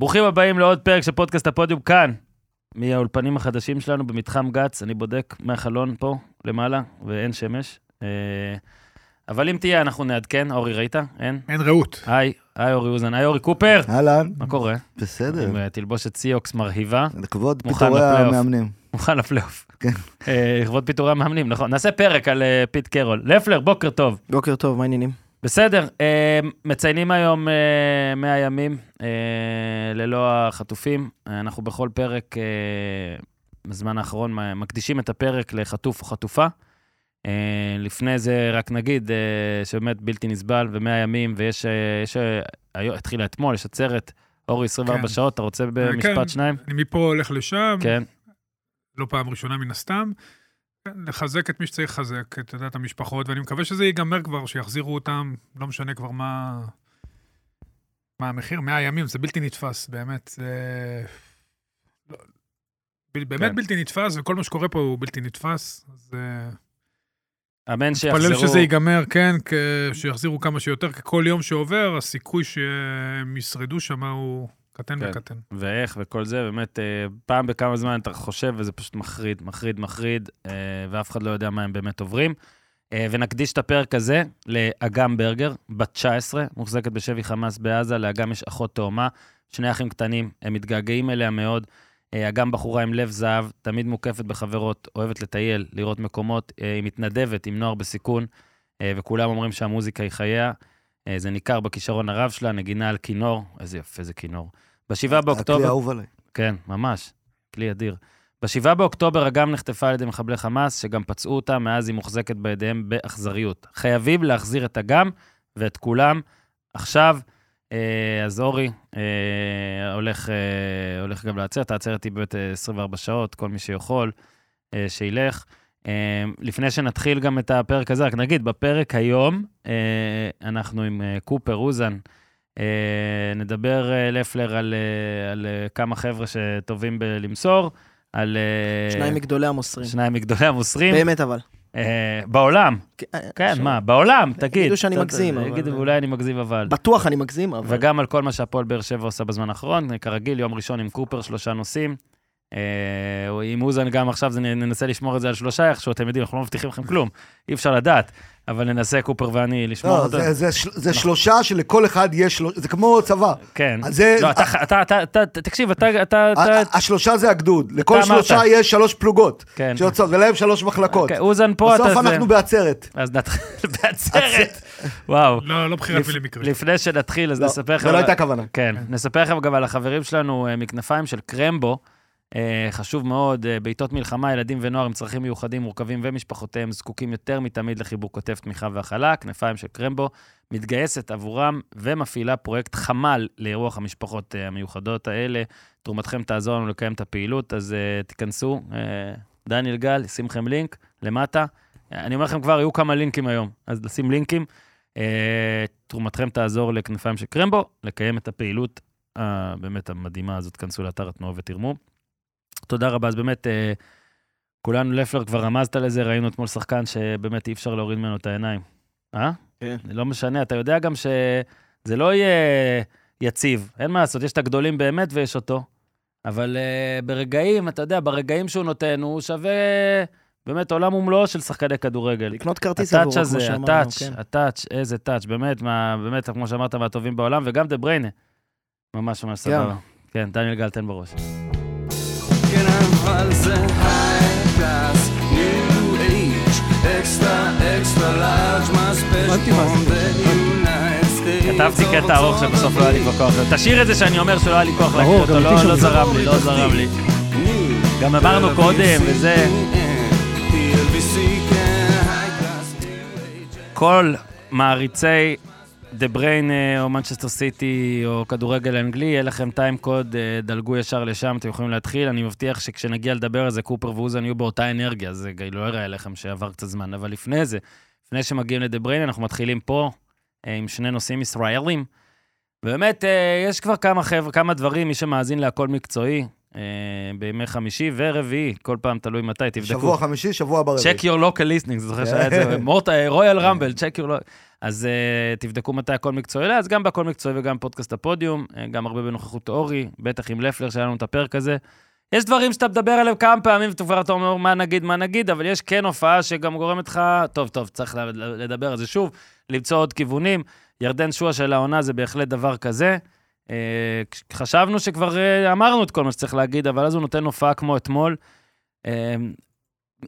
ברוכים הבאים לעוד פרק של פודקאסט הפודיום כאן, מהאולפנים החדשים שלנו במתחם גץ. אני בודק מהחלון פה למעלה, ואין שמש. אה, אבל אם תהיה, אנחנו נעדכן. אורי, ראית? אין? אין רעות. היי, היי אורי אוזן. היי אורי קופר. אהלן, מה קורה? בסדר. עם אה, תלבושת סיוקס מרהיבה. לכבוד פיטורי. המאמנים. מוכן לפלייאוף. כן. אה, לכבוד פיטורי המאמנים, נכון. נעשה פרק על פיט קרול. לפלר, בוקר טוב. בוקר טוב, מה העניינים? בסדר, אה, מציינים היום אה, 100 ימים אה, ללא החטופים. אה, אנחנו בכל פרק, אה, בזמן האחרון, מקדישים את הפרק לחטוף או חטופה. אה, לפני זה רק נגיד אה, שבאמת בלתי נסבל, ו-100 ימים, ויש, אה, יש, אה, היום, התחילה אתמול, יש עצרת, אורי, 24 כן. שעות, אתה רוצה במשפט כן. שניים? אני מפה הולך לשם, כן. לא פעם ראשונה מן הסתם. לחזק את מי שצריך לחזק, את יודעת, המשפחות, ואני מקווה שזה ייגמר כבר, שיחזירו אותם, לא משנה כבר מה... מה המחיר, 100 ימים, זה בלתי נתפס, באמת. זה... לא... ב- באמת כן. בלתי נתפס, וכל מה שקורה פה הוא בלתי נתפס. אז אה, אמן שיחזרו. מתפלל שזה ייגמר, כן, כ- שיחזירו כמה שיותר, כי כל יום שעובר, הסיכוי שהם ישרדו שם הוא קטן כן. וקטן. ואיך וכל זה, באמת, אה, פעם בכמה זמן אתה חושב, וזה פשוט מחריד, מחריד, מחריד, אה, ואף אחד לא יודע מה הם באמת עוברים. אה, ונקדיש את הפרק הזה לאגם ברגר, בת 19, מוחזקת בשבי חמאס בעזה, לאגם יש אחות תאומה, שני אחים קטנים, הם מתגעגעים אליה מאוד. אגם בחורה עם לב זהב, תמיד מוקפת בחברות, אוהבת לטייל, לראות מקומות, היא מתנדבת עם נוער בסיכון, וכולם אומרים שהמוזיקה היא חייה. אה, זה ניכר בכישרון הרב שלה, נגינה על כינור, איזה יפה זה כינור. בשבעה באוקטובר... הכלי האהוב עליי. כן, ממש. כלי אדיר. ב-7 באוקטובר אגם נחטפה על ידי מחבלי חמאס, שגם פצעו אותה, מאז היא מוחזקת בידיהם באכזריות. חייבים להחזיר את אגם ואת כולם. עכשיו, אה, אז אורי אה, הולך, הולך גם לעצרת, העצרת היא באמת אה, 24 שעות, כל מי שיכול, שילך. אה, לפני שנתחיל גם את הפרק הזה, רק נגיד, בפרק היום, אה, אנחנו עם אה, קופר אוזן, אה, נדבר, לפלר, על, על כמה חבר'ה שטובים בלמסור, על... שניים מגדולי המוסרים. שניים מגדולי המוסרים. באמת אבל. בעולם. כן, מה, בעולם, תגיד. יגידו שאני מגזים, יגידו, אולי אני מגזים, אבל... בטוח אני מגזים, אבל... וגם על כל מה שהפועל באר שבע עושה בזמן האחרון. כרגיל, יום ראשון עם קופר, שלושה נושאים. אה, עם אוזן גם עכשיו, זה, ננסה לשמור את זה על שלושה, איכשהו, אתם יודעים, אנחנו לא מבטיחים לכם כלום. אי אפשר לדעת, אבל ננסה, קופר ואני, לשמור לא, אותו. זה- זה זה שלושה שלכל אחד יש, שלוש- זה כמו צבא. כן. זה- לא, אתה, אתה, אתה, אתה, אתה- תקשיב, אתה, אתה, אתה, ה- השלושה זה הגדוד. לכל אמרת. שלושה יש שלוש פלוגות. כן. שיוצאות, ולהם שלוש מחלקות. אוקיי, אוזן פה, אתה... בסוף אנחנו בעצרת. אז נתחיל בעצרת. וואו. לא, לא בחירת לפ- מילים מקרית. לפני שנתחיל, אז לא, נספר לכם... זה לא הייתה הכוונה. כן, נספר לכם גם על החברים שלנו אה, מכנפיים של קרמבו. אה, חשוב מאוד, אה, בעיתות מלחמה, ילדים ונוער עם צרכים מיוחדים מורכבים ומשפחותיהם זקוקים יותר מתמיד לחיבוק כתף תמיכה והכלה. כנפיים של קרמבו מתגייסת עבורם ומפעילה פרויקט חמ"ל לאירוח המשפחות אה, המיוחדות האלה. תרומתכם תעזור לנו לקיים את הפעילות, אז אה, תיכנסו. אה, דניאל גל, ישים לכם לינק למטה. אני אומר לכם כבר, יהיו כמה לינקים היום, אז לשים לינקים. אה, תרומתכם תעזור לכנפיים של קרמבו, לקיים את הפעילות הבאמת המדהימה הזאת, כנסו לאתר התנועה ותרמו. תודה רבה, אז באמת, אה, כולנו, לפלר, כבר רמזת לזה, ראינו אתמול שחקן שבאמת אי אפשר להוריד ממנו את העיניים. אה? כן. לא משנה, אתה יודע גם שזה לא יהיה יציב, אין מה לעשות, יש את הגדולים באמת ויש אותו. אבל uh, ברגעים, אתה יודע, ברגעים שהוא נותן, הוא שווה באמת עולם ומלואו של שחקני כדורגל. לקנות כרטיס עבורו, הזה, כמו שאמרנו, הטאץ', כן. הטאץ', איזה טאץ', באמת, מה, באמת, כמו שאמרת, מהטובים בעולם, וגם דה בריינה. ממש ממש סבבה. כן, דניאל גל, תן בראש. כתבתי קטע ארוך שבסוף לא היה לי כבר כוח. תשאיר את זה שאני אומר שלא היה לי כוח להקריא אותו, לא- לא. זרם לי, לא זרם לי. גם אמרנו קודם, וזה... כל מעריצי דה בריין אה, או מנצ'סטר סיטי או כדורגל אנגלי, יהיה לכם time code, אה, דלגו ישר לשם, אתם יכולים להתחיל. אני מבטיח שכשנגיע לדבר על זה, קופר ואוזן יהיו באותה אנרגיה, זה לא יראה לכם שעבר קצת זמן. אבל לפני זה, לפני שמגיעים לדה בריין, אנחנו מתחילים פה אה, עם שני נושאים ישראלים. באמת, יש כבר כמה חבר'ה, כמה דברים, מי שמאזין להכל מקצועי, בימי חמישי ורביעי, כל פעם תלוי מתי, תבדקו. שבוע חמישי, שבוע ברביעי. check your local listening, זוכר שהיה את זה, מורטה, רויאל רמבל, check your local. אז uh, תבדקו מתי הכל מקצועי עולה, אז גם בהכל מקצועי וגם פודקאסט הפודיום, גם הרבה בנוכחות אורי, בטח עם לפלר שהיה לנו את הפרק הזה. יש דברים שאתה מדבר עליהם כמה פעמים, ואתה כבר אומר מה נגיד, מה נגיד, אבל יש כן הופעה שגם גורמת לך, טוב, טוב, צריך לדבר על זה שוב, למצוא עוד כיוונים. ירדן שועה של העונה זה בהחלט דבר כזה. אה, חשבנו שכבר אה, אמרנו את כל מה שצריך להגיד, אבל אז הוא נותן הופעה כמו אתמול. אה,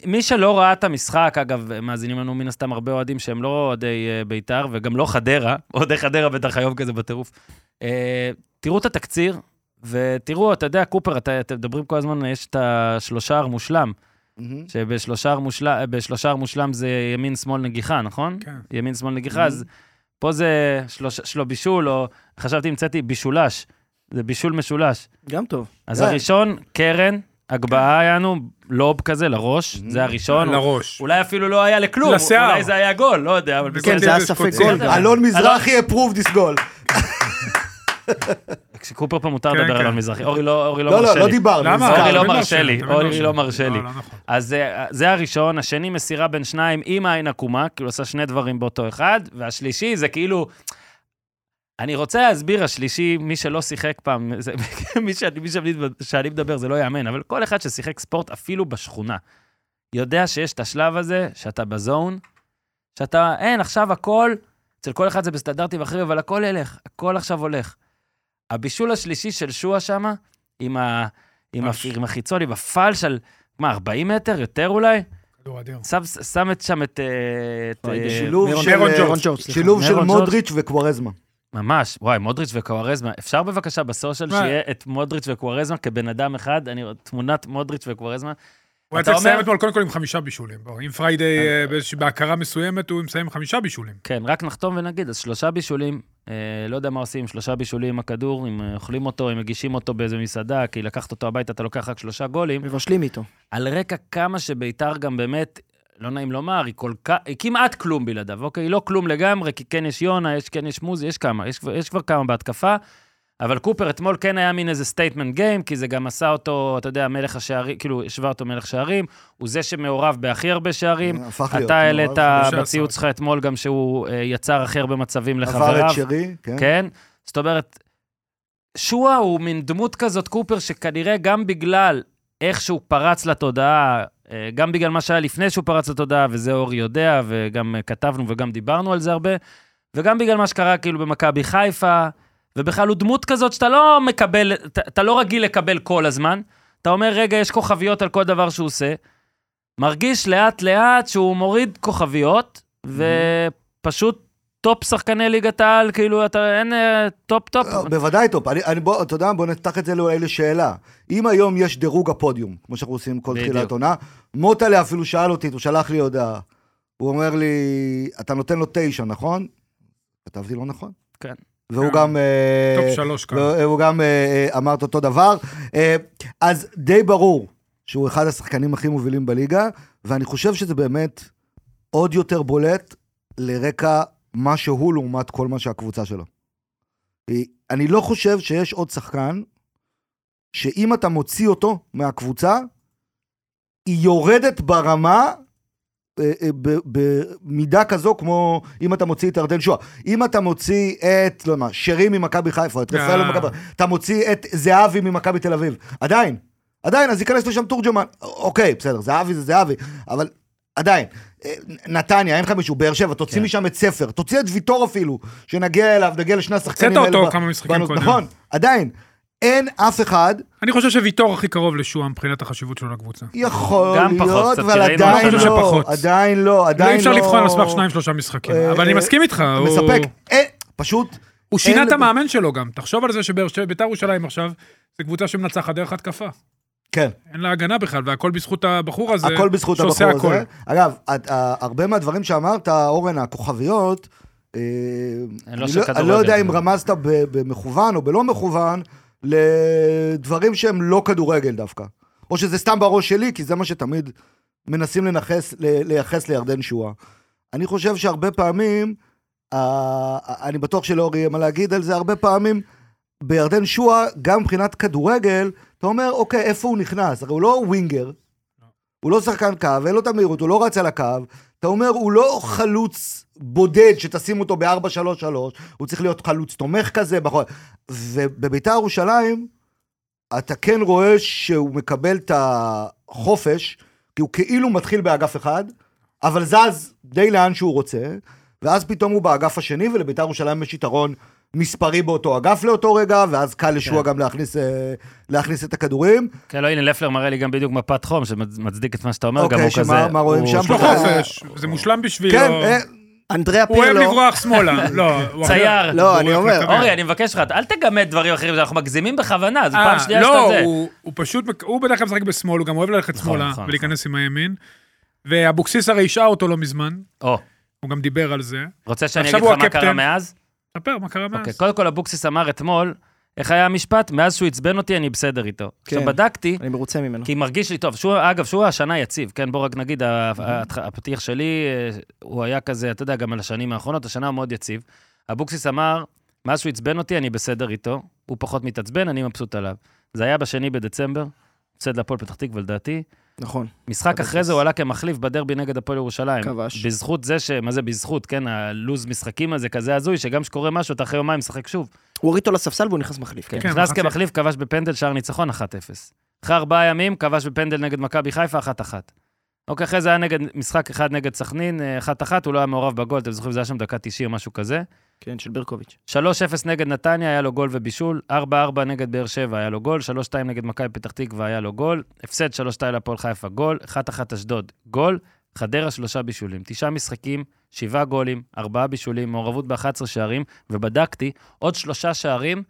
מי שלא ראה את המשחק, אגב, מאזינים לנו מן הסתם הרבה אוהדים שהם לא אוהדי בית"ר, וגם לא חדרה, אוהדי חדרה בטח היום כזה בטירוף. תראו את התקציר, ותראו, אתה יודע, קופר, אתה- אתם מדברים כל הזמן, יש את השלושה המושלם, מהמם. שבשלושה בשלושה המושלם זה ימין-שמאל נגיחה, נכון? כן. ימין-שמאל נגיחה, אז פה זה שלוש, שלו בישול, או חשבתי, המצאתי בישולש. זה בישול משולש. גם טוב. אז כן. הראשון, קרן, הגבהה היה לנו, לוב כזה לראש, זה הראשון. לראש. אולי אפילו לא היה לכלום, לשיער. אולי זה היה גול, לא יודע, אבל כן, זה היה ספק. גול. אלון מזרחי approved this goal. כשקופר פה מותר כן, לדבר כן. על אלון מזרחי. אורי לא אורי לא לא, מרשה לא, לא לי. דיברנו. אורי לא מרשה לי, אורי לא מרשה לי. לא, לא נכון. אז זה- זה הראשון, השני מסירה בין שניים עם העין עקומה, כאילו עושה שני דברים באותו אחד, והשלישי זה כאילו... אני רוצה להסביר, השלישי, מי שלא שיחק פעם, זה, מי, שאני, מי שאני, שאני מדבר זה לא יאמן, אבל כל אחד ששיחק ספורט, אפילו בשכונה, יודע שיש את השלב הזה, שאתה בזון, שאתה, אין, עכשיו הכל, אצל כל אחד זה בסטנדרטים אחרים, אבל הכל ילך, הכל עכשיו הולך. הבישול השלישי של שועה שמה, עם, ה, עם. הפ, עם החיצון, עם הפל של, מה, 40 מטר? יותר אולי? כדור אדיר. שם, שם את שם את... אה, את וואי, אה, שילוב של- אה. שילוב של. מודריץ' וקווארזמה. ממש, וואי, מודריץ' וקוארזמה. אפשר בבקשה ב social? שיהיה את מודריץ' וקוארזמה כבן אדם אחד, אני תמונת מודריץ' וקוארזמה. הוא היה צריך לסיים אתמול קודם כל עם חמישה בישולים. אם פריידיי אה, באיזושהי- בהכרה מסוימת, הוא מסיים עם חמישה בישולים. כן, רק נחתום ונגיד, אז שלושה בישולים, אה, לא יודע מה עושים, שלושה בישולים עם הכדור, אם אה, אוכלים אותו, אם מגישים אותו באיזה מסעדה, כי לקחת אותו הביתה, אתה לוקח רק שלושה גולים. מבשלים איתו. על רקע כמה שביתר גם באמת, לא נעים לומר, היא כל כך, היא כמעט כלום בלעדיו, אוקיי? היא לא כלום לגמרי, כי כן יש יונה, יש, כן יש מוזי, יש כמה, יש כבר כמה בהתקפה. אבל קופר אתמול כן היה מין איזה statement game, כי זה גם עשה אותו, אתה יודע, מלך השערים, כאילו, השווה אותו מלך שערים, הוא זה שמעורב בהכי הרבה שערים. הפך להיות. אתה העלית בציוץ שלך אתמול גם שהוא אה, יצר הכי הרבה מצבים עבר לחבריו. את שרי, כן. כן? זאת אומרת, שועה הוא מין דמות כזאת, קופר, שכנראה גם בגלל איך שהוא פרץ לתודעה, אה, גם בגלל מה שהיה לפני שהוא פרץ לתודעה, וזה אורי יודע, וגם אה, כתבנו וגם דיברנו על זה הרבה, וגם בגלל מה שקרה כאילו במכבי חיפה, ובכלל הוא דמות כזאת שאתה לא מקבל, אתה, אתה לא רגיל לקבל כל הזמן. אתה אומר, רגע, יש כוכביות על כל דבר שהוא עושה. מרגיש לאט-לאט שהוא מוריד כוכביות, ופשוט top שחקני ליגת העל, כאילו, אתה, אין אה, top-top. לא, בוודאי טוב. אני, אני, בוא, אתה יודע, בוא נפתח את זה אולי לשאלה. אם היום יש דירוג הפודיום, כמו שאנחנו עושים כל. תחילת עונה, מוטלה אפילו שאל אותי, הוא שלח לי הודעה. הוא אומר לי, אתה נותן לו תשע, נכון? כתבתי לו נכון. כן. והוא כן. גם... אה, top שלוש כאן. והוא גם אה, אה, אמר את אותו דבר. אז די ברור שהוא אחד השחקנים הכי מובילים בליגה, ואני חושב שזה באמת עוד יותר בולט לרקע מה שהוא לעומת כל מה שהקבוצה שלו. אני לא חושב שיש עוד שחקן שאם אתה מוציא אותו מהקבוצה, היא יורדת ברמה במידה כזו כמו אם אתה מוציא את ירדן שואה. אם אתה מוציא את, לא יודע מה, שרי ממכבי חיפה, את רפאלו אה. ממכבי, אתה מוציא את זהבי ממכבי תל אביב. עדיין, עדיין, אז ייכנס לשם תורג'מן. אוקיי, בסדר, זהבי זה זהבי, אבל עדיין. אה, נתניה, אין לך מישהו, באר שבע, תוציא כן. משם את ספר, תוציא את ויטור אפילו, שנגיע אליו, נגיע לשני השחקנים הוצאת אותו כמה משחקים קודם. נכון, עדיין. אין אף אחד, אני חושב שוויטור הכי קרוב לשועה מבחינת החשיבות שלו לקבוצה. יכול להיות, אבל שראינו עדיין לא. עדיין לא, לא, עדיין לא. אי אפשר לבחון על סמך שניים שלושה משחקים. אה, אבל אני אה, מסכים איתך. הוא- מספק. אין, פשוט, הוא שינה את המאמן שלו גם. תחשוב על זה שביתר ירושלים עכשיו, זו קבוצה שמנצחת דרך התקפה. כן. אין לה הגנה בכלל, והכל בזכות הבחור הזה. הכל בזכות שעושה הבחור הזה. הכל. אגב, הרבה מהדברים שאמרת, אורן, הכוכביות, אה, לא אני לא-. אני לא יודע אם רמזת במכוון או בלא מכוון, לדברים שהם לא כדורגל דווקא. או שזה סתם בראש שלי, כי זה מה שתמיד מנסים לנכס, ל- לייחס לירדן שואה. אני חושב שהרבה פעמים, אני בטוח שלאורי יהיה מה להגיד על זה, הרבה פעמים בירדן שואה, גם מבחינת כדורגל, אתה אומר, אוקיי, איפה הוא נכנס? הרי הוא לא ווינגר, הוא לא שחקן קו, אין לו את המהירות, הוא לא רץ על הקו. אתה אומר, הוא לא חלוץ בודד שתשים אותו ב-4-3-3, הוא צריך להיות חלוץ תומך כזה. בכל... ובביתר ירושלים, אתה כן רואה שהוא מקבל את החופש, כי הוא כאילו מתחיל באגף אחד, אבל זז די לאן שהוא רוצה, ואז פתאום הוא באגף השני, ולביתר ירושלים יש יתרון מספרי באותו אגף לאותו רגע, ואז קל לשועה כן. גם להכניס, אה, להכניס את הכדורים. כן, לא, הנה, לפלר מראה לי גם בדיוק מפת חום, שמצדיק את מה שאתה אומר, אוקיי, גם הוא שמה- כזה... מה רואים הוא שם? יש לו אה, חופש, זה מושלם בשבילו. כן, אה, אנדריה הוא אוהב פירלו, לברוח שמאלה. לא, הוא צייר. לא, הוא אני אומר. אורי, אני מבקש ממך, אל תגמד דברים אחרים, אנחנו מגזימים בכוונה, זו פעם אה, שנייה לא, שאתה זה. הוא- הוא פשוט, הוא בדרך כלל משחק בשמאל, הוא גם אוהב ללכת נכון, שמאלה נכון, ולהיכנס עם הימין. ואבוקסיס הרי השעה אותו לא מזמן, או, הוא גם דיבר על זה. רוצה שאני אגיד הוא לך מה קרה. מאז? ספר מה קרה אוקיי, מאז. קודם כל אבוקסיס אמר אתמול, איך היה המשפט? מאז שהוא עצבן אותי, אני בסדר איתו. עכשיו, כן. בדקתי, אני מרוצה ממנו. כי מרגיש לי טוב. שהוא, אגב, שהוא השנה יציב, כן? בוא רק נגיד, ה- ה- הפתיח שלי, אה, הוא היה כזה, אתה יודע, גם על השנים האחרונות, השנה הוא מאוד יציב. אבוקסיס אמר, מאז שהוא עצבן אותי, אני בסדר איתו. הוא פחות מתעצבן, אני מבסוט עליו. זה היה בשני בדצמבר, הפסד להפועל פתח תקווה, לדעתי. נכון. משחק אחרי זה הוא עלה כמחליף בדרבי נגד הפועל ירושלים. כבש. בזכות זה ש... מה זה בזכות, כן? הלו"ז משחקים הזה כזה הזוי, שגם כשקורה משהו, אתה אחרי יומיים משחק שוב. הוא הוריד אותו לספסל והוא נכנס מחליף. כן, כן, נכנס. כמחליף, כבש בפנדל, שער ניצחון 1-0. אחרי ארבעה ימים, כבש בפנדל נגד מכבי חיפה 1-1. אוקיי, אחרי זה היה נגד, משחק אחד נגד סכנין, אה, 1-1, הוא לא היה מעורב בגול, אתם זוכרים, זה היה שם דקה 90 או משהו כזה. כן, של ברקוביץ'. 3-0 נגד נתניה, היה לו גול ובישול, 4-4 נגד באר שבע, היה לו גול, 3-2 נגד מכבי פתח תקווה, היה לו גול, הפסד 3-2 להפועל חיפה, גול, 1-1 אשדוד, גול, חדרה שלושה בישולים, תשעה משחקים, שבעה גולים, ארבעה בישולים, מעורבות ב-11 שערים, ובדקתי, עוד שלושה שערים,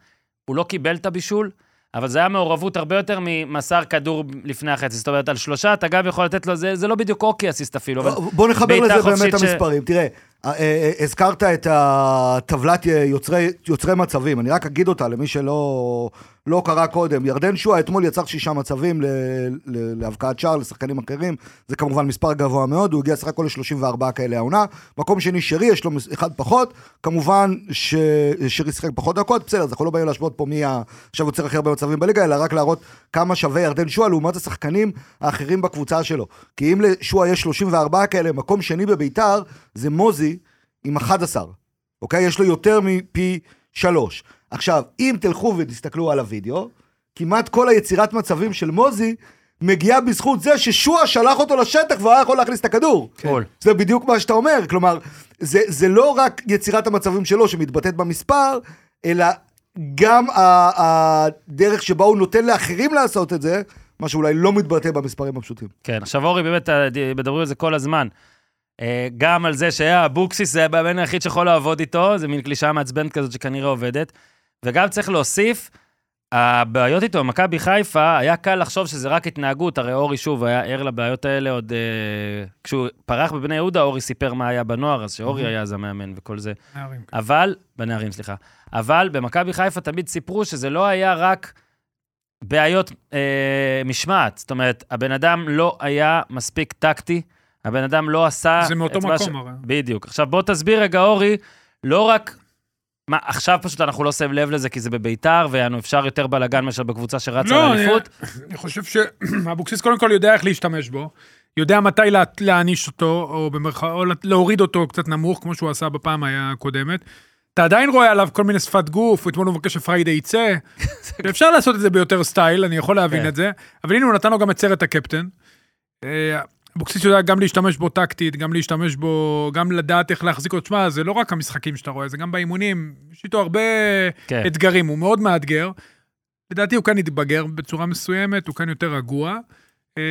הוא לא קיבל את הבישול, אבל זה היה מעורבות הרבה יותר ממסר כדור לפני החצי. זאת אומרת, על שלושה אתה גם יכול לתת לו, זה, זה לא בדיוק אוקי אסיסט אפילו, אבל בוא נחבר לזה באמת ש- המספרים. תראה, אה, אה, הזכרת את הטבלת יוצרי, יוצרי מצבים, אני רק אגיד אותה למי שלא לא קרא קודם. ירדן שועה אתמול יצר שישה מצבים להבקעת שער לשחקנים אחרים, זה כמובן מספר גבוה מאוד, הוא הגיע סך הכל ל-34 כאלה העונה. מקום שני שרי, יש לו אחד פחות, כמובן ששרי שיחק פחות דקות, בסדר, אז אנחנו לא באים להשוות פה מי עכשיו יוצר הכי הרבה מצבים בליגה, אלא רק להראות כמה שווה ירדן שועה לעומת השחקנים האחרים בקבוצה שלו. כי אם לשועה יש 34 כאלה, מקום שני בביתר, זה מוזי עם 11, אוקיי? יש לו יותר מפי שלוש. עכשיו, אם תלכו ותסתכלו על הוידאו, כמעט כל היצירת מצבים של מוזי מגיעה בזכות זה ששועה שלח אותו לשטח והוא היה יכול להכניס את הכדור. גול. זה בדיוק מה שאתה אומר, כלומר, זה, זה לא רק יצירת המצבים שלו שמתבטאת במספר, אלא גם הדרך שבה הוא נותן לאחרים לעשות את זה, מה שאולי לא מתבטא במספרים הפשוטים. כן, עכשיו אורי, באמת, אה, מדברים על זה כל הזמן. אה, גם על זה שהיה אבוקסיס, זה המאמן היחיד שיכול לעבוד איתו, זה מין קלישאה מעצבנת כזאת שכנראה עובדת. וגם צריך להוסיף, הבעיות איתו, מכבי חיפה, היה קל לחשוב שזה רק התנהגות, הרי אורי שוב היה ער לבעיות האלה עוד... אה, כשהוא פרח בבני יהודה, אורי סיפר מה היה בנוער, אז שאורי היה אז המאמן וכל זה. נערים. אבל, בנערים, סליחה. אבל במכבי חיפה תמיד סיפרו שזה לא היה רק בעיות אה, משמעת. זאת אומרת, הבן אדם לא היה מספיק טקטי, הבן אדם לא עשה... זה מאותו מקום הרי. בדיוק. עכשיו בוא תסביר רגע, אורי, לא רק... מה, עכשיו פשוט אנחנו לא שמים לב לזה כי זה בביתר, ויעני אפשר יותר בלאגן מאשר בקבוצה שרצה לא, לאליפות. אני חושב שאבוקסיס קודם כל יודע איך להשתמש בו, יודע מתי לה- להעניש אותו, או במרכאות, או להוריד אותו קצת נמוך, כמו שהוא עשה בפעם הקודמת. אתה עדיין רואה עליו כל מיני שפת גוף, אתמול הוא מבקש שפריידיי יצא. אפשר לעשות את זה ביותר סטייל, אני יכול להבין כן. את זה, אבל הנה הוא נתן לו גם את סרט הקפטן. אבוקסיס יודע גם להשתמש בו טקטית, גם להשתמש בו, גם לדעת איך להחזיק אותו. תשמע, זה לא רק המשחקים שאתה רואה, זה גם באימונים, יש איתו הרבה כן. אתגרים, הוא מאוד מאתגר. לדעתי הוא כאן התבגר בצורה מסוימת, הוא כאן יותר רגוע. אה,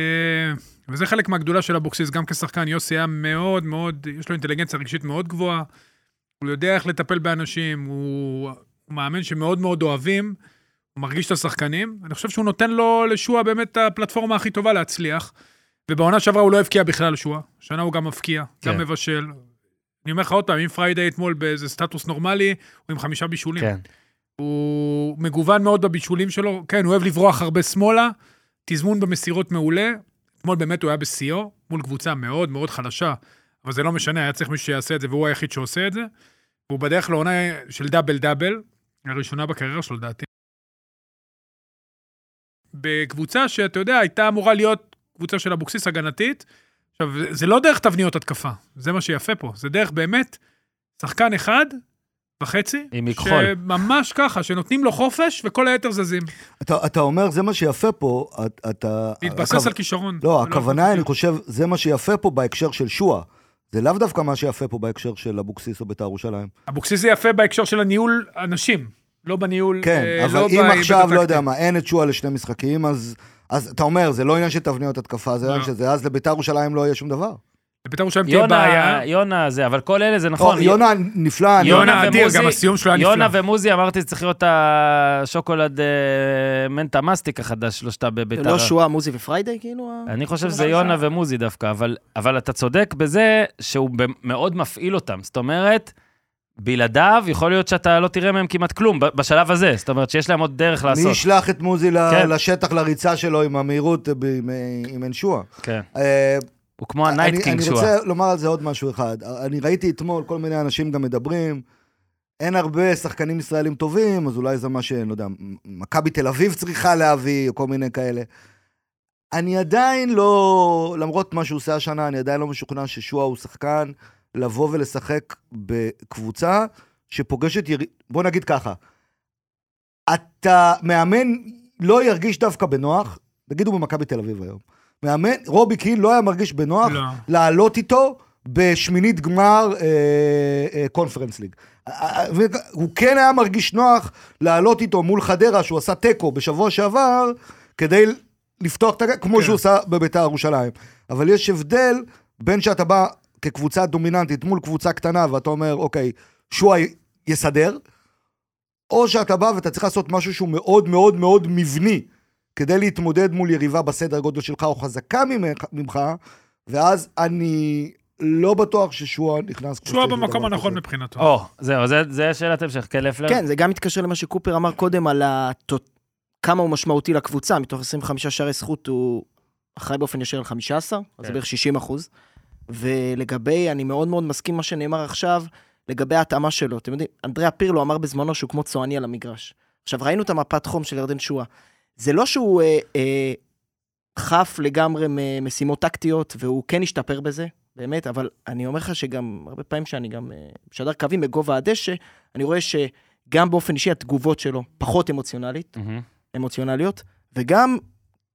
וזה חלק מהגדולה של אבוקסיס, גם כשחקן, יוסי היה מאוד מאוד, יש לו אינטליגנציה רגשית מאוד גבוהה, הוא יודע איך לטפל באנשים, הוא, הוא מאמן שמאוד מאוד אוהבים, הוא מרגיש את השחקנים, אני חושב שהוא נותן לו לשועה באמת הפלטפורמה הכי טובה להצליח. ובעונה שעברה הוא לא הבקיע בכלל שועה, השנה הוא גם מבקיע, כן. גם מבשל. אני אומר לך עוד פעם, אם פריידי אתמול באיזה סטטוס נורמלי, הוא עם חמישה בישולים. כן. הוא מגוון מאוד בבישולים שלו, כן, הוא אוהב לברוח הרבה שמאלה, תזמון במסירות מעולה. אתמול באמת הוא היה בשיאו, מול קבוצה מאוד מאוד חלשה, אבל זה לא משנה, היה צריך מישהו שיעשה את זה, והוא היחיד שעושה את זה. והוא בדרך לעונה של דאבל דאבל, הראשונה בקריירה שלו לדעתי. בקבוצה שאתה יודע, הייתה אמורה להיות קבוצה של אבוקסיס הגנתית. עכשיו, זה- לא דרך תבניות התקפה, זה מה שיפה פה, זה דרך באמת שחקן אחד וחצי, עם מכחול. שממש ככה, שנותנים לו חופש וכל היתר זזים. אתה, אתה אומר, זה מה שיפה פה, את- אתה... להתבסס הכו- על כישרון. לא, ולא הכוונה, על אני חושב, זה מה שיפה פה בהקשר של שועה. זה לאו דווקא מה שיפה פה בהקשר של אבוקסיס או בית"ר ירושלים. אבוקסיס זה יפה בהקשר של הניהול אנשים, לא בניהול... כן, אה, אבל לא אם עכשיו, לא. יודע מה, אין את שועה לשני משחקים, אז... אז אתה אומר, זה לא עניין של תבניות התקפה, זה עניין לא. שזה, אז לבית"ר ירושלים לא יהיה שום דבר. לבית"ר ירושלים תהיה בעיה. יונה, יונה זה, אבל כל אלה זה נכון. יונה נפלא, יונה אדיר, ומוזי- גם הסיום שלו היה יונה נפלא. ומוזי, אמרתי, צריך להיות השוקולד אה, מנטה מסטיק החדש, שלושתה בביתר. לא שואה, מוזי ופריידי, כאילו? אני חושב שזה יונה ומוזי דווקא, אבל, אבל אתה צודק בזה שהוא מאוד מפעיל אותם. זאת אומרת, בלעדיו, יכול להיות שאתה לא תראה מהם כמעט כלום בשלב הזה. זאת אומרת שיש להם עוד דרך מי לעשות. ישלח את מוזי כן. לשטח לריצה שלו עם המהירות, ב- עם- עם אין שועה? כן. אה, הוא כמו הנייט אני, קינג אני שואה. רוצה לומר על זה עוד משהו אחד. אני ראיתי אתמול כל מיני אנשים גם מדברים, אין הרבה שחקנים ישראלים טובים, אז אולי זה מה ש... לא יודע, מכבי תל אביב צריכה להביא, או כל מיני כאלה. אני עדיין לא, למרות מה שהוא עושה השנה, אני עדיין לא משוכנע ששועה הוא שחקן לבוא ולשחק בקבוצה שפוגשת יריב... בוא נגיד ככה, אתה מאמן לא ירגיש דווקא בנוח, נגיד הוא במכבי תל אביב היום. מאמן, רובי קין לא היה מרגיש בנוח לא. לעלות איתו בשמינית גמר אה, אה, קונפרנס ליג. הוא כן היה מרגיש נוח לעלות איתו מול חדרה, שהוא עשה תיקו בשבוע שעבר, כדי לפתוח את הגג, כמו כן. שהוא עשה בביתר ירושלים. אבל יש הבדל בין שאתה בא כקבוצה דומיננטית מול קבוצה קטנה, ואתה אומר, אוקיי, שועה יסדר, או שאתה בא ואתה צריך לעשות משהו שהוא מאוד מאוד מאוד מבני, כדי להתמודד מול יריבה בסדר גודל שלך או חזקה ממך, ממך ואז אני לא בטוח ששועה נכנס... שועה במקום הנכון כזה. מבחינתו. או, זהו, זה- זה שאלת המשך. כן, לפלר? כן, זה גם מתקשר למה שקופר אמר קודם על הטוט- כמה הוא משמעותי לקבוצה. מתוך 25 שערי זכות הוא אחראי באופן ישיר על 15, אז זה כן. בערך 60 אחוז. ולגבי, אני מאוד מאוד מסכים מה שנאמר עכשיו, לגבי ההתאמה שלו. אתם יודעים, אנדריאה פירלו אמר בזמנו שהוא כמו צועני על המגרש. עכשיו, ראינו את המפת חום של ירדן שואה. זה לא שהוא אה, אה, חף לגמרי ממשימות טקטיות, והוא כן השתפר בזה, באמת, אבל אני אומר לך שגם, הרבה פעמים שאני גם אה, משדר קווים בגובה הדשא, אני רואה שגם באופן אישי התגובות שלו פחות אמוציונלית, מהמם. אמוציונליות, וגם,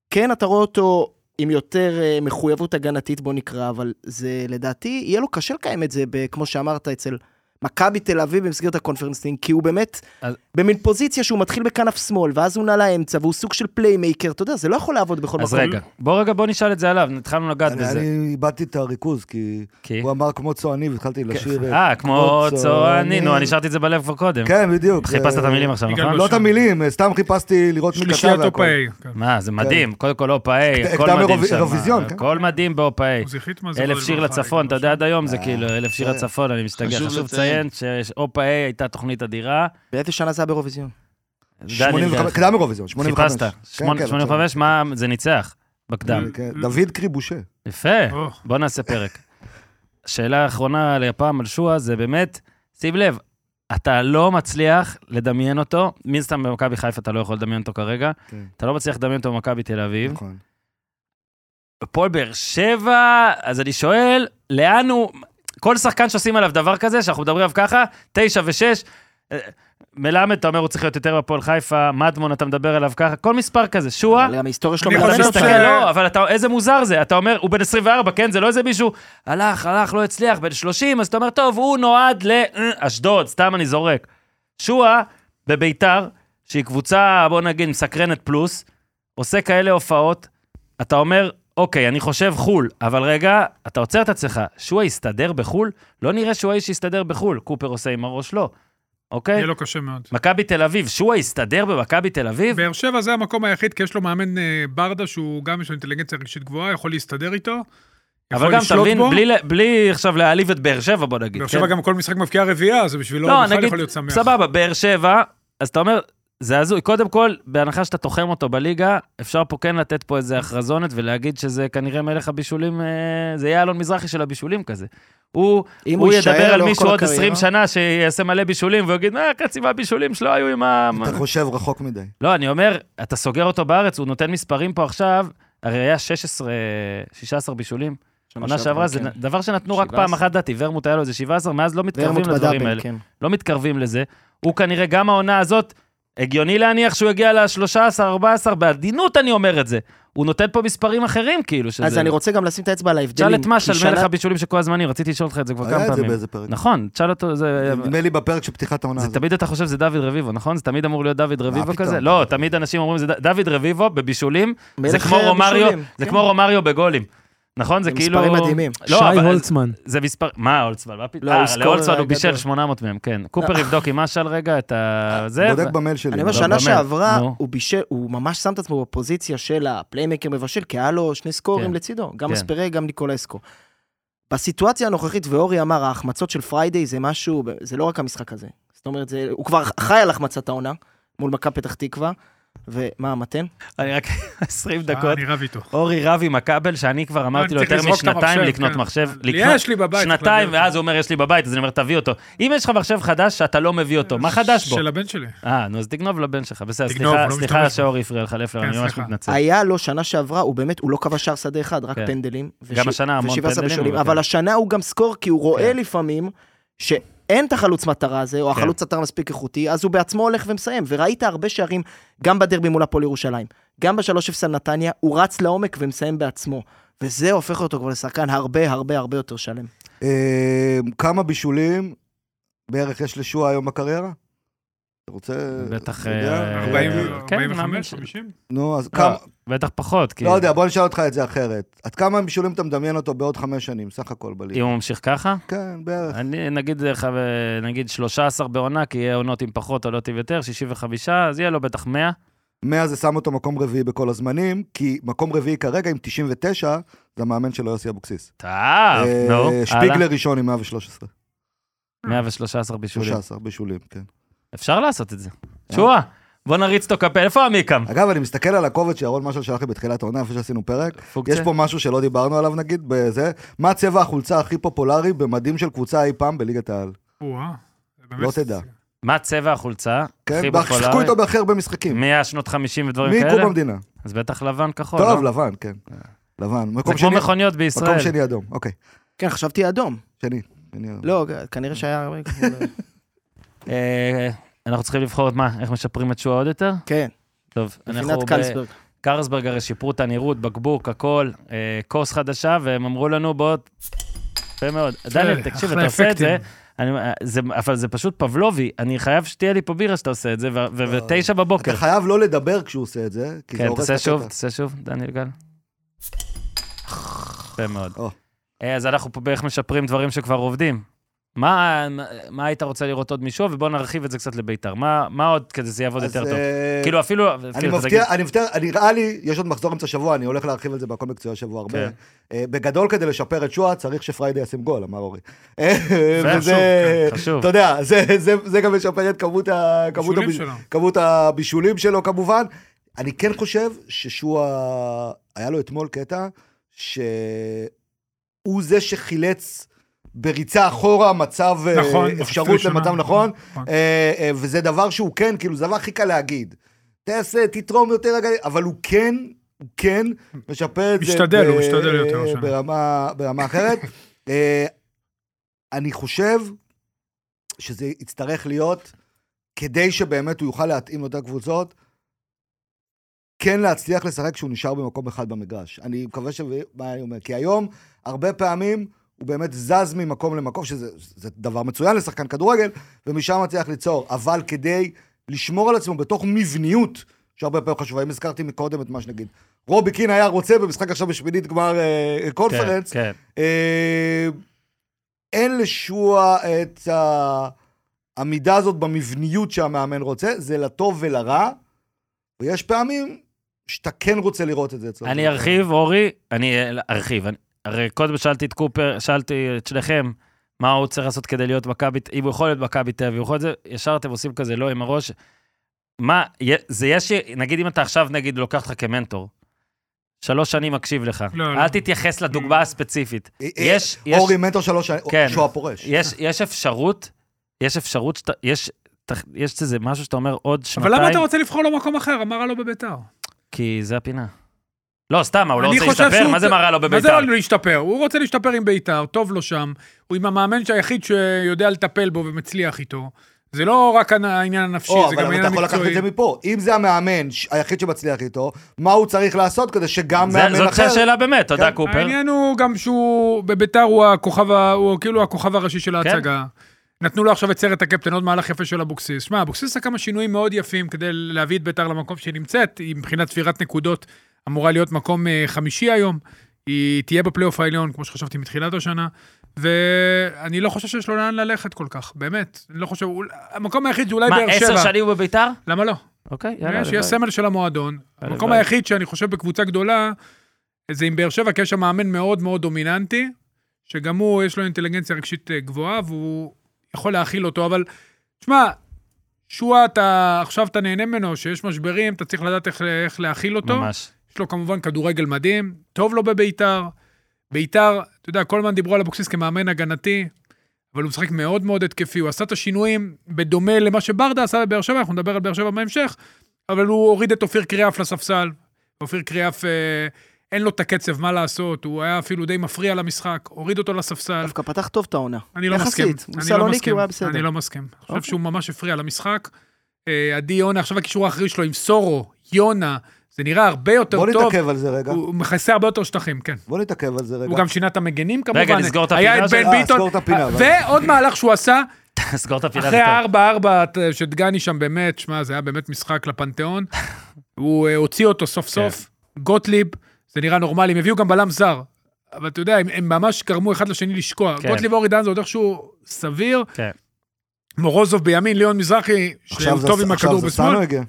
כן, אתה רואה אותו עם יותר אה, מחויבות הגנתית, בוא נקרא, אבל זה לדעתי, יהיה לו קשה לקיים את זה, כמו שאמרת, אצל מכבי תל אביב במסגרת הקונפרנסטינג, כי הוא באמת אז- במין פוזיציה שהוא מתחיל בכנף שמאל, ואז הוא נע לאמצע, והוא סוג של playmaker, אתה יודע, זה לא יכול לעבוד בכל אז מקום. רגע, בוא רגע, בוא נשאל את זה עליו, התחלנו לגעת אני- בזה. אני איבדתי את הריכוז, כי כי? הוא אמר כמו צועני, והתחלתי לשיר... אה, כמו צועני, נו, אני שרתי את זה בלב כבר קודם. כן, בדיוק. חיפשת את אה, המילים עכשיו, נכון? לא את המילים, סתם חיפשתי לראות מי כתב והכל. כן. מה, זה מדהים, קודם כל אופאי, הכל הקדם מדהים שם. כן. הכל מדהים באופאי. עוזי חיטמן, זכרו אלף שיר לברכה, לצפון, אתה יודע עד היום זה אה, כאילו אלף שיר כן. לצפון, אני מסתגר. חשוב חשוב לציין. לציין שאופאי הייתה תוכנית אדירה. באיזה שנה זה היה באירוויזיון? זה אני 85, יודע. קדם אירוויזיון, 85. חיפשת. כן, שמונה- כן, 85, מה, זה ניצח בקדם. כן, דוד קריבושה. יפה. בוא נעשה פרק. שאלה אחרונה להפעם על שועה, זה באמת, שים לב, אתה לא מצליח לדמיין אותו, מן סתם במכבי חיפה אתה לא יכול לדמיין אותו כרגע, כן. אתה לא מצליח לדמיין אותו במכבי תל אביב. נכון. הפועל באר שבע, אז אני שואל, לאן הוא... כל שחקן שעושים עליו דבר כזה, שאנחנו מדברים עליו ככה, תשע ושש, אה, מלמד, אתה אומר, הוא צריך להיות יותר בפועל חיפה, מדמון, אתה מדבר עליו ככה, כל מספר כזה, שועה, אבל גם ההיסטוריה שלו מלמדת מסתכל, אותך. לא, אבל אתה, איזה מוזר זה, אתה אומר, הוא בן 24, כן? זה לא איזה מישהו, הלך, הלך, לא הצליח, בן 30, אז אתה אומר, טוב, הוא נועד לאשדוד, סתם אני זורק. שועה, בביתר, שהיא קבוצה, בוא נגיד, מסקרנת פלוס, עושה כאלה הופעות, אתה אומר, אוקיי, אני חושב חו"ל, אבל רגע, אתה עוצר את עצמך, שועה יסתדר בחו"ל? לא נראה שהוא האיש שיסתדר בחו"ל, קופר עושה עם הראש לא, אוקיי? יהיה לו קשה מאוד. מכבי תל אביב, שועה יסתדר במכבי תל אביב? באר שבע זה המקום היחיד, כי יש לו מאמן אה, ברדה שהוא גם יש לו אינטליגנציה רגשית גבוהה, יכול להסתדר איתו. אבל גם, מבין, בו. בלי, בלי עכשיו להעליב את באר שבע, בוא נגיד. באר כן? שבע גם כל משחק מבקיע רביעייה, זה בשבילו לא, בכלל יכול להיות שמח. סבבה, באר שבע, אז אתה אומר, זה הזוי. קודם כל, בהנחה שאתה תוחם אותו בליגה, אפשר פה כן לתת פה איזה הכרזונת ולהגיד שזה כנראה מלך הבישולים, אה, זה יהיה אלון מזרחי של הבישולים כזה. הוא, הוא ידבר על מישהו עוד 20 הקריירה- שנה שיעשה מלא בישולים, והוא יגיד, מה, חצי מהבישולים שלו היו עם ה... אתה חושב רחוק מדי. לא, אני אומר, אתה סוגר אותו בארץ, הוא נותן מספרים פה עכשיו, הרי היה 16, 16 בישולים. עונה שעברה, זה כן. דבר שנתנו רק 17. פעם אחת, דעתי, ורמוט היה לו איזה 17, מאז לא מתקרבים לדברים האלה. כן. לא מתקרבים לזה. הוא כנראה גם העונה הזאת, הגיוני להניח שהוא יגיע ל-13, 14, בעדינות אני אומר את זה. הוא נותן פה מספרים אחרים, כאילו, שזה... אז אני רוצה גם לשים את האצבע על ההבדלים. תשאל את משל, כי שנה- מלך הבישולים של כל הזמנים, רציתי לשאול אותך את זה כבר היה כמה את זה פעמים. באיזה פרק. נכון, תשאל אותו, זה... נדמה לי בפרק של פתיחת העונה זה הזאת. תמיד אתה חושב שזה דוד רביבו, נכון? זה תמיד אמור להיות דוד רביבו? כזה? לא, תמיד אנשים אומרים זה דוד רביבו בבישולים, זה זה כן. כמו רומריו בגולים. נכון? זה כאילו... מספרים מדהימים. לא, שי אבל- הולצמן. זה מספר... מה הולצמן? מה פתאום? לא, אה, להולצמן הוא. בישל 800 מהם, כן. קופר יבדוק עם משל רגע את ה... זה. בודק במייל שלי. אני אומר, לא, שנה שעברה. הוא בישל, הוא ממש שם את עצמו בפוזיציה של ה playmaker מבשל, כי היה לו שני סקוררים כן. לצידו, גם כן. אספרי, גם ניקולסקו. בסיטואציה הנוכחית, ואורי אמר, ההחמצות של פריידיי זה משהו, זה לא רק המשחק הזה. זאת אומרת, זה, הוא כבר חי על החמצת העונה, מול מכבי פתח תקווה, ומה, המתן? אני רק 20 אה, דקות. אני רב איתו. אורי רב עם הכבל, שאני כבר אמרתי לו יותר משנתיים לקנות כן. מחשב. יש לי בבית, שנתיים. ואז הוא אומר, יש לי בבית, אז אני אומר, תביא אותו. אם יש לך מחשב חדש שאתה לא מביא אותו, מה חדש בו? של הבן שלי. אה, נו, אז תגנוב לבן שלך. בסדר, סליחה, לא. שאורי הפריע לך לפלר, כן, אני ממש. מתנצל. היה לו שנה שעברה, הוא באמת, הוא לא כבש שער שדה אחד, רק כן. פנדלים. גם השנה המון ו-17 פנדלים, אבל כן. השנה הוא גם סקור, כי הוא רואה כן. לפעמים שאין את החלוץ מטרה הזה, או כן. החלוץ מטרה מספיק איכותי, אז הוא בעצמו הולך ומסיים. וראית הרבה שערים, גם בדרבי מול הפועל ירושלים, גם בשלוש אפס על נתניה, הוא רץ לעומק ומסיים בעצמו. וזה הופך אותו כבר לשחקן הרבה הרבה הרבה יותר שלם. אה, כמה בישולים בערך יש לשועה היום בקריירה? אתה רוצה... בטח, אתה יודע? אה, 40, כן, 45, 50? נו, אז לא, כמה... בטח פחות, כי לא יודע, בוא נשאל אותך את זה אחרת. עד כמה בישולים אתה מדמיין אותו בעוד חמש שנים, סך הכל בליגה? אם הוא ממשיך ככה, כן, בערך. אני נגיד, אה, חו- נגיד 13 בעונה, כי יהיה עונות עם פחות, עונות עם יותר, 65, אז יהיה לו בטח 100. 100 זה שם אותו מקום רביעי בכל הזמנים, כי מקום רביעי כרגע עם 99, זה המאמן שלו יוסי אבוקסיס. טוב, אה, נו, הלאה. שפיגלר ראשון עם 113. 113 בישולים. 13 בישולים, כן. אפשר לעשות את זה. שועה, בוא נריץ אותו קפה, איפה עמיקם? אגב, אני מסתכל על הקובץ שירון משל שלח לי בתחילת העונה, איפה שעשינו פרק. פוקציה? יש פה משהו שלא דיברנו עליו נגיד, בזה. מה צבע החולצה הכי פופולרי במדים של קבוצה אי פעם בליגת העל? לא תדע. מה צבע החולצה? כן? הכי שיחקו? איתו בהכי הרבה משחקים. מהשנות 50 ודברים מי כאלה? קום המדינה? אז בטח לבן כחול, טוב, לא? לבן, כן. לבן. זה מקום כמו שני, מכוניות מקום בישראל. שני אדום, אוקיי. כן, חשבתי אדום. שני. שני אדום. לא, כנראה שהיה... אה, אנחנו צריכים לבחור את מה? איך משפרים את שועה עוד יותר? כן, טוב, אנחנו קלסברג. קרלסברג הרי שיפרו את הנראות, בקבוק, הכל, אה, כוס חדשה, והם אמרו לנו בעוד... יפה מאוד. דניאל, תקשיב, אתה עושה את זה. אני, אה, זה, אבל זה פשוט פבלובי, אני חייב שתהיה לי פה בירה שאתה עושה את זה, ו- ו- ותשע בבוקר. אתה חייב לא לדבר כשהוא עושה את זה, כי זה כן, הורס את תעשה שוב, הקטע. תעשה שוב, דניאל גל. יפה מאוד. או. אז אנחנו פה בערך משפרים דברים שכבר עובדים. מה, מה- היית רוצה לראות עוד משהו, ובואו נרחיב את זה קצת לביתר. מה, מה עוד כדי שזה יעבוד יותר טוב? אה, כאילו אפילו... אני מבטיח, תגיד- אני מבטיח, אני- נראה לי, יש עוד מחזור אמצע שבוע, אני הולך להרחיב על זה בהכל מקצועי השבוע הרבה. כן. אה, בגדול, כדי לשפר את שואה, צריך שפריידי ישים גול, אמר אורי. אה, חשוב, וזה, כן, חשוב. אתה יודע, זה- זה- זה גם משפר את כמות ה- כמות בישולים הביש- שלו. כמות הבישולים שלו כמובן. אני כן חושב ששועה, היה לו אתמול קטע, שהוא זה שחילץ בריצה אחורה מצב, אה, נכון, אפשרות. למצב נכון, נכון. אה, אה, וזה דבר שהוא כן, כאילו, זה הדבר הכי קל להגיד. תעשה, תתרום יותר אבל הוא כן, הוא כן משפר את זה. משתדל, הוא משתדל יותר השנה. ברמה, ברמה אחרת. אני חושב שזה יצטרך להיות, כדי שבאמת הוא יוכל להתאים לאותן קבוצות, כן להצליח לשחק כשהוא נשאר במקום אחד במגרש. אני מקווה ש... מה אני אומר? כי היום, הרבה פעמים, הוא באמת זז ממקום למקום, שזה זה דבר מצוין לשחקן כדורגל, ומשם מצליח ליצור. אבל כדי לשמור על עצמו בתוך מבניות, שהרבה פעמים חשובה, אם הזכרתי מקודם את מה שנגיד, רובי קין היה רוצה במשחק עכשיו בשמינית גמר אה, קונפרנס, כן, כן. אה, אין לשועה את העמידה הזאת במבניות שהמאמן רוצה, זה לטוב ולרע, ויש פעמים שאתה כן רוצה לראות את זה אצלו. אני ארחיב, אורי, אני אה, ארחיב. אני- הרי קודם שאלתי את קופר, שאלתי את שניכם, מה הוא צריך לעשות כדי להיות מכבי, אם הוא יכול להיות מכבי תל אביב, יכול להיות זה, ישר אתם עושים כזה לא עם הראש. מה, זה יש, נגיד אם אתה עכשיו, נגיד, לוקח אותך כמנטור, שלוש שנים מקשיב לך, לא, לא. אל תתייחס לדוגמה הספציפית. יש, יש, אורי מנטור שלוש שנים, כן. שהוא הפורש. יש, יש אפשרות, יש אפשרות שאתה, יש, יש איזה משהו שאתה אומר עוד שנתיים, אבל למה אתה רוצה לבחור לו מקום אחר? רע לו בביתר? כי זה הפינה. לא, סתם, מה, הוא לא רוצה להשתפר? מה זה מה רע לו מה בביתר? זה לא להשתפר? הוא רוצה להשתפר עם ביתר, טוב לו שם. הוא עם המאמן היחיד שיודע לטפל בו ומצליח איתו. זה לא רק העניין הנפשי, או, זה אבל גם אתה העניין יכול לקחת את המקצועי. זה מפה. אם זה המאמן היחיד שמצליח איתו, מה הוא צריך לעשות כדי שגם זה- מאמן זאת אחר... השאלה באמת, תודה כן, קופר. העניין הוא גם שהוא, בביתר הוא הכוכב, הוא כאילו הכוכב הראשי של כן. ההצגה. נתנו לו עכשיו את סרט הקפטן, עוד מהלך יפה של אבוקסיס. שמע, אבוקסיס עשה כמה שינויים מאוד יפים כדי להביא את ביתר למקום שהיא נמצאת, היא מבחינת ספירת נקודות אמורה להיות מקום אה, חמישי היום. היא תהיה בפלייאוף העליון, כמו שחשבתי מתחילת השנה, ואני לא חושב שיש לו לאן ללכת כל כך, באמת. אני לא חושב, המקום היחיד זה אולי מה, באר עשר שבע. שנים הוא בביתר? למה לא? אוקיי, יאללה. הלוואי. יש סמל של המועדון. המקום היחיד שאני חושב בקבוצה גדולה, זה עם באר שבע, כי יש שם מאמן מאוד מאוד דומיננטי, שגם הוא, יש לו אינטליגנציה רגשית אה, גבוהה, והוא יכול להכיל אותו, אבל, תשמע, שועה, אתה, עכשיו אתה נהנה ממנו, שיש משברים, אתה צריך לדעת איך, איך להכיל אותו. ממש. יש לו כמובן כדורגל מדהים, טוב לו בביתר. ביתר, אתה יודע, כל הזמן דיברו על אבוקסיס כמאמן הגנתי, אבל הוא משחק מאוד מאוד התקפי, הוא עשה את השינויים בדומה למה שברדה עשה בבאר שבע, אנחנו נדבר על באר שבע בהמשך, אבל הוא הוריד את אופיר קריאף לספסל. אופיר קריאף, אה, אין לו את הקצב, מה לעשות, הוא היה אפילו די מפריע למשחק, הוריד אותו לספסל. דווקא פתח טוב את העונה. אני לא יחסית, מסכים. לא מסכים. הוא היה בסדר. אני לא מסכים. אני חושב אוקיי. שהוא ממש הפריע למשחק. אה, עדי יונה, עכשיו הקישור האחרי שלו עם סורו, יונה, זה נראה הרבה יותר בוא טוב. נתעכב על זה רגע. הוא מכסה הרבה יותר שטחים, כן. בוא נתעכב על זה רגע. הוא גם שינה את המגנים כמובן. רגע, נסגור את היה הפינה את בן? אה, ביטון. את הפינה, ועוד מהלך שהוא עשה, סגור את הפינה. אחרי זה. הארבע-ארבע שדגני שם באמת, שמע, זה היה באמת משחק לפנתיאון. הוא אה, הוציא אותו סוף סוף. גוטליב, זה נראה נורמלי, הם הביאו גם בלם זר. אבל אתה יודע, הם, הם ממש גרמו אחד לשני לשקוע. כן. גוטליב ואורי דן זה עוד איכשהו סביר. כן. מורוזוב בימין, ליאון מזרחי, עכשיו שהוא זה- טוב עם עכשיו הכדור זה בשמאל. סאנו הגיע.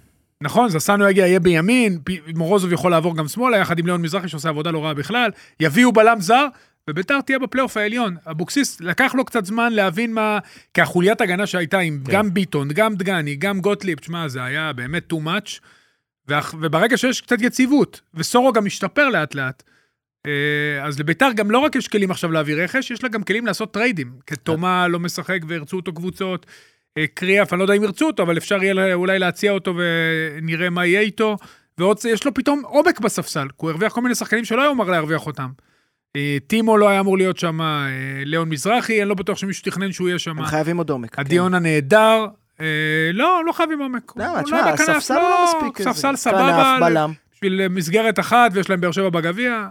נכון, זסנו יגיע, יהיה בימין, מורוזוב יכול לעבור גם שמאלה, יחד עם ליאון מזרחי שעושה עבודה לא רעה בכלל, יביאו בלם זר, ובית"ר תהיה בפלייאוף העליון. אבוקסיס, לקח לו קצת זמן להבין מה... כי החוליית הגנה שהייתה עם כן. גם ביטון, גם דגני, גם גוטליב, תשמע, זה היה באמת too much. ואח- וברגע שיש קצת יציבות, וסורו גם משתפר לאט לאט, אה, אז לבית"ר גם לא רק יש כלים עכשיו להביא רכש, יש לה גם כלים לעשות טריידים. כי תומה לא משחק וירצו אותו קבוצות. אה, קריאף, אני לא יודע אם ירצו אותו, אבל אפשר יהיה אולי להציע אותו ונראה מה יהיה איתו. ועוד זה, יש לו פתאום עומק בספסל, כי הוא הרוויח כל מיני שחקנים שלא היה אמור להרוויח אותם. אה, טימו לא היה אמור להיות שם, אה, ליאון מזרחי, אני לא בטוח שמישהו תכנן שהוא יהיה שם. הם חייבים עוד עומק. כן. הדיון הנהדר, אה, לא, לא חייבים עומק. לא, תשמע, הספסל לא מספיק. ספסל איזה- סבבה, כנף, בלם. בשביל אה, מסגרת אחת, ויש להם באר שבע בגביע.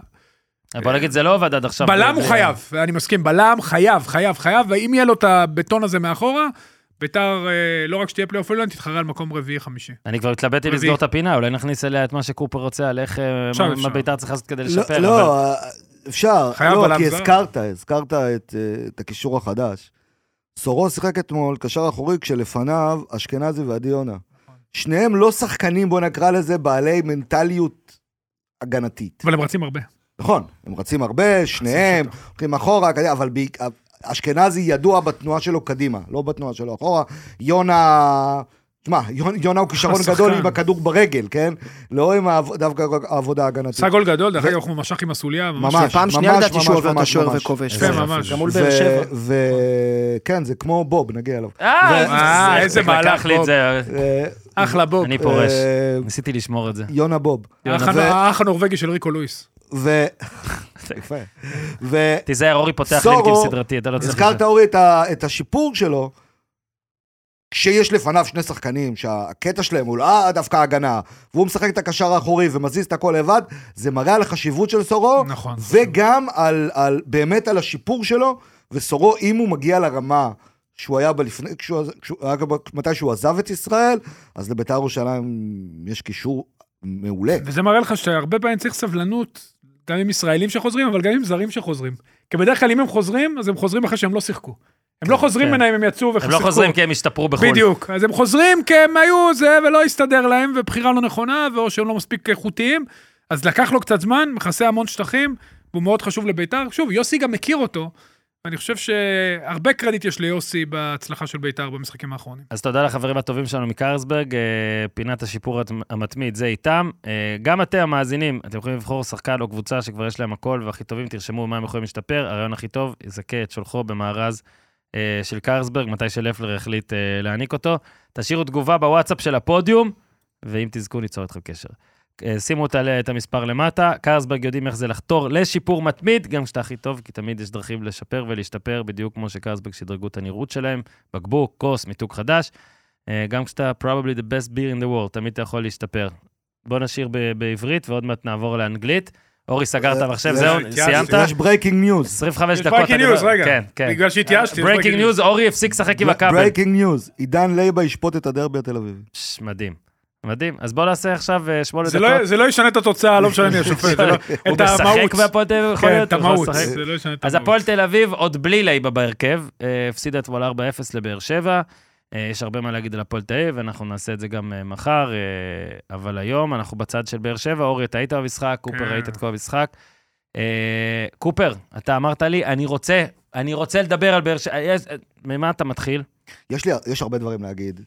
בוא נגיד, זה לא עבד עד עכשיו. בלם הוא חייב, אני מסכים, בלם חייב, חייב, חייב, ואם יהיה לו את הבטון הזה מאחורה, ביתר, אה, לא רק שתהיה פלייאוף עליון, תתחרה על מקום רביעי-חמישי. אני כבר התלבטתי. לסגור את הפינה, אולי נכניס אליה את מה שקופר רוצה, על איך, אה, מה- אפשר. ביתר צריך לעשות כדי לא, לשפר. לא, אפשר. חייב לא, כי. הזכרת, הזכרת את אה, הקישור החדש. סורו שיחק אתמול קשר אחורי כשלפניו אשכנזי ועדי יונה. שניהם לא שחקנים, בוא נקרא לזה, בעלי מנטליות הגנתית. אבל הם רצים הרבה. נכון, הם רצים הרבה, שניהם, הולכים אחורה, אבל אשכנזי ידוע בתנועה שלו קדימה, לא בתנועה שלו אחורה. יונה... תשמע, יונה הוא כישרון. גדול עם הכדור ברגל, כן? לא עם דווקא העבודה ההגנתית. עשה גול גדול, דרך אגב, הוא משך עם הסוליה, ממש. פעם שנייה לדעתי ממש, שהוא עובר את ממש, השוער ממש. וכובש. איזה ממש. גם מול באר שבע. ו- כן, זה כמו בוב, נגיע אליו. אה, אה, איזה- איך מהלך, לי את. זה. אה, אחלה בוב. אני פורש. אה, ניסיתי לשמור את זה. יונה בוב. האח הנורבגי של ריקו לואיס. ו... יפה. ו... תיזהר, אורי פותח לינקים סדרתי, אתה לא צריך... הזכרת אורי את, השיפור שלו, כשיש לפניו שני שחקנים שהקטע שלהם הוא לא דווקא הגנה, והוא משחק את הקשר האחורי ומזיז את הכל לבד, זה מראה על החשיבות של סורו, נכון. וגם על, על, באמת על השיפור שלו, וסורו, אם הוא מגיע לרמה שהוא היה בה לפני, כשהוא, בה- מתי שהוא עזב את ישראל, אז לבית"ר ירושלים יש קישור מעולה. וזה מראה לך שהרבה פעמים צריך סבלנות, גם עם ישראלים שחוזרים, אבל גם עם זרים שחוזרים. כי בדרך כלל אם הם חוזרים, אז הם חוזרים אחרי שהם לא שיחקו. הם לא חוזרים כן. ממנה אם הם יצאו הם ושיחקו. לא חוזרים כי הם השתפרו בחו"ל. בדיוק. אז הם חוזרים כי הם היו זה, ולא הסתדר להם, ובחירה לא נכונה, או שהם לא מספיק איכותיים. אז לקח לו קצת זמן, מכסה המון שטחים, והוא מאוד חשוב לביתר. שוב, יוסי גם מכיר אותו, אני חושב שהרבה קרדיט יש ליוסי בהצלחה של בית"ר במשחקים האחרונים. אז תודה לחברים הטובים שלנו מקרלסברג, אה, פינת השיפור המתמיד, זה איתם. אה, גם אתם, המאזינים, אתם יכולים לבחור שחקן או קבוצה שכבר יש להם הכל, והכי טובים, תרשמו מה הם יכולים להשתפר. הרעיון הכי טוב, יזכה את שולחו במארז אה, של קרלסברג, מתי שלפלר החליט להעניק אותו. תשאירו תגובה בוואטסאפ של הפודיום, ואם תזכו, ניצור אתכם קשר. אה, שימו את המספר למטה, קרלסברג יודעים איך זה לחתור לשיפור מתמיד, גם כשאתה הכי טוב, כי תמיד יש דרכים לשפר ולהשתפר, בדיוק כמו שקרלסברג שדרגו את הנראות שלהם, בקבוק, כוס, מיתוג חדש. אה, גם כשאתה probably the best beer in the world, תמיד אתה יכול להשתפר. בוא נשאיר ב- בעברית ועוד מעט נעבור לאנגלית. אורי, סגר את זה- המחשב, זה- זהו. סיימת? יש breaking news. 25 יש דקות. breaking אני news, לא- רגע. כן, כן. בגלל שהתייאשתי, יש ברייקינג breaking ניוז, אורי הפסיק לשחק עם הכבל. ברייקינג ניוז. עידן לייבה ישפוט את הדרבי התל אביבי. מדהים. מדהים. אז בוא נעשה עכשיו אה, שמונה זה דקות. לא- זה לא ישנה את התוצאה, לא משנה מי השופט. זה לא- הוא את המהות. משחק בהפועל תל אביב, יכול כן, להיות? את הוא יכול המהות. לשחק. זה לא ישנה את אז המהות. הפועל תל אביב עוד בלי לייבה בהרכב, אה, הפסידה אתמול 4-0 לבאר שבע. אה, יש הרבה מה להגיד על הפועל תל אביב, אנחנו נעשה את זה גם מחר, אבל היום אנחנו בצד של באר שבע. אורי, אתה היית במשחק, קופר כן. ראית את כל המשחק. קופר, אתה אמרת לי, אני רוצה, אני רוצה לדבר על באר שבע. ממה אתה מתחיל? יש לי, יש הרבה דברים להגיד.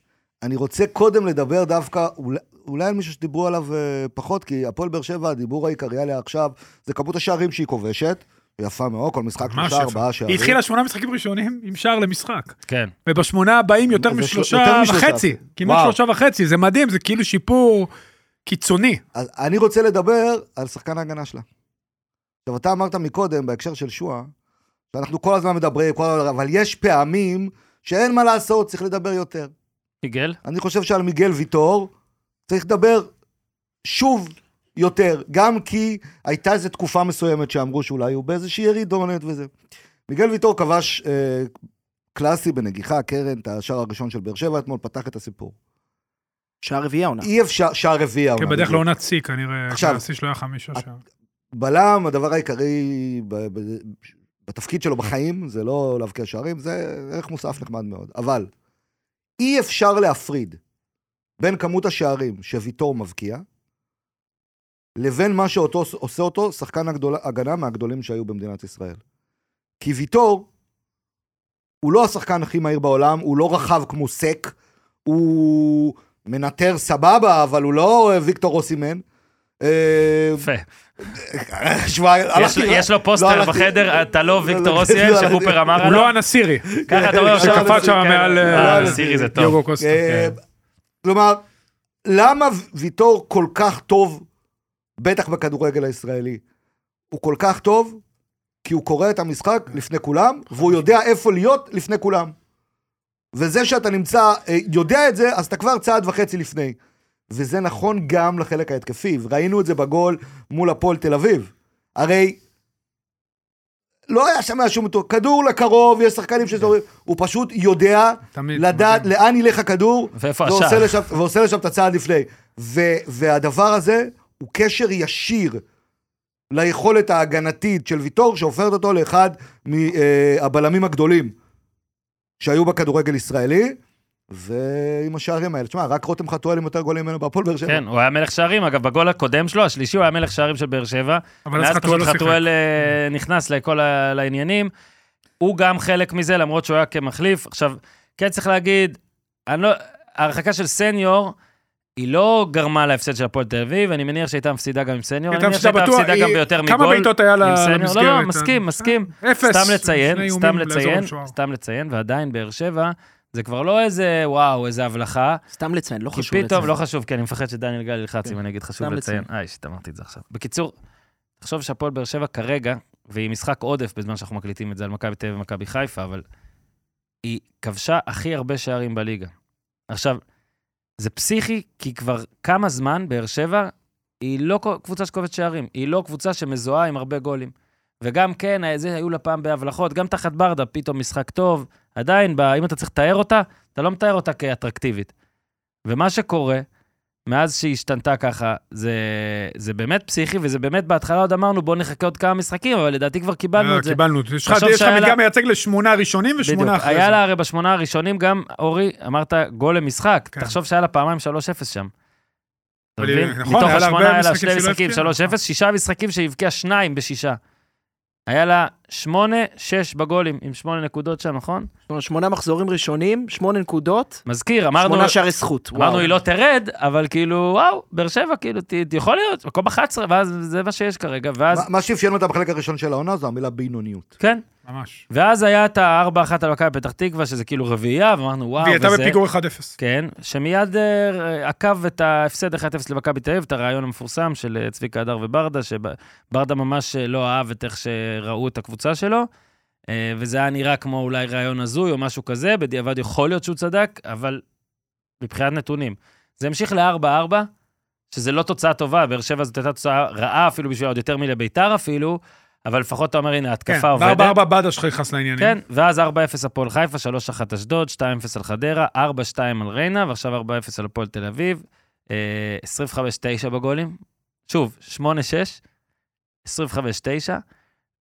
אני רוצה קודם לדבר דווקא, אולי, אולי על מישהו שדיברו עליו אה, פחות, כי הפועל באר שבע, הדיבור העיקרי עליה עכשיו, זה כמות השערים שהיא כובשת. יפה מאוד, כל משחק שלושה. ארבעה שערים. היא התחילה שמונה משחקים ראשונים עם שער למשחק. כן. ובשמונה הבאים יותר משלושה וחצי. כמעט וואו. שלושה וחצי, זה מדהים, זה כאילו שיפור קיצוני. אז אני רוצה לדבר על שחקן ההגנה שלה. עכשיו, אתה אמרת מקודם, בהקשר של שואה, שאנחנו כל הזמן מדברים, כל הזמן, אבל יש פעמים שאין מה לעשות, צריך לדבר יותר. מיגל? אני חושב שעל מיגל ויטור צריך לדבר שוב יותר, גם כי הייתה איזו תקופה מסוימת שאמרו שאולי הוא באיזושהי ירידונת וזה. מיגל ויטור כבש אה, קלאסי בנגיחה, קרן, את השער הראשון של באר שבע אתמול, פתח את הסיפור. שער רביעייה עונה. אי אפשר, שער רביעי העונה. כן, בדרך בדיוק. לעונת שיא כנראה, עכשיו, השיא שלו היה חמישה שער. בלם, הדבר העיקרי ב- ב- בתפקיד שלו בחיים, זה לא להבקיע שערים, זה ערך מוסף נחמד מאוד. אבל אי אפשר להפריד בין כמות השערים שוויטור מבקיע, לבין מה שאותו עושה אותו שחקן הגדול, הגנה מהגדולים שהיו במדינת ישראל. כי ויטור הוא לא השחקן הכי מהיר בעולם, הוא לא רחב כמו סק, הוא מנטר סבבה, אבל הוא לא אה, ויקטור אוסימן. אה, יפה. יש לו- לא פוסטר הלכתי- בחדר, אתה לא לא, ויקטור לא, אוסיאל, לא, שקופר אמר הוא עליו. לא הנסירי, ככה אתה רואה. שקפץ שם כן. מעל... אה, אה, סירי זה טוב. אה, כן. כלומר, למה ויטור כל כך טוב, בטח בכדורגל הישראלי? הוא כל כך טוב, כי הוא קורא את המשחק לפני כולם, והוא יודע איפה להיות לפני כולם. וזה שאתה נמצא, יודע את זה, אז אתה כבר צעד וחצי לפני. וזה נכון גם לחלק ההתקפי, וראינו את זה בגול מול הפועל תל אביב. הרי לא היה שם שום כדור לקרוב, יש שחקנים שזורים, הוא פשוט יודע. לדעת. לאן ילך הכדור, ועושה? לשם, ועושה לשם את הצעד לפני. ו, והדבר הזה הוא קשר ישיר ליכולת ההגנתית של ויטור, שהופכת אותו לאחד מהבלמים הגדולים שהיו בכדורגל ישראלי, ועם השערים האלה. תשמע, רק רותם חתואל עם יותר גולים ממנו בהפועל באר שבע. כן, הוא היה מלך שערים, אגב, בגול הקודם שלו, השלישי, הוא היה מלך שערים של באר שבע. אבל אז חתואל לא שיחק. חתואל אה, נכנס לכל ה- לעניינים. הוא גם חלק מזה, למרות שהוא היה כמחליף. עכשיו, כן צריך להגיד, אני לא, ההרחקה של סניור, היא לא גרמה להפסד של הפועל תל אביב, אני מניח שהייתה מפסידה גם עם סניור, אני הייתה מניח שהייתה מפסידה גם ביותר מגול. כמה בעיטות היה עם. למסגרת? לא, לא, מסכים, מסכים. אפס. סתם לציין, סתם לציין. סתם לציין, ועדיין באר שבע, זה כבר לא איזה וואו, איזה הבלחה. סתם לציין, לא כי חשוב פתאום, לציין. לא חשוב, כי אני מפחד שדניאל גל ילחץ כן. אם אני אגיד חשוב לציין. אה, שיט, אמרתי את זה עכשיו. בקיצור, תחשוב שהפועל באר שבע כרגע, והיא משחק עודף בזמן שאנחנו מקליטים את זה על מכבי תל אביב ומכבי חיפה, אבל היא כבשה הכי הרבה שערים בליגה. עכשיו, זה פסיכי, כי כבר כמה זמן באר שבע היא לא קבוצה שכובשת שערים, היא לא קבוצה שמזוהה עם הרבה גולים. וגם כן, זה היו לה פעם בהבלחות, גם תחת ברדה, פתאום משחק טוב. עדיין, ב- אם אתה צריך לתאר אותה, אתה לא מתאר אותה כאטרקטיבית. ומה שקורה, מאז שהיא השתנתה ככה, זה, זה באמת פסיכי, וזה באמת, בהתחלה עוד אמרנו, בואו נחכה עוד כמה משחקים, אבל לדעתי כבר קיבלנו אה, את זה. קיבלנו. יש לך לה- מדגם מייצג לשמונה ראשונים בדיוק. ושמונה אחרי היה זה. לה הרי בשמונה הראשונים גם, אורי, אמרת גול למשחק. כן. תחשוב שהיה לה פעמיים 3-0 שם. אתה מבין? נכון, מתוך היה השמונה היה לה שני משחקים, הבקיעה, 3-0, שישה משחקים שהיא הבקיעה שניים בשישה. היה לה 8-6 בגולים, עם 8 נקודות שם, נכון? שמונה- מחזורים ראשונים, שמונה נקודות, מזכיר, אמרנו, שמונה שערי זכות. אמרנו וואו. היא לא תרד, אבל כאילו, וואו, באר שבע, כאילו, ת, יכול להיות, מקום 11, ואז זה מה שיש כרגע, ואז, מה- מה שאפיין אותה בחלק הראשון של העונה זו המילה בינוניות. כן, ממש. ואז היה את ה-4-1 על מכבי פתח תקווה, שזה כאילו רביעייה, ואמרנו, וואו, והיא הייתה וזה... בפיגור 1-0. כן, שמיד אה, עקב את ההפסד 1-0 למכבי תל אביב, את הרעיון המפורסם של אה, צביקה הדר וברדה, שברדה ממש אה, לא אהב את איך שראו את הקבוצה שלו, אה, וזה היה נראה כמו אולי רעיון הזוי או משהו כזה, בדיעבד יכול להיות שהוא צדק, אבל מבחינת נתונים. זה המשיך ל-4-4, שזה לא תוצאה טובה, באר שבע זאת הייתה תוצאה רעה אפילו בשביל עוד יותר מלביתר אפילו, אבל לפחות אתה אומר, הנה, כן, ההתקפה עובדת. ב-4-4 בדש שלך נכנס לעניינים. כן, ואז 4-0 הפועל חיפה, 3-1 אשדוד, 2-0 על חדרה, 4-2 על ריינה, ועכשיו 4-0 על הפועל תל אביב, אה, 25-9 בגולים. שוב, 8-6, 25-9.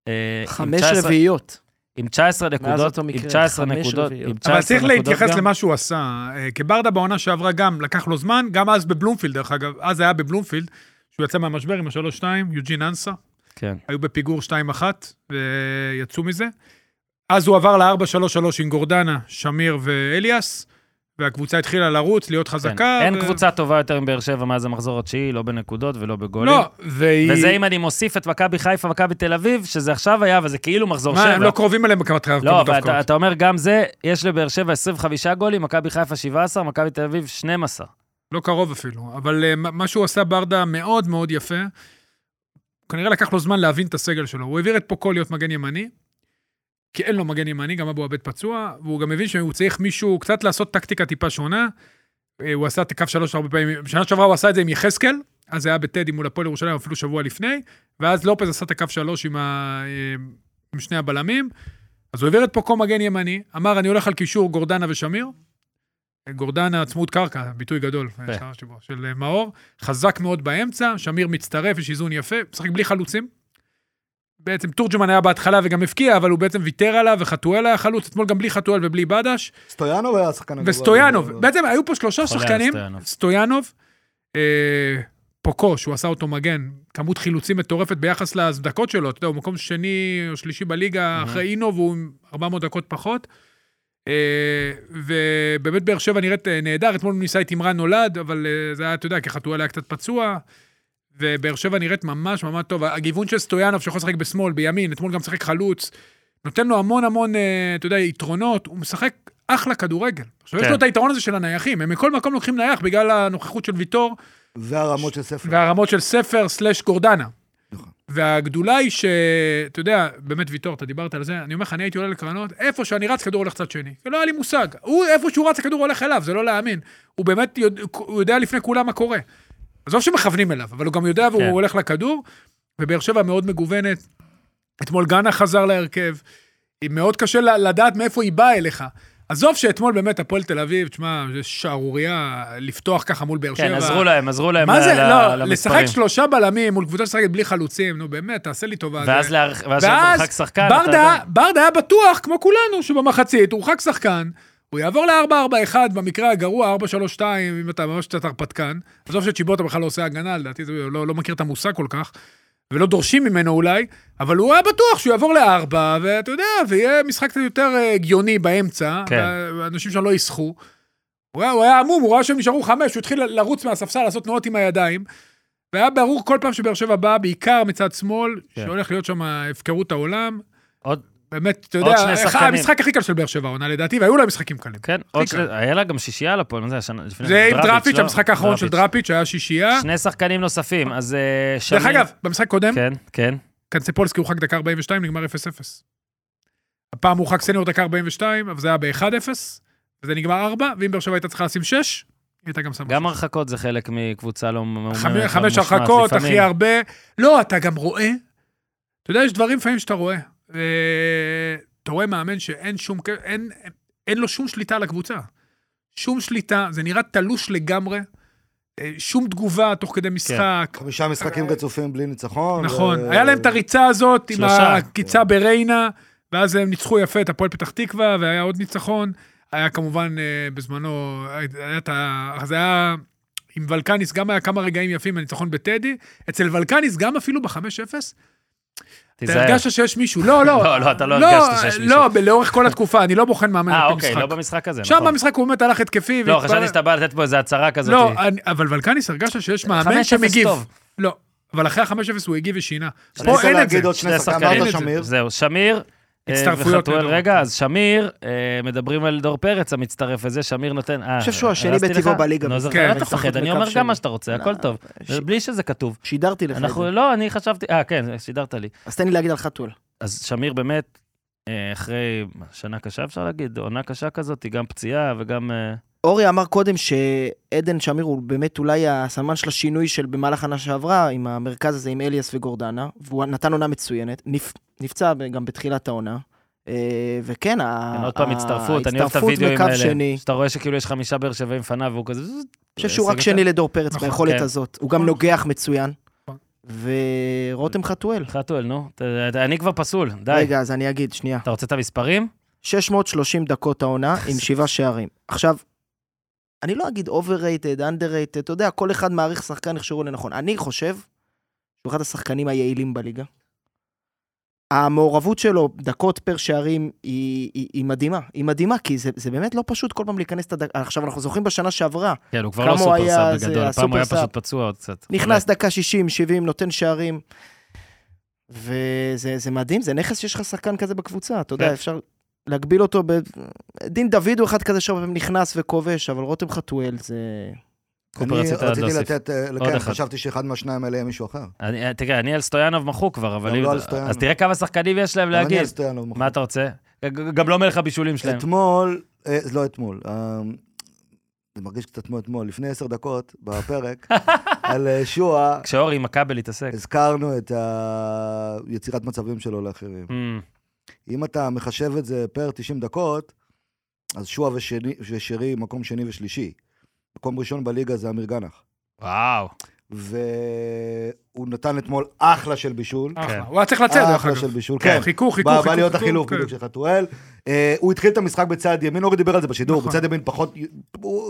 אה, עם חמש 19 רביעיות. עם 19 נקודות, עם מקרה, 19 חמש נקודות. עם 19 אבל צריך נקודות להתייחס גם. למה שהוא עשה. אה, כברדה בעונה שעברה גם לקח לו זמן, גם אז בבלומפילד, דרך אגב, אז היה בבלומפילד, שהוא יצא מהמשבר עם ה-3-2, יוג'ין אנסה, כן, היו בפיגור 2-1, ויצאו מזה. אז הוא עבר ל-4-3-3 עם גורדנה, שמיר ואליאס, והקבוצה התחילה לרוץ, להיות כן. חזקה. אין ו- קבוצה טובה יותר מבאר שבע מאז המחזור התשיעי, לא בנקודות ולא בגולים. לא, והיא... וזה אם אני מוסיף את מכבי חיפה, מכבי תל אביב, שזה עכשיו היה, וזה כאילו מחזור שבע. מה, הם לא קרובים אליהם בכמה לא, כמות אבל דווקא. אתה, אומר גם זה, יש לבאר שבע 25 גולים, מכבי חיפה 17, מכבי תל אביב 12. לא קרוב אפילו, אבל uh, מה שהוא עשה ברדה מאוד מאוד יפה. כנראה לקח לו זמן להבין את הסגל שלו. הוא העביר את פוקו להיות מגן ימני, כי אין לו מגן ימני, גם אבו עבד פצוע, והוא גם מבין שהוא צריך מישהו, קצת לעשות טקטיקה טיפה שונה. אה, הוא עשה את הקו שלוש הרבה פעמים, בשנה שעברה הוא עשה את זה עם יחזקאל, אז זה היה בטדי מול הפועל ירושלים, אפילו שבוע לפני, ואז לופז עשה את הקו שלוש עם, ה... אה, עם שני הבלמים. אז הוא העביר את פוקו מגן ימני, אמר, אני הולך על קישור גורדנה ושמיר. גורדנה צמוד קרקע, ביטוי גדול, השתמשתי בו, של אה, מאור, חזק מאוד באמצע, שמיר מצטרף, יש איזון יפה, משחק בלי חלוצים. בעצם תורג'מן היה בהתחלה וגם הבקיע, אבל הוא בעצם ויתר עליו, וחתואל היה חלוץ, אתמול גם בלי חתואל ובלי בדש, סטויאנוב היה השחקן הגבוה. וסטויאנוב. ביותר. בעצם היו פה שלושה שחקנים, סטויאנוב. אה, פוקו, שהוא עשה אותו מגן, כמות חילוצים מטורפת ביחס לדקות שלו, אתה יודע, הוא מקום שני או שלישי בליגה. אחרי אינו, והוא עם 400 דקות פחות. אה, ובאמת באר שבע נראית אה, נהדר, אתמול ניסה את אמרן נולד, אבל אה, זה היה, אתה יודע, כי חתואל היה קצת פצוע. ובאר שבע נראית ממש ממש טוב. הגיוון של סטויאנוב, שיכול לשחק בשמאל, בימין, אתמול גם משחק חלוץ, נותן לו המון המון, אתה יודע, יתרונות, הוא משחק אחלה כדורגל. עכשיו, יש כן. לו את היתרון הזה של הנייחים, הם מכל מקום לוקחים נייח בגלל הנוכחות של ויטור, והרמות של ספר. והרמות של ספר סלאש גורדנה. והגדולה היא שאתה יודע, באמת ויטור, אתה דיברת על זה, אני אומר לך, אני הייתי עולה לקרנות, איפה שאני רץ, כדור הולך צד שני. לא היה לי מושג. הוא, איפה שהוא רץ, הכדור הולך אליו, זה לא להאמין. הוא באמת יודע, הוא יודע לפני כולם מה קורה. עזוב שמכוונים אליו, אבל הוא גם יודע והוא כן. הולך לכדור, ובאר שבע מאוד מגוונת. אתמול גאנה חזר להרכב, מאוד קשה לדעת מאיפה היא באה אליך. עזוב שאתמול באמת הפועל תל אביב, תשמע, זה שערורייה לפתוח ככה מול באר שבע. כן, עזרו להם, עזרו להם מה זה, ל- לא, למספרים. לשחק שלושה בלמים מול קבוצה ששחקת בלי חלוצים, נו באמת, תעשה לי טובה. ואז זה- להרח- ואז ואז כשמרחק שחקן, ברדה. ברדה היה בטוח, כמו כולנו, שבמחצית הוא הורחק שחקן, הוא יעבור ל-4-4-1, במקרה הגרוע, 4-3-2, אם אתה ממש קצת הרפתקן. עזוב שצ'יבוטה בכלל לא עושה הגנה, לדעתי, לא, לא מכיר את המושג כל כך, ולא דורשים ממנו אולי, אבל הוא היה בטוח שהוא יעבור לארבע, ואתה יודע, ויהיה משחק קצת יותר אה, הגיוני באמצע, כן. ואנשים שם לא יסחו. הוא היה, הוא היה עמום, הוא ראה שהם נשארו חמש, הוא התחיל לרוץ מהספסל, לעשות תנועות עם הידיים. והיה ברור כל פעם שבאר שבע באה, בעיקר מצד שמאל, כן. שהולך להיות שם הפקרות העולם. עוד- באמת, אתה יודע. המשחק הכי קל של באר שבע העונה לדעתי, והיו להם משחקים קלים. כן, עוד שני, היה לה גם שישייה על הפועל, מה זה השנה? לפני זה עם דראפיץ', לא? המשחק האחרון של דראפיץ', היה שישייה. שני שחקנים נוספים, אז אה. דרך אגב, במשחק קודם, כן, כן. קנצפולסקי הורחק דקה 42, נגמר 0-0. הפעם הורחק סניור דקה 42, אבל זה היה ב-1-0, וזה נגמר 4, ואם באר שבע הייתה צריכה לשים 6, היא הייתה גם שמה גם 6. הרחקות זה חלק מקבוצה לא מאומנת. חמש, הרחקות. הכי הרבה. לא, אתה גם רואה, אתה יודע, יש דברים לפעמים שאתה רואה. אה, אתה רואה מאמן שאין שום, אין, אין לו שום שליטה על הקבוצה. שום שליטה, זה נראה תלוש לגמרי. אה, שום תגובה תוך כדי משחק. חמישה משחקים רצופים בלי ניצחון. נכון, ו- היה להם את הריצה הזאת עם שלושה. הקיצה בריינה, ואז הם ניצחו יפה את הפועל פתח תקווה, והיה עוד ניצחון. היה כמובן אה, בזמנו, היה את ה... זה היה... עם ולקניס גם היה כמה רגעים יפים, הניצחון בטדי. אצל ולקניס גם אפילו ב-5-0, אתה תיזהר. הרגשת שיש מישהו, לא, לא. לא, לא, אתה לא הרגשת שיש מישהו. לא, לאורך כל התקופה, אני לא בוחן מאמן אה, על פי אוקיי. לא במשחק הזה, שם נכון. במשחק הוא באמת הלך התקפי. לא, חשבתי שאתה בא לתת פה איזה הצהרה כזאת. לא, אני- אבל ולקניס הרגשת שיש מאמן 5-0 שמגיב. טוב. לא, אבל אחרי ה-5-0 הוא הגיב ושינה. אני פה רוצה אין את זה. להגיד עוד שני שחקנים. זהו, שמיר. אה, הצטרפויות וחתואל. רגע, אז שמיר, אה, מדברים על דור פרץ המצטרף וזה, שמיר נותן... אה, אני חושב שהוא השני בטבעו? בליגה נו. זה- כן, אל תפחד, אני אומר. גם מה שאתה רוצה, הכל לא, טוב. ש- בלי שזה כתוב. שידרתי לך את זה. לא, אני חשבתי, אה, כן, שידרת לי. אז תן לי להגיד על חתואל. אז שמיר באמת, אחרי שנה קשה אפשר להגיד, עונה קשה כזאת, היא גם פציעה וגם... אורי אמר קודם שעדן שמיר הוא באמת אולי הסמן של השינוי של במהלך השנה שעברה, עם המרכז הזה עם אליאס וגורדנה, והוא נתן עונה מצוינת, נפ... נפצע גם בתחילת העונה. אה, וכן, כן, עוד פעם הצטרפות, אני אוהב את הוידאוים מקו האלה. שני. שאתה רואה שכאילו יש חמישה באר שבעים לפניו והוא כזה... אני חושב שהוא רק שני לדור פרץ נכון, ביכולת כן. הזאת. הוא גם נכון. נוגח מצוין. נכון. ורותם חתואל. חתואל, נו. אני כבר פסול, די. רגע, אז אני אגיד, שנייה. אתה רוצה את המספרים? 630 דקות העונה עם שבעה שערים. עכשיו, אני לא אגיד overrated, underrated, אתה יודע, כל אחד מעריך שחקן איך שהוא לנכון. אני חושב שהוא אחד השחקנים היעילים בליגה. המעורבות שלו, דקות פר שערים, היא, היא, היא מדהימה. היא מדהימה, כי זה, זה באמת לא פשוט כל פעם להיכנס את הדקה. עכשיו, אנחנו זוכרים בשנה שעברה, כן, הוא כבר לא סופרסאב בגדול, הפעם הוא היה. פשוט פצוע עוד קצת. נכנס דקה 60, 70, נותן שערים. וזה זה מדהים, זה נכס שיש לך שחקן כזה בקבוצה, אתה יודע, כן. אפשר להגביל אותו ב... דין דוד הוא אחד כזה שהרבה פעמים נכנס וכובש, אבל רותם חתואל זה... אני רציתי. לתת, אה, כן, אחד. חשבתי שאחד מהשניים האלה יהיה מישהו אחר. אני- תראה, אני על סטויאנוב מחוק כבר, אבל... לא על סטויאנוב. אז תראה כמה שחקנים יש להם גם אני להגיד. על סטויאנוב מחוק. מה אתה רוצה? גם לא מלך הבישולים שלהם. אתמול, אה, לא אתמול, אה, זה מרגיש קצת כמו אתמול, לפני עשר דקות בפרק, על אה, שועה, כשאורי עם הכבל התעסק. הזכרנו את היצירת מצבים שלו לאחרים. אם אתה מחשב את זה פר 90 דקות, אז שועה ושני- ושרי מקום שני ושלישי. מקום ראשון בליגה זה אמיר גנח. וואו. והוא נתן אתמול אחלה של בישול. כן. אחלה. הוא היה צריך לצאת, דרך אחלה של. בישול, כן, כן. חיכו, חיכו, בא- חיכו. בא להיות חיכו, החילוף כן. בדיוק של חתואל. אה, הוא התחיל את המשחק בצד ימין, אורי דיבר על זה בשידור, נכון. בצד ימין פחות,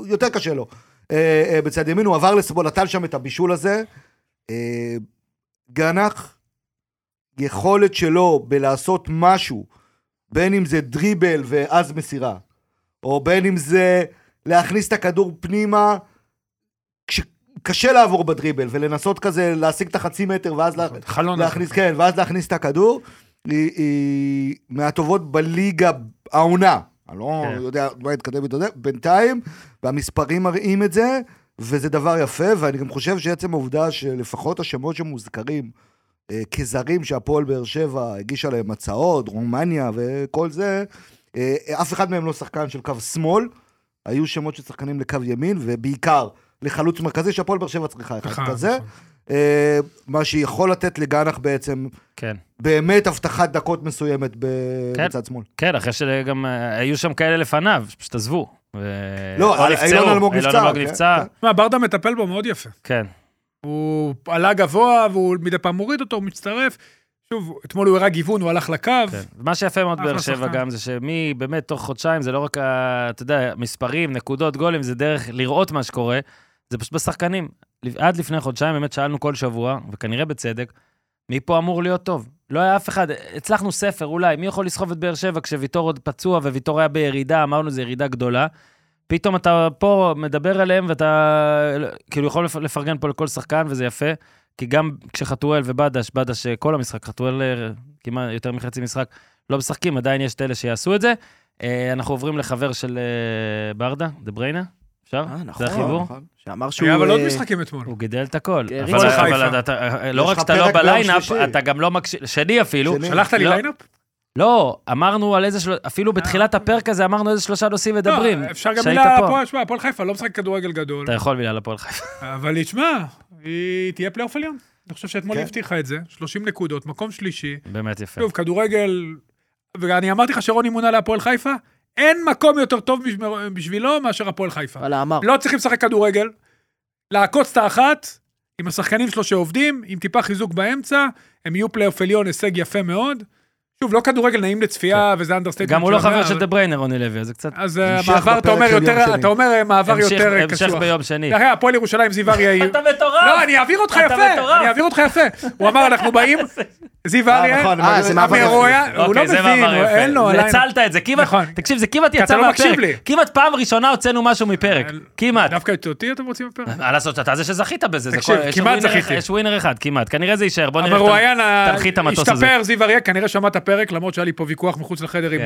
יותר קשה לו. אה, אה, בצד ימין, הוא עבר לשמאל, נתן שם את הבישול הזה. גנח, יכולת שלו בלעשות משהו, בין אם זה דריבל ואז מסירה, או בין אם זה להכניס את הכדור פנימה, כשקשה לעבור בדריבל, ולנסות כזה להשיג את החצי מטר ואז לה... חלון. להכניס, כן, ואז להכניס את הכדור, היא, היא מהטובות בליגה העונה. אני לא כן. יודע מה יתקדם בינתיים, והמספרים מראים את זה, וזה דבר יפה, ואני גם חושב שעצם העובדה שלפחות השמות שמוזכרים כזרים שהפועל באר שבע הגישה להם הצעות, רומניה וכל זה, אה, אף אחד מהם לא שחקן של קו שמאל, היו שמות של שחקנים לקו ימין, ובעיקר לחלוץ מרכזי שהפועל באר שבע צריכה אחד נכון, כזה. נכון. אה, מה שיכול לתת לגנח בעצם כן. באמת הבטחת דקות מסוימת כן. בצד שמאל. כן, אחרי שגם אה, היו שם כאלה לפניו, שפשוט עזבו. ו- לא, אילון אלמוג אילון נפצע, אלמוג כן, נפצע, כן. מה, ברדה מטפל בו מאוד יפה. כן. הוא עלה גבוה, והוא מדי פעם מוריד אותו, הוא מצטרף. שוב, אתמול הוא הראה גיוון, הוא הלך לקו. כן. מה שיפה מאוד באר שבע. גם, זה שמי, באמת, תוך חודשיים, זה לא רק, ה- אתה יודע, מספרים, נקודות, גולים, זה דרך לראות מה שקורה, זה פשוט בשחקנים. עד לפני חודשיים באמת שאלנו כל שבוע, וכנראה בצדק, מי פה אמור להיות טוב? לא היה אף אחד, הצלחנו ספר אולי, מי יכול לסחוב את באר שבע כשוויטור עוד פצוע וויטור היה בירידה, אמרנו זו ירידה גדולה. פתאום אתה פה מדבר עליהם ואתה כאילו יכול לפ- לפרגן פה לכל שחקן וזה יפה, כי גם כשחתואל ובדש, בדש אה, כל המשחק, חתואל אה, כמעט יותר מחצי משחק, לא משחקים, עדיין יש את אלה שיעשו את זה. אה, אנחנו עוברים לחבר של ברדה, דה בריינה, אפשר? אה, נכון. זה החיבור? נכון. שאמר שהוא... היה אבל עוד משחקים אתמול. הוא גידל את הכל. כן, אבל, לא רק שאתה לא ב lineup. אתה גם לא מקשיב, שני אפילו. שלחת לי לא. lineup? לא, אמרנו על איזה, של... אפילו בתחילת הפרק הזה אמרנו איזה שלושה נושאים מדברים. לא, אפשר גם מילה, פה. הפועל- שמע, הפועל חיפה לא משחק כדורגל גדול, אתה יכול מילה לפועל חיפה. אבל תשמע, היא תהיה פלייאוף עליון. אני חושב שאתמול כן. היא הבטיחה את זה, 30 נקודות, מקום שלישי. באמת יפה. שוב, כדורגל, ואני אמרתי לך כשרוני מונה להפועל חיפה, אין מקום יותר טוב בשב- בשבילו מאשר הפועל חיפה. וואלה, אמר. לא צריכים לשחק כדורגל, לעקוץ את האחת, עם השחקנים שלו שעובדים, עם טיפה חיזוק באמצע, הם יהיו פלייאוף עליון, הישג יפה מאוד. שוב, לא כדורגל נעים לצפייה, וזה understatement. גם הוא לא חבר של דה בריינר, רוני לוי, אז זה קצת... אז אה, המשך מעבר, אתה אומר יום יותר. אתה אומר אה, מעבר המשך- יותר אה, המשך קשוח. ביום שני. אחרי הפועל ירושלים זיו אריה. אתה מטורף! לא, אני אעביר אותך יפה. אני אעביר אותך יפה. הוא אמר, אנחנו באים, זיו אה, אריה, נכון, אה, זה מעבר- מעבר הוא יפה. היה- הוא לא אוקיי, מבין, אין לו יפה. עליין. הצלת את זה, כמעט, נכון. תקשיב, זה כמעט יצא לא מהפרק. כמעט פעם ראשונה הוצאנו משהו מפרק. כמעט. דווקא את אותי אתם רוצים בפרק? מה לעשות, אתה זה שזכית בזה. זה תקשיב, כל- יש כמעט ווינר זכיתי. אחד- יש ווינר אחד, כמעט. כנראה זה יישאר, בוא נראה איך המרואיין אתה תנחית את המטוס הזה. השתפר, זיו אריה, כנראה שמע את הפרק, למרות שהיה לי פה ויכוח מחוץ לחדר עם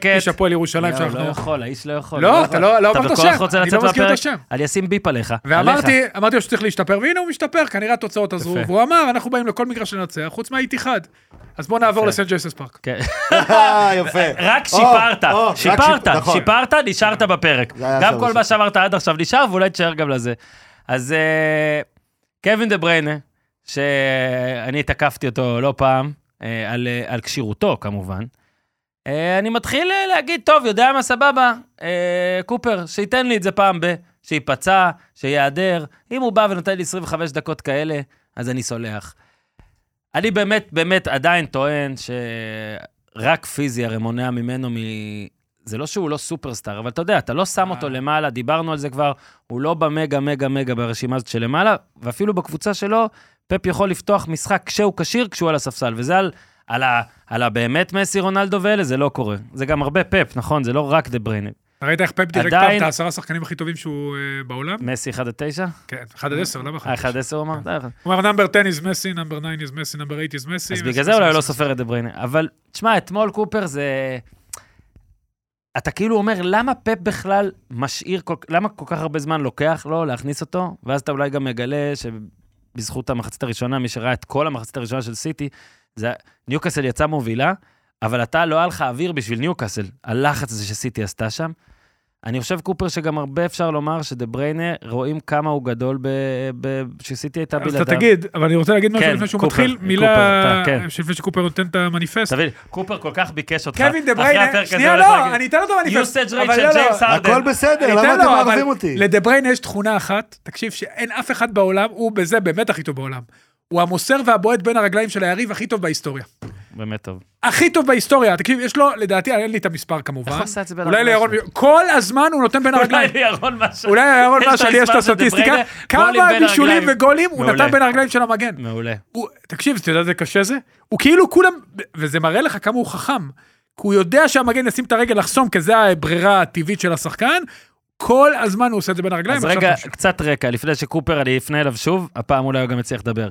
כן, אה. איש הפועל ירושלים לא, שאנחנו... לא יכול, האיש לא יכול. לא, אתה לא לא אתה אמרת בכל שם, זאת רוצה אני לצאת לא מזכיר את? השם. אני אשים ביפ עליך. ואמרתי, אמרתי לו שצריך להשתפר, והנה הוא משתפר, כנראה התוצאות עזרו. והוא אמר, אנחנו באים לכל מגרש לנצח, חוץ מהאיתיחאד. אז בואו נעבור. לסנט ג'יימס פארק. כן. אה, יפה. רק שיפרת, שיפרת, שיפ- נכון. שיפרת, נשארת בפרק. גם כל. מה שאמרת עד עכשיו נשאר, ואולי תשאר גם לזה. אז אה, קווין דה בריינה, שאני תקפתי אותו לא פעם, על אה, על כשירותו כמובן, אה, אני מתחיל אה, להגיד, טוב, יודע מה, סבבה, אה, קופר, שייתן לי את זה פעם ב... שייפצע, שיעדר. אם הוא בא ונותן לי 25 דקות כאלה, אז אני סולח. אני באמת, באמת עדיין טוען שרק פיזי הרי מונע ממנו מ... זה לא שהוא לא סופרסטאר, אבל אתה יודע, אתה לא שם אותו אה. למעלה, דיברנו על זה כבר, הוא לא במגה, מגה, מגה ברשימה הזאת שלמעלה, ואפילו בקבוצה שלו, פפ יכול לפתוח משחק כשהוא כשיר, כשהוא על הספסל, וזה על, על, ה, על הבאמת מסי, רונלדו ואלה, זה לא קורה. זה גם הרבה פפ, נכון? זה לא רק דה בריינה. ראית איך פפ דירג עדיין- את העשרה השחקנים הכי טובים שהוא אה, בעולם? מסי 1 עד 9? כן, 1 עד 10, למה 1 אה, עד 1 עד 10 הוא אמר? די, הוא אמר number 10 is מסי, number 9 is מסי, number 8 is מסי. אז בגלל זה אולי לא. סופר את דה בריינה. אבל, תשמע, אתמול קופר זה... אתה כאילו אומר, למה פפ בכלל משאיר, כל... למה כל כך הרבה זמן לוקח לו להכניס אותו? ואז אתה אולי גם מגלה שבזכות המחצית הראשונה, מי שראה את כל המחצית הראשונה של סיטי, זה ניוקאסל יצא מובילה, אבל אתה, לא היה לך אוויר בשביל ניוקאסל, הלחץ הזה שסיטי עשתה שם. אני חושב, קופר, שגם הרבה אפשר לומר שדה בריינה, רואים כמה הוא גדול ב... ב... שסיטי הייתה אז בלעדיו. אתה תגיד, אבל אני רוצה להגיד משהו כן, לפני שהוא קופר, מתחיל, קופר, מילה, כן. לפני שקופר נותן את המניפסט. תבין, קופר כל כך ביקש אותך. קווין דה בריינה, שנייה לא, אני אתן לו את המניפסט. rate אבל של לא, לא, ג'יימס הרדן. הכל בסדר, למה אתם מערבים אותי? לדבריינה יש תכונה אחת, תקשיב, שאין אף אחד בעולם, הוא בזה באמת הכי טוב בעולם. הוא המוסר והבועט בין הרגליים של היריב הכי טוב בהיסטוריה. באמת טוב. הכי טוב בהיסטוריה, תקשיב, יש לו, לדעתי, אין לי את המספר כמובן. איך הוא עשה את זה בין אולי לירון, כל הזמן הוא נותן בין אולי הרגליים. לירון משהו. אולי לירון משהו, לי יש את הסטטיסטיקה, כמה בישולים. וגולים הוא. נתן בין הרגליים של המגן. מעולה. תקשיב, אתה יודע איזה קשה זה? הוא כאילו כולם, וזה מראה לך כמה הוא חכם. כי הוא יודע שהמגן ישים את הרגל לחסום, כי זה הברירה הטבעית של השחקן, כל הזמן הוא עושה את זה בין הרגליים. אז רגע. קצת רקע, לפני שקופר, אני אפנה אליו שוב, הפעם אולי הוא גם יצליח לדבר.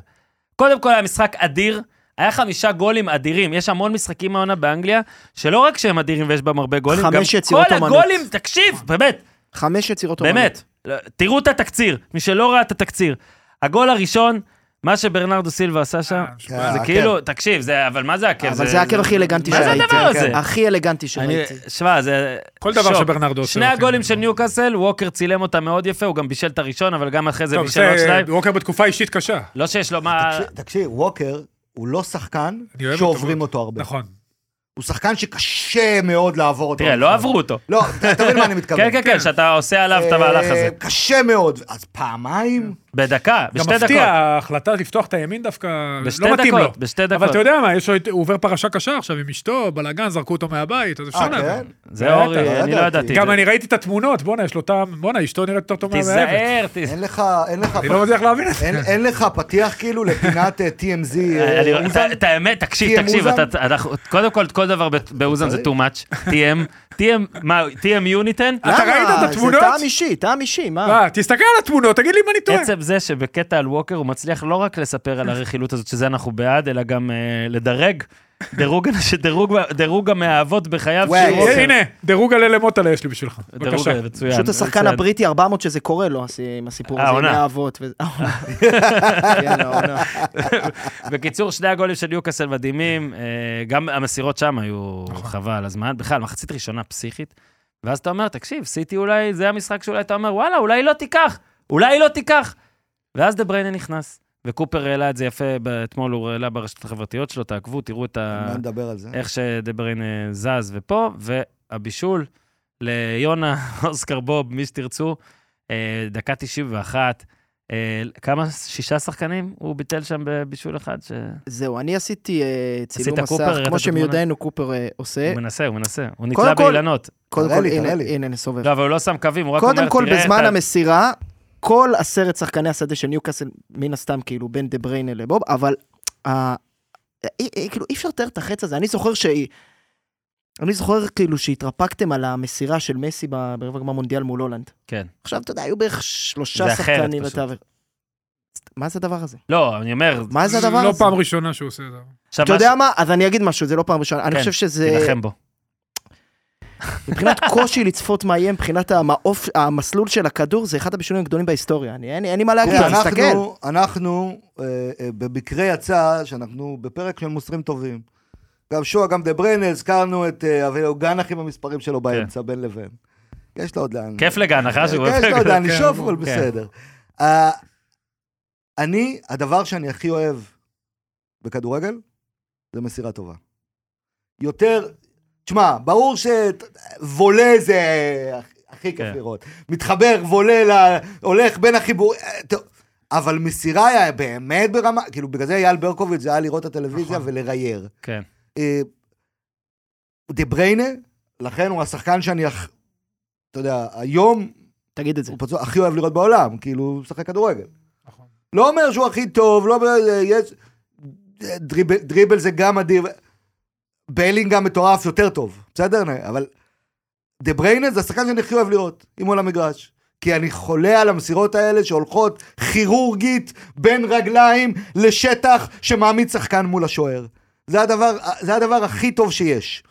קודם כל, היה משחק אדיר, היה חמישה גולים אדירים. יש המון משחקים העונה באנגליה, שלא רק שהם אדירים ויש בהם הרבה גולים, גם כל אומנות. הגולים, תקשיב, באמת, חמש יצירות אומנות. באמת. לא, תראו את התקציר, מי שלא ראה את התקציר. הגול הראשון, מה שברנרדו סילבה עשה שם, אה, כן, זה. כאילו, תקשיב, זה, אבל מה זה עקב? אבל זה העקב הכי אלגנטי מה זה שראיתי. הדבר הזה? הכי אלגנטי אני, שראיתי. שמע, זה כל דבר. שברנרדו עושה. שני אותי. הגולים של ניוקאסל, ווקר צילם אותם מאוד יפה, הוא גם בישל את הראשון, אבל גם אחרי זה בישל עוד שניים. ווקר בתקופה אישית קשה. לא שיש לו מה... תקשיב, ווקר הוא לא שחקן שעוברים אותו אותו הרבה. נכון. הוא שחקן שקשה מאוד לעבור אותו. תראה, לא עברו אותו. לא, אתה מבין מה אני מתכוון. כן, כן, כן, שאתה עושה עליו את המהלך הזה. אה, קשה מאוד. אז פעמיים? בדקה, גם בשתי מפתיע, דקות. ההחלטה לפתוח את הימין דווקא, לא מתאים לו. דקות, בשתי אבל דקות. אתה יודע מה, יש הוא עובר פרשה קשה עכשיו עם אשתו, בלאגן, זרקו אותו מהבית, אז אפשר אה, להבין. כן? זה אורי, לא אני לא ידעתי. גם אני ראיתי את התמונות, בואנה, יש לו טעם, בואנה, אשתו נראית יותר טוב מהמאהבת. תיזהר, תיזהר. אין לך, אין לך, אני לא מצליח להבין את זה. אין- לך פתיח כאילו לפינת אה, TMZ אה, אוזן? את האמת, תקשיב, תקשיב, קודם כל, כל דבר באוזן זה too much. TM, TM, מה, TM יוניטן? אתה ראית את התמונות? זה טעם אישי, טעם אישי, מה? מה, תסתכל על התמונות, תגיד לי אם אני טועה. זה שבקטע על ווקר הוא מצליח לא רק לספר על הרכילות הזאת, שזה אנחנו בעד, אלא גם אה, לדרג. דירוג, דירוג, דירוג המאהבות בחייו של ווקר. הנה, דירוג הלל למוטלה יש לי בשבילך. דירוג בבקשה. מצוין. פשוט השחקן. הבריטי 400 שזה קורה לו, עם הסיפור הזה, עם העונה. כן. בקיצור, שני הגולים של ניוקאסל מדהימים, אה, גם המסירות שם היו נכון. חבל על הזמן. בכלל, מחצית ראשונה פסיכית. ואז אתה אומר, תקשיב, סיטי אולי, זה המשחק שאולי אתה אומר, וואלה, אולי לא תיקח, אולי לא תיקח. ואז דה בריינה נכנס, וקופר העלה את זה יפה, אתמול הוא העלה ברשתות החברתיות שלו, תעקבו, תראו את ה... מה נדבר על זה? איך שדה בריינה זז ופה, והבישול ליונה, אוסקר בוב, מי שתרצו, אה, דקה 91. אה, כמה? שישה שחקנים הוא ביטל שם בבישול אחד? ש... זהו, אני עשיתי אה, צילום עשית קופר, מסך, הראית כמו? שמיודענו קופר עושה. הוא מנסה, הוא מנסה. הוא קודם נתלה כל- באילנות. קודם כל, הנה. הנה, נסובב. לא, אבל הוא לא שם קווים, הוא רק אומר, קודם כל, תראה בזמן את ה- המסירה, כל עשרת שחקני השדה של ניוקאסל, מן הסתם, כאילו, בין דה בריינה לבוב, אבל ה- אי, אי, כאילו, אי אפשר לתאר את החץ הזה. אני זוכר שהיא... אני זוכר כאילו שהתרפקתם על המסירה של מסי ברבע גמר מונדיאל מול הולנד. כן. עכשיו, אתה יודע, היו בערך שלושה זה אחרת שחקנים פשוט. בתווך. מה זה הדבר הזה? לא, אני אומר, מה זה הדבר לא הזה? פעם ראשונה שהוא עושה את זה. אתה יודע מה? אז אני אגיד משהו, זה לא פעם ראשונה. אני כן, חושב שזה... תילחם בו. מבחינת קושי לצפות מה יהיה, מבחינת המעוף, המסלול של הכדור, זה אחד הבישולים הגדולים בהיסטוריה. אני- אין אין לי מה להגיד, תסתכל. אנחנו, אנחנו אה, אה, במקרה יצא שאנחנו בפרק של מוסרים טובים. גם שועה, גם דה בריינה, הזכרנו את אה, אביהו גנח עם המספרים שלו באמצע, בין לבין. יש לו עוד לאן. כיף לגן, אחרי שהוא... יש לו עוד לאן לשאוף, אבל כן. בסדר. אה, אני, הדבר שאני הכי אוהב בכדורגל, זה מסירה טובה. יותר, תשמע, ברור שוולה זה הכי כיף כן. לראות. מתחבר, וולה, ל- הולך בין החיבור... אה, אבל מסירה היה באמת ברמה, כאילו בגלל זה אייל ברקוביץ' זה היה לראות את הטלוויזיה נכון. ולרייר. כן. אה, דה בריינה, לכן הוא השחקן שאני, הכ- אתה יודע, היום תגיד את זה. הוא פצוע הכי אוהב לראות בעולם, כאילו, הוא משחק כדורגל. נכון. לא אומר שהוא הכי טוב, לא אומר, יש... דריבל, דריבל זה גם אדיר. ביילינגהם מטורף יותר טוב, בסדר? אבל דה בריינה זה השחקן שאני הכי אוהב לראות, אם הוא על המגרש. כי אני חולה על המסירות האלה שהולכות כירורגית בין רגליים לשטח שמעמיד שחקן מול השוער. זה הדבר, זה הדבר הכי טוב שיש.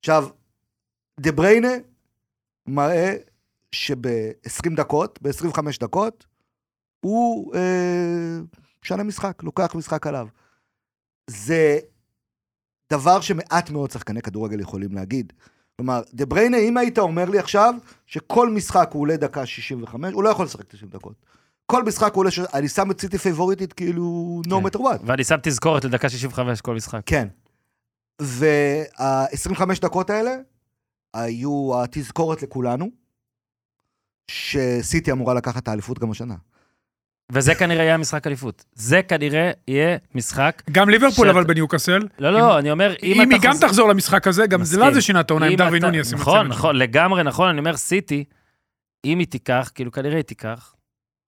עכשיו, דה בריינה מראה שב-20 דקות, ב-25 דקות, הוא אה, משנה משחק, לוקח משחק עליו. זה דבר שמעט מאוד שחקני כדורגל יכולים להגיד. כלומר, דה בריינה, אם היית אומר לי עכשיו שכל משחק הוא עולה דקה 65, הוא לא יכול לשחק 90 דקות. כל משחק הוא עולה, ש... אני שם את סיטי פייבוריטית כאילו no כן. matter what. ואני שם תזכורת לדקה 65 כל משחק. כן. וה-25 דקות האלה היו התזכורת לכולנו, שסיטי אמורה לקחת את האליפות גם השנה. וזה כנראה יהיה המשחק אליפות. זה כנראה יהיה משחק... גם ליברפול שאת- אבל בניוקאסל. לא, לא, אני אומר, אם אם היא גם תחזור למשחק הזה, גם זה לא. זה שינה את העונה אם דרווין נוניס. עם נכון, הצמד נכון, לגמרי נכון, אני אומר, סיטי, אם היא תיקח, כאילו כנראה היא תיקח,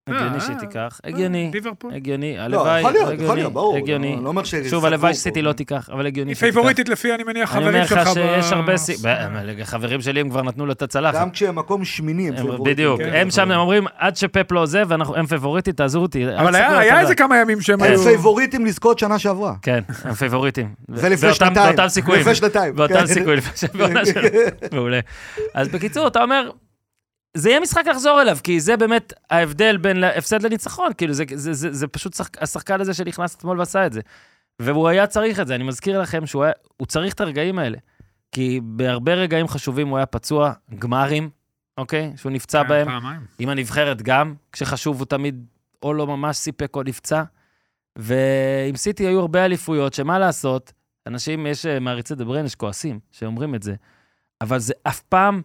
הגיוני אה, שהיא אה, תיקח. הגיוני. הגיוני, לא, הלוואי, יכול להיות, יכול הגיוני, להיות, ברור. הגיוני. אומר ש... שוב, הלוואי שסיטי לא תיקח, אבל הגיוני היא שהיא תיקח. פייבוריטית לפי, אני מניח, אני אומר חברים לך שלך. שיש הרבה סיב... חברים שלי הם כבר נתנו לו את הצלחת. גם כשהם מקום שמיני הם הם- פייבוריטים. בדיוק, כן, הם שם, הם אומרים, עד שפפ לא עוזב, ואנחנו- הם פייבוריטים, תעזרו אותי. אבל היה. איזה כמה ימים שהם הם היו... פייבוריטים לזכות שנה שעברה. כן, הם פייבוריטים. ולפני באותם- שנתיים. באותם סיכויים. לפני שנתיים. באותם. סיכויים, זה יהיה משחק לחזור אליו, כי זה באמת ההבדל בין הפסד לניצחון, כאילו, זה, זה, זה, זה פשוט שחק, השחקן הזה שנכנס אתמול ועשה את זה. והוא היה צריך את זה, אני מזכיר לכם שהוא היה, צריך את הרגעים האלה. כי בהרבה רגעים חשובים הוא היה פצוע, גמרים, אוקיי? שהוא נפצע כן, בהם. פעמיים. עם הנבחרת גם, כשחשוב הוא תמיד או לא ממש סיפק או נפצע. ועם סיטי היו הרבה אליפויות, שמה לעשות, אנשים, יש אה, מעריצי דה בריין, יש כועסים שאומרים את זה, אבל זה אף פעם,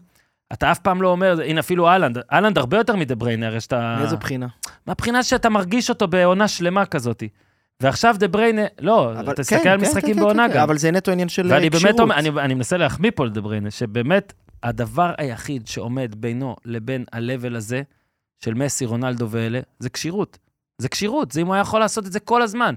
אתה אף פעם לא אומר, הנה אפילו אהלנד, אהלנד הרבה יותר מדה בריין, הרי שאתה... מאיזו בחינה? מהבחינה שאתה מרגיש אותו בעונה שלמה כזאת. ועכשיו דה בריין, לא, אבל- תסתכל כן, על כן, משחקים כן, בעונה כן, גם. אבל זה נטו עניין של ואני אה, באמת כשירות. אומר, אני, אני מנסה להחמיא פה לדה בריינה, שבאמת הדבר היחיד שעומד בינו לבין ה-level הזה, של מסי, רונלדו ואלה, זה כשירות. זה כשירות, זה אם הוא היה יכול לעשות את זה כל הזמן.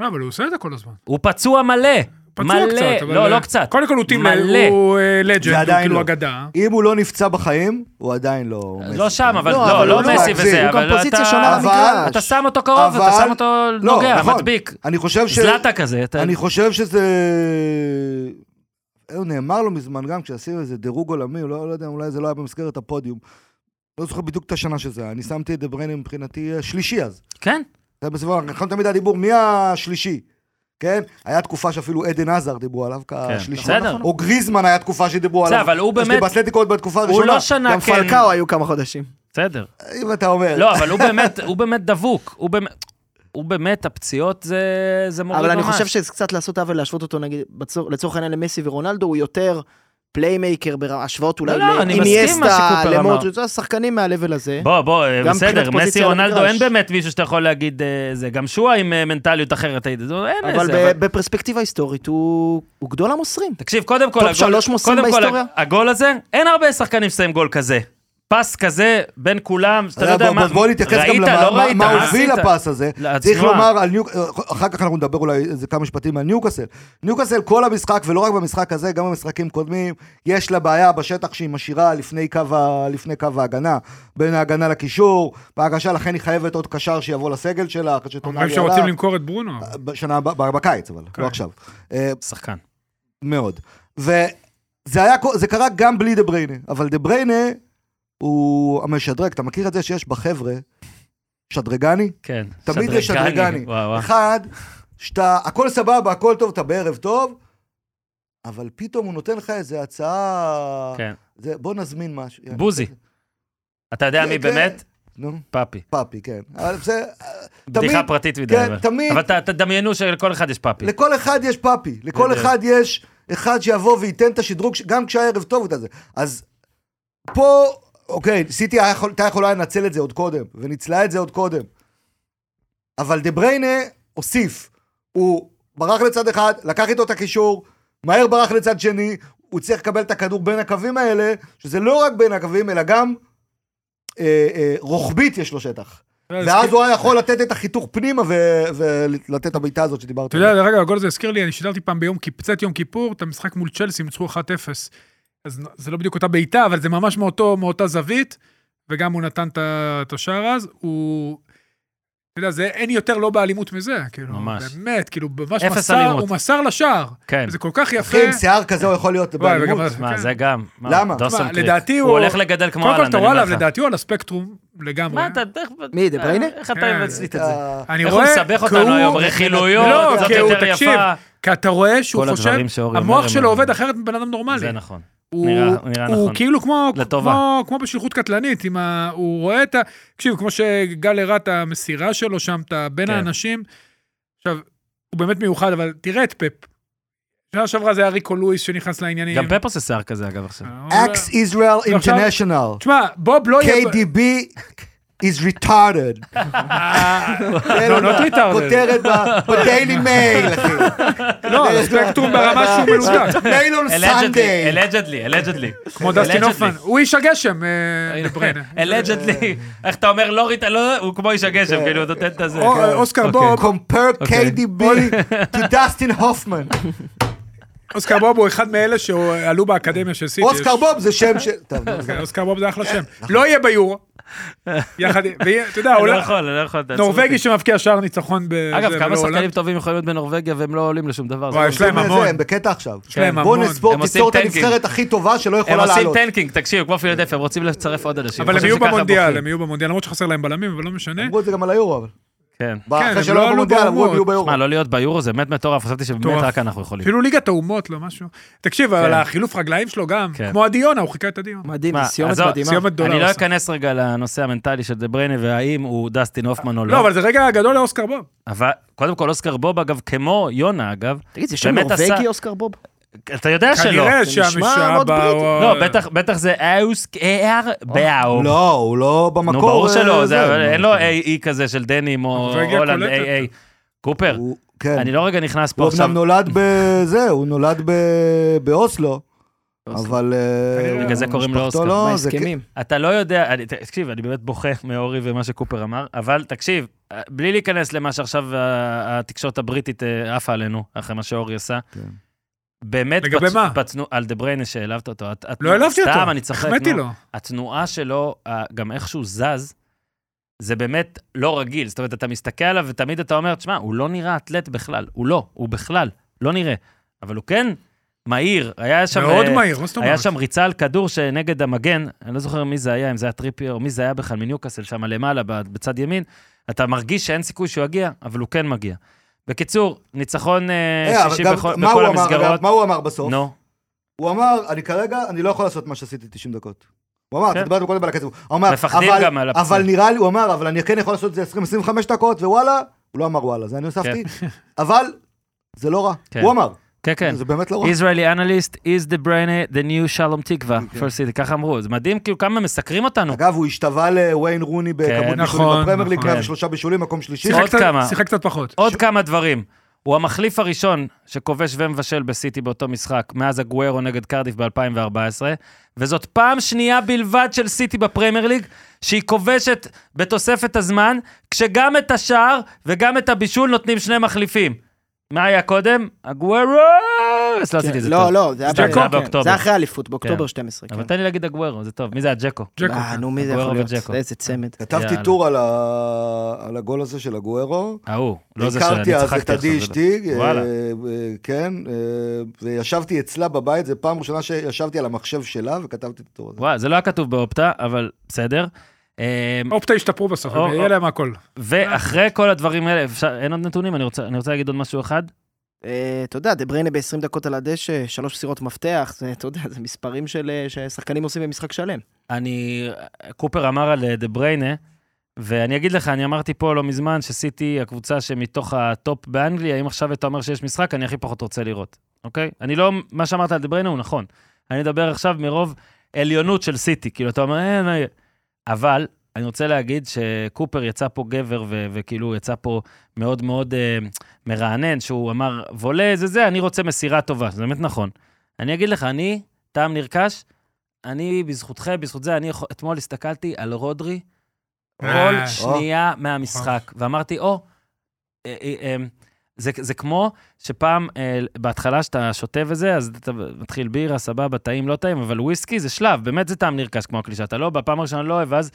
לא, אבל הוא עושה את זה כל הזמן. הוא פצוע מלא. פצוע מלא. קצת, אבל... לא, אה, לא קצת. קודם כל הוא טים, מלא. הוא לג'נד, זה הוא כאילו לא. אגדה. אם הוא לא נפצע בחיים, הוא עדיין לא... לא מסי. שם, אבל לא, לא, אבל לא הוא לא מסי וזה, אבל אתה... שונה אבל- למגרש. אתה שם אותו קרוב, אתה שם אותו לא, נוגע, נכון. מדביק. אני חושב ש... זלאטה כזה. אתה- אני חושב שזה... אה, נאמר לו מזמן גם, כשעשינו איזה דירוג עולמי, לא, לא יודע, אולי זה לא היה במסגרת הפודיום. לא זוכר בדיוק את השנה שזה היה. אני שמתי את דה בריינה מבחינתי אה, שלישי אז. כן, זה בסביבות, נכון תמיד הדיבור, מי השלישי? כן? היה תקופה שאפילו עדן עזר דיברו עליו כשלישי. כן. בסדר. או גריזמן היה תקופה שדיברו בסדר, עליו. אבל הוא יש לי באמת- באתלטיקו עוד בתקופה הוא הראשונה. לא שנה גם כן. פלקאו היו כמה חודשים. בסדר. אם אתה אומר. לא, אבל הוא באמת, הוא באמת דבוק. הוא באמת... הוא באמת, הפציעות זה, זה מוריד אבל ממש. אני חושב שזה קצת לעשות עוול להשוות אותו, נגיד, בצור- לצורך העניין למסי ורונלדו, הוא יותר פליימייקר בהשוואות אולי לא, לא, לאיניאסטה. למודריץ', זה השחקנים מה level הזה. בוא, בוא, גם בסדר, מסי רונלדו. אין באמת מישהו שאתה יכול להגיד אה, זה. גם שועה עם אה, מנטליות אחרת, אין אבל איזה. ב- בפרספקטיבה היסטורית הוא הוא גדול המוסרים. תקשיב, קודם כל? הגול הזה, אין הרבה שחקנים ששמים גול כזה. פס כזה בין כולם, שאתה לא אה, יודע מה, בוא- נתייחס גם למה לא מה- ראית, מה מה הוביל עשית? לפס הזה. לתנועה. צריך לומר על ניו... אחר כך אנחנו נדבר אולי איזה כמה משפטים על ניוקאסל. ניוקאסל כל המשחק, ולא רק במשחק הזה, גם במשחקים קודמים, יש לה בעיה בשטח שהיא משאירה לפני קו, ה... לפני קו ההגנה. בין ההגנה לקישור, בהגשה לכן היא חייבת עוד קשר שיבוא לסגל שלה, אחרי אומרים שטונאלי שרוצים עלה. למכור את ברונו. בשנה הבאה, בקיץ אבל, כן. לא עכשיו. אה, שחקן. מאוד. וזה היה, זה קרה גם בלי דה בריינה, אבל דה בריינה הוא המשדרג, אתה מכיר את זה שיש בחבר'ה שדרגני? כן. תמיד יש שדרגני. וואו, וואו. אחד, שאתה, הכל סבבה, הכל טוב, אתה בערב טוב, אבל פתאום הוא נותן לך איזה הצעה, כן. זה, בוא נזמין משהו. בוזי. אתה יודע כן, מי כן. באמת? נו, פאפי. פאפי, כן. אבל זה, בדיחה תמיד, פרטית מדי. כן. תמיד, אבל תדמיינו שלכל אחד יש פאפי. לכל אחד יש פאפי, לכל. אחד יש אחד שיבוא וייתן את השדרוג, גם כשהערב טוב את זה. אז פה, אוקיי, סיטי הייתה יכולה לנצל את זה עוד קודם, וניצלה את זה עוד קודם. אבל דה בריינה הוסיף. הוא ברח לצד אחד, לקח איתו את הקישור, מהר ברח לצד שני, הוא צריך לקבל את הכדור בין הקווים האלה, שזה לא רק בין הקווים, אלא גם אה, אה, רוחבית יש לו שטח. ואז הוא היה יכול לתת את החיתוך פנימה ולתת את הבעיטה הזאת שדיברת אתה יודע, דרך אגב, הגול הזה הזכיר לי, אני שידרתי פעם ביום, קצת יום כיפור, את המשחק מול צ'לסי, ניצחו 1-0. אז זה לא בדיוק אותה בעיטה, אבל זה ממש מאותו, מאותה זווית, וגם הוא נתן את השער אז, הוא... אתה יודע, זה אין יותר לא באלימות מזה, כאילו, ממש. באמת, כאילו, ממש אפס מסר, אלימות. הוא מסר לשער. כן. זה כל כך יפה. אחי, עם שיער כזה הוא יכול להיות וואי, באלימות. וגם- מה, כן. זה גם. מה, למה? תשמע. לדעתי הוא הוא- הולך לגדל כמו קודם כל, אהלן, אתה אני רואה אומר עליו, לך. לדעתי הוא על הספקטרום לגמרי. מה אתה... מי, דה בריינה? איך אתה. מצליט את זה? אתה- אני איך הוא רואה, מסבך אותנו היום? רכילויות, לא, זאת יותר יפה. כי אתה רואה שהוא חושב, המוח שלו עובד אחרת מבן אדם נורמלי. זה נכון. הוא, נראה- נראה הוא נכון. כאילו כמו, לטובה. כמו, כמו בשליחות קטלנית, ה, הוא רואה את ה... תקשיב, כמו שגל הראה את המסירה שלו שם, את ה- בין כן. האנשים. עכשיו, הוא באמת מיוחד, אבל תראה את פפ. שנה שעברה זה היה ריקו לואיס שנכנס לעניינים. גם פפ עושה שיער כזה, אגב, עכשיו. Ex Israel international. תשמע, בוב לא יהיה... KDB is retarded. לא, לא טוויטר. כותרת בדיילי מייל, אחי. לא, על הספקטרום ברמה שהוא מלודק. Mail on Sunday. Allegedly, allegedly. כמו דסטין Allegedly. הופמן. הוא איש הגשם, אה, דה בריינה. Allegedly. איך אתה אומר, לא ריטה, לא, הוא כמו איש הגשם, כאילו, הוא נותן את הזה. כן. אוסקר אוקיי. בוב, compare אוקיי. KDB to דסטין הופמן. אוסקר בוב הוא אחד מאלה שעלו באקדמיה של סיטי. אוסקר בוב זה שם של... טוב, נו. כן, אוסקר בוב זה אחלה שם. לא יהיה ביורו. יחד עם... ויהיה- אתה יודע, אני לא יכול, אני לא יכול. נורבגי. שמבקיע שער ניצחון בזה, אגב, כמה ולא שחקנים. טובים יכולים להיות בנורבגיה והם לא עולים לשום דבר. לא יש להם המון. הם בקטע עכשיו. יש להם בוא המון. נספור, הם עושים תיצור את. הנבחרת הכי טובה שלא הם יכולה עושים לעלות. tanking, תקשיב, כמו פילדלפיה, הם רוצים לצרף עוד אנשים. אבל הם יהיו במונדיאל. הם יהיו במונדיאל, למרות שחסר להם בלמים, אבל לא משנה. אמרו את זה גם על היורו, אבל. כן. אחרי הם שלא לא היו עלו במונדיאל, אמרו הם. יהיו ביורו. מה, לא להיות ביורו זה באמת מטורף, חשבתי שבאמת. רק אנחנו יכולים. אפילו ליגת האומות, לא משהו. תקשיב, אבל החילוף רגליים שלו גם, כן. כמו הדיונה, הוא חיכה את הדיונה. מדהים, סיומת מדהימה. סיומת גדולה אני לא. אכנס רגע לנושא המנטלי של דה בריינה והאם הוא דסטין הופמן או לא, לא. אבל זה רגע גדול לאוסקר בוב. אבל קודם כל אוסקר בוב, אגב, כמו יונה, אגב, תגיד, זה שם נורבגי אוסקר בוב? אתה יודע שלא. כנראה שהמשעה. הבאה... לא, בטח, בטח זה אוסקר באו. לא, הוא לא במקור. נו, ברור אה, שלא. אין לו איי כזה של דנים או הולנד. איי איי. קופר, הוא- כן. אני לא רגע נכנס פה הוא עכשיו, אמנם נולד בזה, הוא נולד באוסלו, אבל... אה, בגלל זה קוראים לו אוסקר. לא, מה זה ההסכמים? אתה לא יודע, תקשיב, אני באמת בוכה מאורי ומה שקופר אמר, אבל תקשיב, בלי להיכנס למה שעכשיו ה- התקשורת הבריטית אה, עפה עלינו, אחרי מה שאורי עשה, כן. באמת, לגבי בצ- מה? בצנו- על דה בריינה שהעלבת אותו. את- לא העלבתי אותו, סתם, אני צוחק, החמאתי. לו. התנועה שלו, גם איך שהוא זז, זה באמת לא רגיל. זאת אומרת, אתה מסתכל עליו ותמיד אתה אומר, תשמע, הוא לא נראה אתלט בכלל. הוא לא, הוא בכלל לא נראה. אבל הוא כן מהיר. היה שם... מאוד אה, מהיר, מה זאת היה אומרת? שם ריצה על כדור שנגד המגן, אני לא זוכר מי זה היה, אם זה היה טריפייר, או מי זה היה בכלל מניוקאסל שם למעלה, בצד ימין. אתה מרגיש שאין סיכוי שהוא יגיע, אבל הוא כן מגיע. בקיצור, ניצחון אה, אה, שישי גם- בכל אמר, המסגרות. מה הוא אמר בסוף? נו, הוא אמר, אני כרגע, אני לא יכול לעשות מה שעשיתי 90 דקות. הוא אמר, כן. דיברנו קודם על הכסף. הוא אמר, אבל- נראה לי, הוא אמר, אבל אני כן יכול לעשות את זה 20-25 דקות, ווואלה, הוא לא אמר וואלה, זה אני הוספתי, אבל זה לא רע. כן. הוא אמר, כן, כן. זה באמת לא רע. Israeli analyst is the brain, the new שלום תקווה, כן. first city, ככה אמרו. זה מדהים כאילו כמה מסקרים אותנו. אגב, הוא השתווה לוויין רוני בכמות כן, בישולים נכון, בפרמייר ליג, נכון. 103 בישולים, מקום שלישי. עוד כמה. שיחק קצת פחות. עוד כמה דברים. הוא המחליף הראשון שכובש ומבשל בסיטי באותו משחק, מאז הגוורו נגד קרדיף ב-2014, וזאת פעם שנייה בלבד של סיטי בפרמייר ליג, שהיא כובשת בתוספת הזמן, כשגם את השער וגם את הבישול נותנים שני מחליפים. מה היה קודם? הגוורו! אז לא עשיתי את זה לא, טוב. לא? ב- זה היה כן, באוקטובר. זה אחרי האליפות, באוקטובר כן. 12. אבל כן. תן לי להגיד הגוורו, זה טוב. מי זה הג'קו? ג'קו. אה, נו, מי זה יכול להיות? וג'קו. איזה צמד. כתבתי. טור על הגול הזה של הגוארו. ההוא, לא זה שאני הכרתי אז את צחקתי עדי עכשיו. אשתי, אה. אה, כן, וישבתי אצלה בבית, זו פעם ראשונה שישבתי על המחשב שלה וכתבתי את הטור הזה. וואי, זה לא היה כתוב באופטה, אבל בסדר. אופטה השתפרו בסוף, יהיה להם הכל. ואחרי כל הדברים האלה, אפשר, אין עוד נתונים? אני רוצה, אני רוצה להגיד עוד משהו אחד. אה, אתה יודע, דה בריינה ב-20 דקות על הדשא, שלוש מסירות מפתח, אתה יודע, זה מספרים של, אה, ששחקנים עושים במשחק שלם. אני, קופר אמר על אה, דה בריינה, ואני אגיד לך, אני אמרתי פה לא מזמן שסיטי הקבוצה שמתוך הטופ באנגליה, אם עכשיו אתה אומר שיש משחק, אני הכי פחות רוצה לראות, אוקיי? אני לא, מה שאמרת על דה בריינה הוא נכון. אני מדבר עכשיו מרוב עליונות של סיטי, כאילו, אתה אומר, אה, מה יהיה?" אבל אני רוצה להגיד שקופר יצא פה גבר, ו- וכאילו יצא פה מאוד מאוד אה, מרענן, שהוא אמר, וואלה זה זה, אני רוצה מסירה טובה, זה באמת נכון. אני אגיד לך, אני, טעם נרכש, אני, בזכותכם, בזכות זה, אני יכול, אתמול הסתכלתי על רודרי, כל אה, שנייה מהמשחק, ואמרתי, או, אה, זה, זה כמו שפעם, אה, בהתחלה שאתה שותה וזה, אז אתה מתחיל בירה, סבבה, טעים, לא טעים, אבל וויסקי זה שלב, באמת זה טעם נרכש כמו הקלישה, אתה לא, בפעם הראשונה לא אוהב, ואז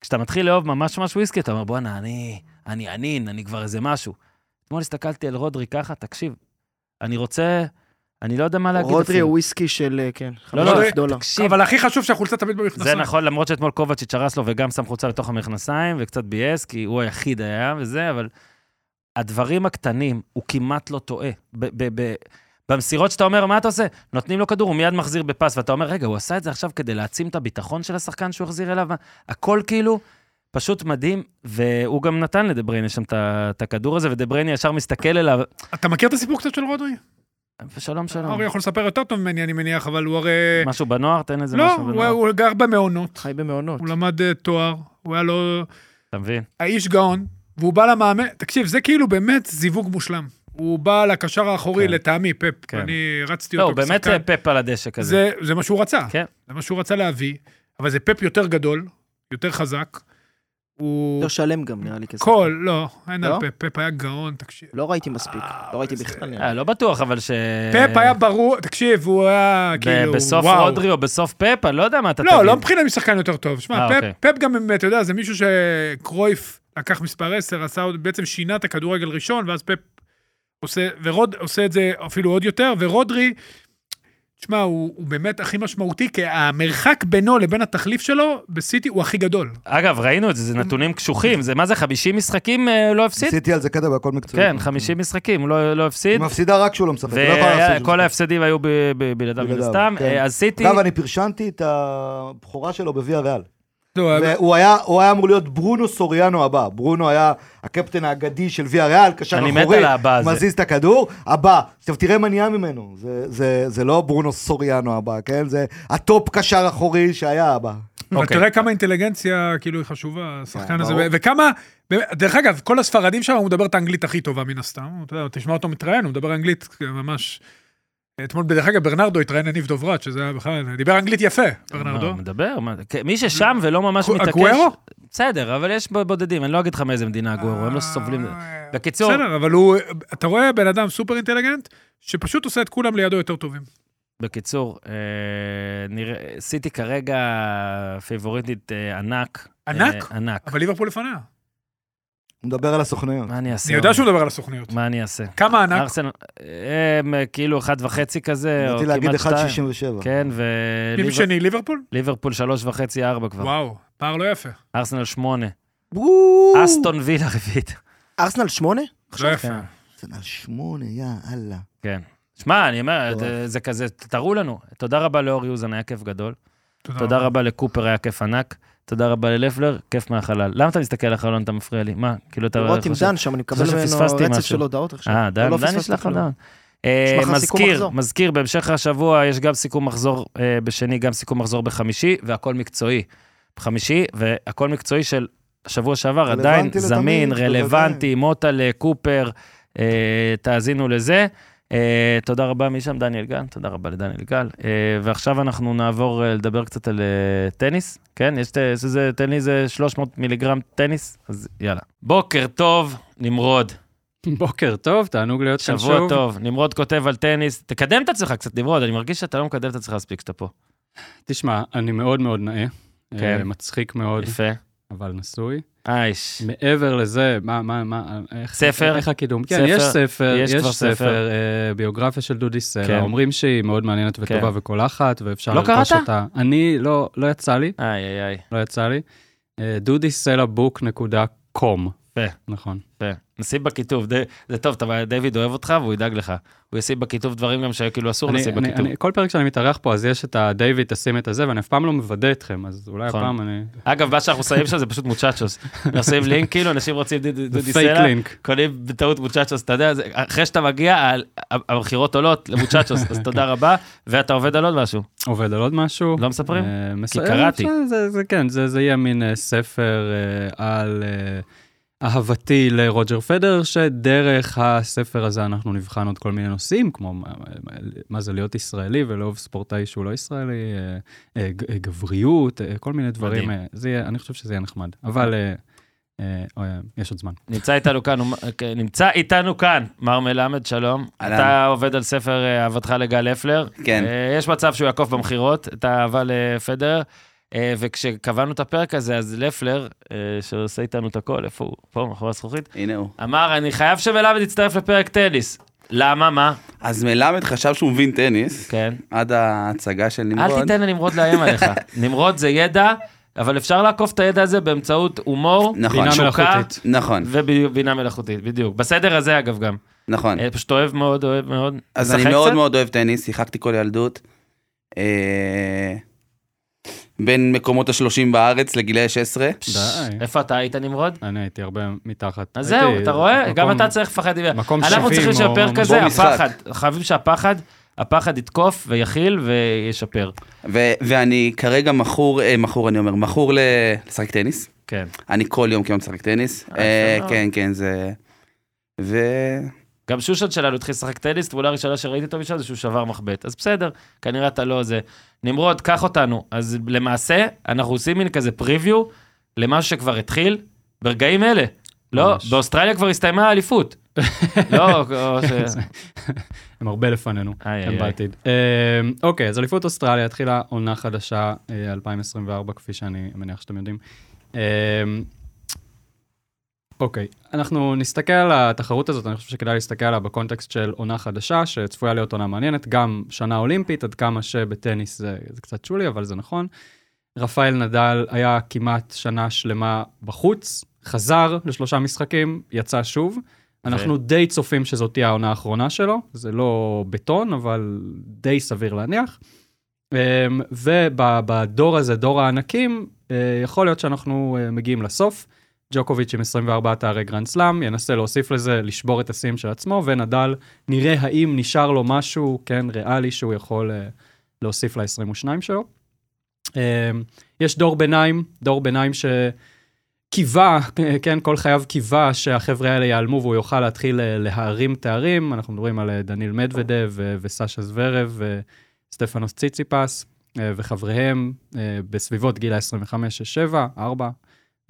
כשאתה מתחיל לאהוב ממש ממש וויסקי, אתה אומר, בואנה, אני, אני ענין, אני כבר איזה משהו. אתמול הסתכלתי על רודרי ככה, תקשיב, אני רוצה, אני לא יודע מה להגיד רודרי אפילו. הוא וויסקי של, אה, כן, לא, 50 לא, דולר. תקשיב, אבל הכי חשוב שהחולצה תמיד במכנסיים. זה נכון, למרות שאתמול קובצ'יץ' הרס לו וגם שם חולצה לתוך המכנסיים, וקצת ביאס, כי הוא היחיד היה וזה, אבל הדברים הקטנים, הוא כמעט לא טועה. ב- ב- ב- במסירות שאתה אומר, מה אתה עושה? נותנים לו כדור, הוא מיד מחזיר בפס, ואתה אומר, רגע, הוא עשה את זה עכשיו כדי להעצים את הביטחון של השחקן שהוא החזיר אליו? הכל כאילו פשוט מדהים, והוא גם נתן לדבריינה שם את הכדור הזה, ודבריינה ישר מסתכל אליו, אתה מכיר את הסיפור קצת של רודרי? ושלום שלום. אורי יכול לספר יותר טוב ממני, אני מניח, אבל הוא הרי... משהו בנוער? תן איזה לא, משהו בנוער. הוא גר במעונות, חי במעונות. הוא למד אה, תואר, הוא היה לו... אתה מבין? האיש גאון, והוא בא למאמן, תקשיב, זה כאילו באמת זיווג מושלם. הוא בא לקשר האחורי, כן. לטעמי, פפ, כן. אני רצתי לא, אותו הוא באמת. פאפ על הדשא כזה. זה, זה מה שהוא רצה. כן. זה מה שהוא רצה להביא, אבל זה פפ יותר גדול, יותר חזק. הוא... יותר שלם גם, נראה לי כזה. כל, לא, אין על לא? פפ, פפ היה גאון, תקשיב. לא ראיתי מספיק, לא ראיתי זה- בכלל. אה. לא בטוח, אבל ש... פפ היה ברור, תקשיב, הוא היה כאילו, בסוף וואו. רודרי או בסוף פפ, אני לא יודע מה אתה לא, תגיד. לא מבחינה משחקן יותר טוב. אה, שמע, פפ, אוקיי. פפ גם, אתה יודע, זה מישהו שקרויף לקח מספר 10, עשה, עוד- בעצם שינה את הכדורגל ראשון, ואז פפ עושה, ורוד עושה את זה אפילו עוד יותר, ורודרי, תשמע, הוא, הוא באמת הכי משמעותי, כי המרחק בינו לבין התחליף שלו בסיטי הוא הכי גדול. אגב, ראינו את זה, זה נתונים קשוחים. זה מה זה, 50 משחקים אה, לא הפסיד? עשיתי על זה קטע והכל מקצועי. כן, 50 משחקים, לא לא הפסיד. היא מפסידה רק כשהוא לא משחק. היא לא יכולה לעשות שום וכל דבר. ההפסדים היו בלעדיו מן הסתם. כן. אה, אז סיטי, אגב, אני פרשנתי את הבכורה שלו בוויה ריאל. והוא היה, הוא היה אמור להיות ברונו סוריאנו הבא. ברונו היה הקפטן האגדי של ויה ריאל, קשר אני אחורי, מת על הבא הזה. מזיז את הכדור, הבא. עכשיו תראה מה נהיה ממנו. זה, זה, זה לא ברונו סוריאנו הבא, כן? זה הטופ קשר אחורי שהיה הבא. אבל אוקיי. תראה כמה אינטליגנציה כאילו היא חשובה, השחקן כן, הזה, וכמה, דרך אגב, כל הספרדים שם, הוא מדבר את האנגלית הכי טובה מן הסתם, אתה יודע, תשמע אותו מתראיין, הוא מדבר אנגלית ממש... אתמול, דרך אגב, ברנרדו התראיין לניב דוברת, שזה היה בכלל, דיבר אנגלית יפה, ברנרדו. מדבר, כן, מי ששם ולא ממש מתעקש... אגוארו? בסדר, אבל יש בודדים, אני לא אגיד לך מאיזה מדינה אגוארו, הם לא סובלים. אה, בקיצור, בסדר, אבל הוא, אתה רואה בן אדם סופר אינטליגנט, שפשוט עושה את כולם לידו יותר טובים. בקיצור, אה, סיטי כרגע פייבוריטית אה, ענק. ענק? אה, ענק. אבל ליברפול לפניה. הוא מדבר על הסוכניות. מה אני אעשה? אני יודע שהוא מדבר על הסוכניות. מה אני אעשה? כמה ענק? ארסנל, הם אה, כאילו אחד וחצי כזה, או רציתי להגיד כמעט שתיים. 1.67. כן, מי שני, ליברפול? וליברפול שלוש וחצי, ארבע כבר. וואו, פער לא יפה. ארסנל שמונה. אסטון וילה רביעית. ארסנל שמונה? לא יפה. כן. על שמונה, יא אללה. כן. שמע, אני אומר. זה- זה כזה, תראו לנו. תודה רבה לאור יוזן, היה כיף גדול. תודה רבה לקופר, היה כיף ענק. תודה רבה ללפלר, כיף מהחלל. למה אתה מסתכל על החלון, אתה מפריע לי? מה? כאילו אתה... לראות עם דן שם, אני מקבל ממנו רצף. של הודעות עכשיו. אה, דן, לא דן יש לך. דן. אה, מזכיר. מזכיר, בהמשך השבוע יש גם סיכום מחזור אה, בשני, גם סיכום מחזור בחמישי, והכל מקצועי. בחמישי, והכל מקצועי של שבוע שעבר, עדיין זמין. רלוונטי, מוטלה, קופר, אה, תאזינו לזה. אה, תודה רבה, מי שם? דניאל גל, תודה רבה לדניאל גל. אה, ועכשיו אנחנו נעבור אה, לדבר קצת על אה, טניס, כן? יש, איזה, תן לי איזה 300 מיליגרם טניס, אז יאללה. בוקר טוב, נמרוד. בוקר טוב, תענוג להיות כאן שוב. שבוע טוב. נמרוד כותב על טניס. תקדם את עצמך קצת, נמרוד, אני מרגיש שאתה לא מקדם את עצמך מספיק שאתה פה. תשמע, אני מאוד מאוד נאה. כן. מצחיק מאוד, יפה. אבל נשוי. אייש. מעבר לזה, מה, מה, מה, איך, ספר? איך הקידום? כן? יש ספר, יש יש, כבר ספר. ספר, אה, ביוגרפיה של דודי סלע, כן. אומרים שהיא מאוד מעניינת וטובה כן. וקולחת, ואפשר לא לרכוש קראת? אותה. אני, לא, לא יצא לי, איי, איי, איי. לא יצא לי. אה, dudisellabbook.com. יפה. נכון. יפה. נשים בכיתוב, ד- זה טוב, אתה- דיוויד אוהב אותך והוא ידאג לך. הוא ישים בכיתוב דברים גם שכאילו אסור אני, לשים בכיתוב. אני, כל פרק שאני מתארח פה, אז יש את ה-דיוויד, תשים את הזה, ואני אף פעם לא מוודא אתכם, אז אולי נכון. הפעם אני... אגב, מה שאנחנו שמים שם זה פשוט מוצ'צ'וס. נשים לינק, כאילו, אנשים רוצים דודי סלע. קונים בטעות מוצ'צ'וס, אתה יודע, זה- אחרי שאתה מגיע, המכירות עולות למוצ'צ'וס, אז תודה רבה, ואתה עובד על עוד משהו. עובד על עוד משהו. לא מספרים? אה, כי קראתי. אה, כן, זה, יהיה מין אה, ספר על אהבתי לרוג'ר פדר, שדרך הספר הזה אנחנו נבחן עוד כל מיני נושאים, כמו מה, זה להיות ישראלי ולאהוב ספורטאי שהוא לא ישראלי, אה, אה, גבריות, אה, כל מיני דברים. מדהים. זה יהיה, אני חושב שזה יהיה נחמד, אבל אה, אה, אה, יש עוד זמן. נמצא איתנו כאן, אה, נמצא איתנו כאן, מר מלמד, שלום. אתה עובד על ספר אה, אהבתך לגל לפלר. כן. יש מצב שהוא יעקוף במכירות, את האהבה לפדר. אה, וכשקבענו את הפרק הזה, אז לפלר, אה, שעושה איתנו את הכל, איפה הוא? פה, מאחורי הזכוכית, הנה הוא. אמר, אני חייב שמלמד יצטרף לפרק טניס. למה? מה? אז מלמד חשב שהוא מבין טניס, כן. עד ההצגה של אל נמרוד. תיתן לנמרוד לאיים עליך. נמרוד זה ידע, אבל אפשר לעקוף את הידע הזה באמצעות הומור, נכון. בינה תשוקה מלאכותית. נכון, ובינה מלאכותית, בדיוק. בסדר הזה, אגב, גם. נכון. אה, פשוט אוהב מאוד, אוהב מאוד. אז אני מאוד קצת? מאוד אוהב טניס, שיחקתי כל ילדות. אה, בין מקומות ה-30 בארץ לגילאי 16. די. איפה אתה היית, נמרוד? אני הייתי הרבה מתחת. אז הייתי זהו, אתה רואה? גם מקום- אתה צריך לפחד. מקום אנחנו 70 צריכים או לשפר. כזה, משחק. הפחד. חייבים שהפחד, הפחד יתקוף ויכיל וישפר. ו- ואני כרגע מכור, אה, מכור אני אומר, מכור ל- לשחק טניס. כן. אני כל יום כמעט משחק טניס. אה, אה, יפה מאוד. כן, כן, זה... ו... גם שושן שלנו התחיל לשחק טניס, תמונה הראשונה שראיתי אותו משם זה שהוא שבר מחבט. אז בסדר, כנראה אתה לא זה. נמרוד, קח אותנו. אז למעשה, אנחנו עושים מין כזה פריוויו למשהו שכבר התחיל ברגעים אלה. לא. באוסטרליה כבר הסתיימה האליפות. לא. הם הרבה לפנינו, הם. בעתיד. אה, אוקיי, אז אליפות אוסטרליה התחילה עונה חדשה, אה, 2024, כפי שאני מניח שאתם יודעים. אוקיי, אנחנו נסתכל על התחרות הזאת, אני חושב שכדאי להסתכל עליה בקונטקסט של עונה חדשה, שצפויה להיות עונה מעניינת, גם שנה אולימפית, עד כמה שבטניס זה, זה קצת שולי, אבל זה נכון. רפאל נדל היה כמעט שנה שלמה בחוץ, חזר לשלושה משחקים, יצא שוב. אנחנו די צופים שזאת תהיה העונה האחרונה שלו, זה לא בטון, אבל די סביר להניח. אמ, ובדור הזה, דור הענקים, אה, יכול להיות שאנחנו אה, מגיעים לסוף. ג'וקוביץ' עם 24 תארי גרנד סלאם, ינסה להוסיף לזה, לשבור את השיאים של עצמו, ונדל, נראה האם נשאר לו משהו, כן, ריאלי, שהוא יכול אה, להוסיף ל-22 שלו. אמ, יש דור ביניים, דור ביניים ש... קיווה, כן, כל חייו קיווה שהחבר'ה האלה ייעלמו והוא יוכל להתחיל אה, להרים תארים. אנחנו מדברים על אה, דניל מדוודב וסשה זוורב וסטפנוס ציציפס וחבריהם בסביבות גיל ה-25, 6, 7, 4.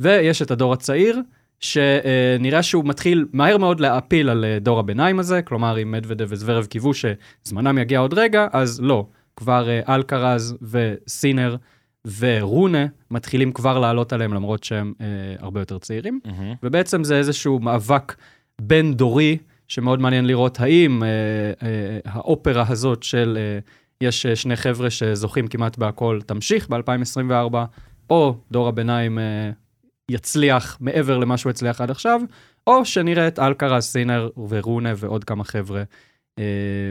ויש את הדור הצעיר, שנראה שהוא מתחיל מהר מאוד להעפיל על אה, דור הביניים הזה, כלומר אם מדוודב וזוורב קיוו שזמנם יגיע עוד רגע, אז לא. כבר אה, אלקרז וסינר ורונה מתחילים כבר לעלות עליהם למרות שהם אה, הרבה יותר צעירים. מהמם. ובעצם זה איזשהו מאבק בין-דורי, שמאוד מעניין לראות האם אה, אה, האופרה הזאת של אה, יש אה, שני חבר'ה שזוכים כמעט בהכל תמשיך ב-2024, או דור הביניים אה, יצליח מעבר למה שהוא הצליח עד עכשיו, או שנראה את אלקרז, סינר ורונה ועוד כמה חבר'ה אה,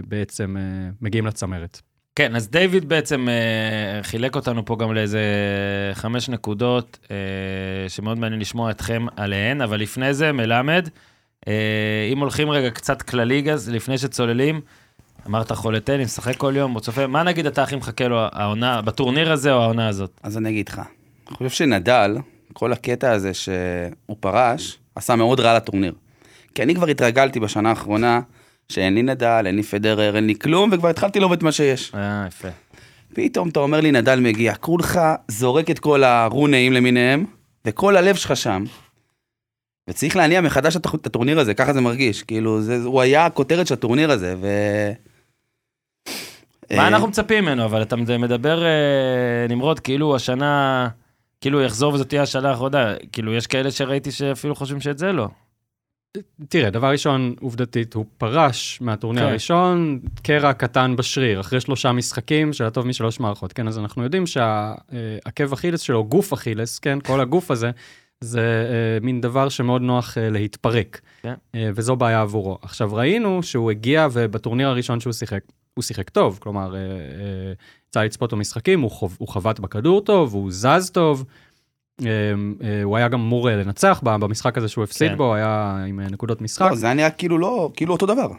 בעצם אה, מגיעים לצמרת. כן, אז דיוויד בעצם אה, חילק אותנו פה גם לאיזה חמש נקודות, אה, שמאוד מעניין לשמוע אתכם עליהן, אבל לפני זה, מלמד, אה, אם הולכים רגע קצת כללי, אז לפני שצוללים, אמרת חולה טניס, משחק כל יום, או צופה, מה נגיד אתה הכי מחכה לו העונה, בטורניר הזה או העונה הזאת? אז אני אגיד לך, אני חושב שנדל, כל הקטע הזה שהוא פרש, עשה מאוד רע לטורניר. כי אני כבר התרגלתי בשנה האחרונה שאין לי נדל, אין לי פדרר, אין לי כלום, וכבר התחלתי לאהוב את מה שיש. אה, יפה. פתאום אתה אומר לי, נדל מגיע, כולך זורק את כל הרונאים למיניהם, וכל הלב שלך שם. וצריך להניע מחדש את הטורניר הזה, ככה זה מרגיש. כאילו, זה, הוא היה הכותרת של הטורניר הזה, ו... מה אה, אנחנו מצפים ממנו? אבל אתה מדבר, אה, נמרוד, כאילו השנה, כאילו יחזור וזאת תהיה השנה האחרונה. כאילו, יש כאלה שראיתי שאפילו חושבים שאת זה לא. תראה, דבר ראשון, עובדתית, הוא פרש מהטורניר כן. הראשון, קרע קטן בשריר, אחרי שלושה משחקים של הטוב משלוש מערכות, כן? אז אנחנו יודעים שהעקב אכילס שלו, גוף אכילס, כן? כל הגוף הזה, זה אה, מין דבר שמאוד נוח אה, להתפרק. כן. אה, וזו בעיה עבורו. עכשיו, ראינו שהוא הגיע, ובטורניר הראשון שהוא שיחק, הוא שיחק טוב, כלומר, אה, אה, יצא לצפות במשחקים, הוא, חוב, הוא חבט בכדור טוב, הוא זז טוב. אה, אה, הוא היה גם אמור אה, לנצח ב- במשחק הזה שהוא הפסיד כן. בו, היה עם נקודות משחק. לא, זה היה נראה כאילו לא, כאילו אותו דבר.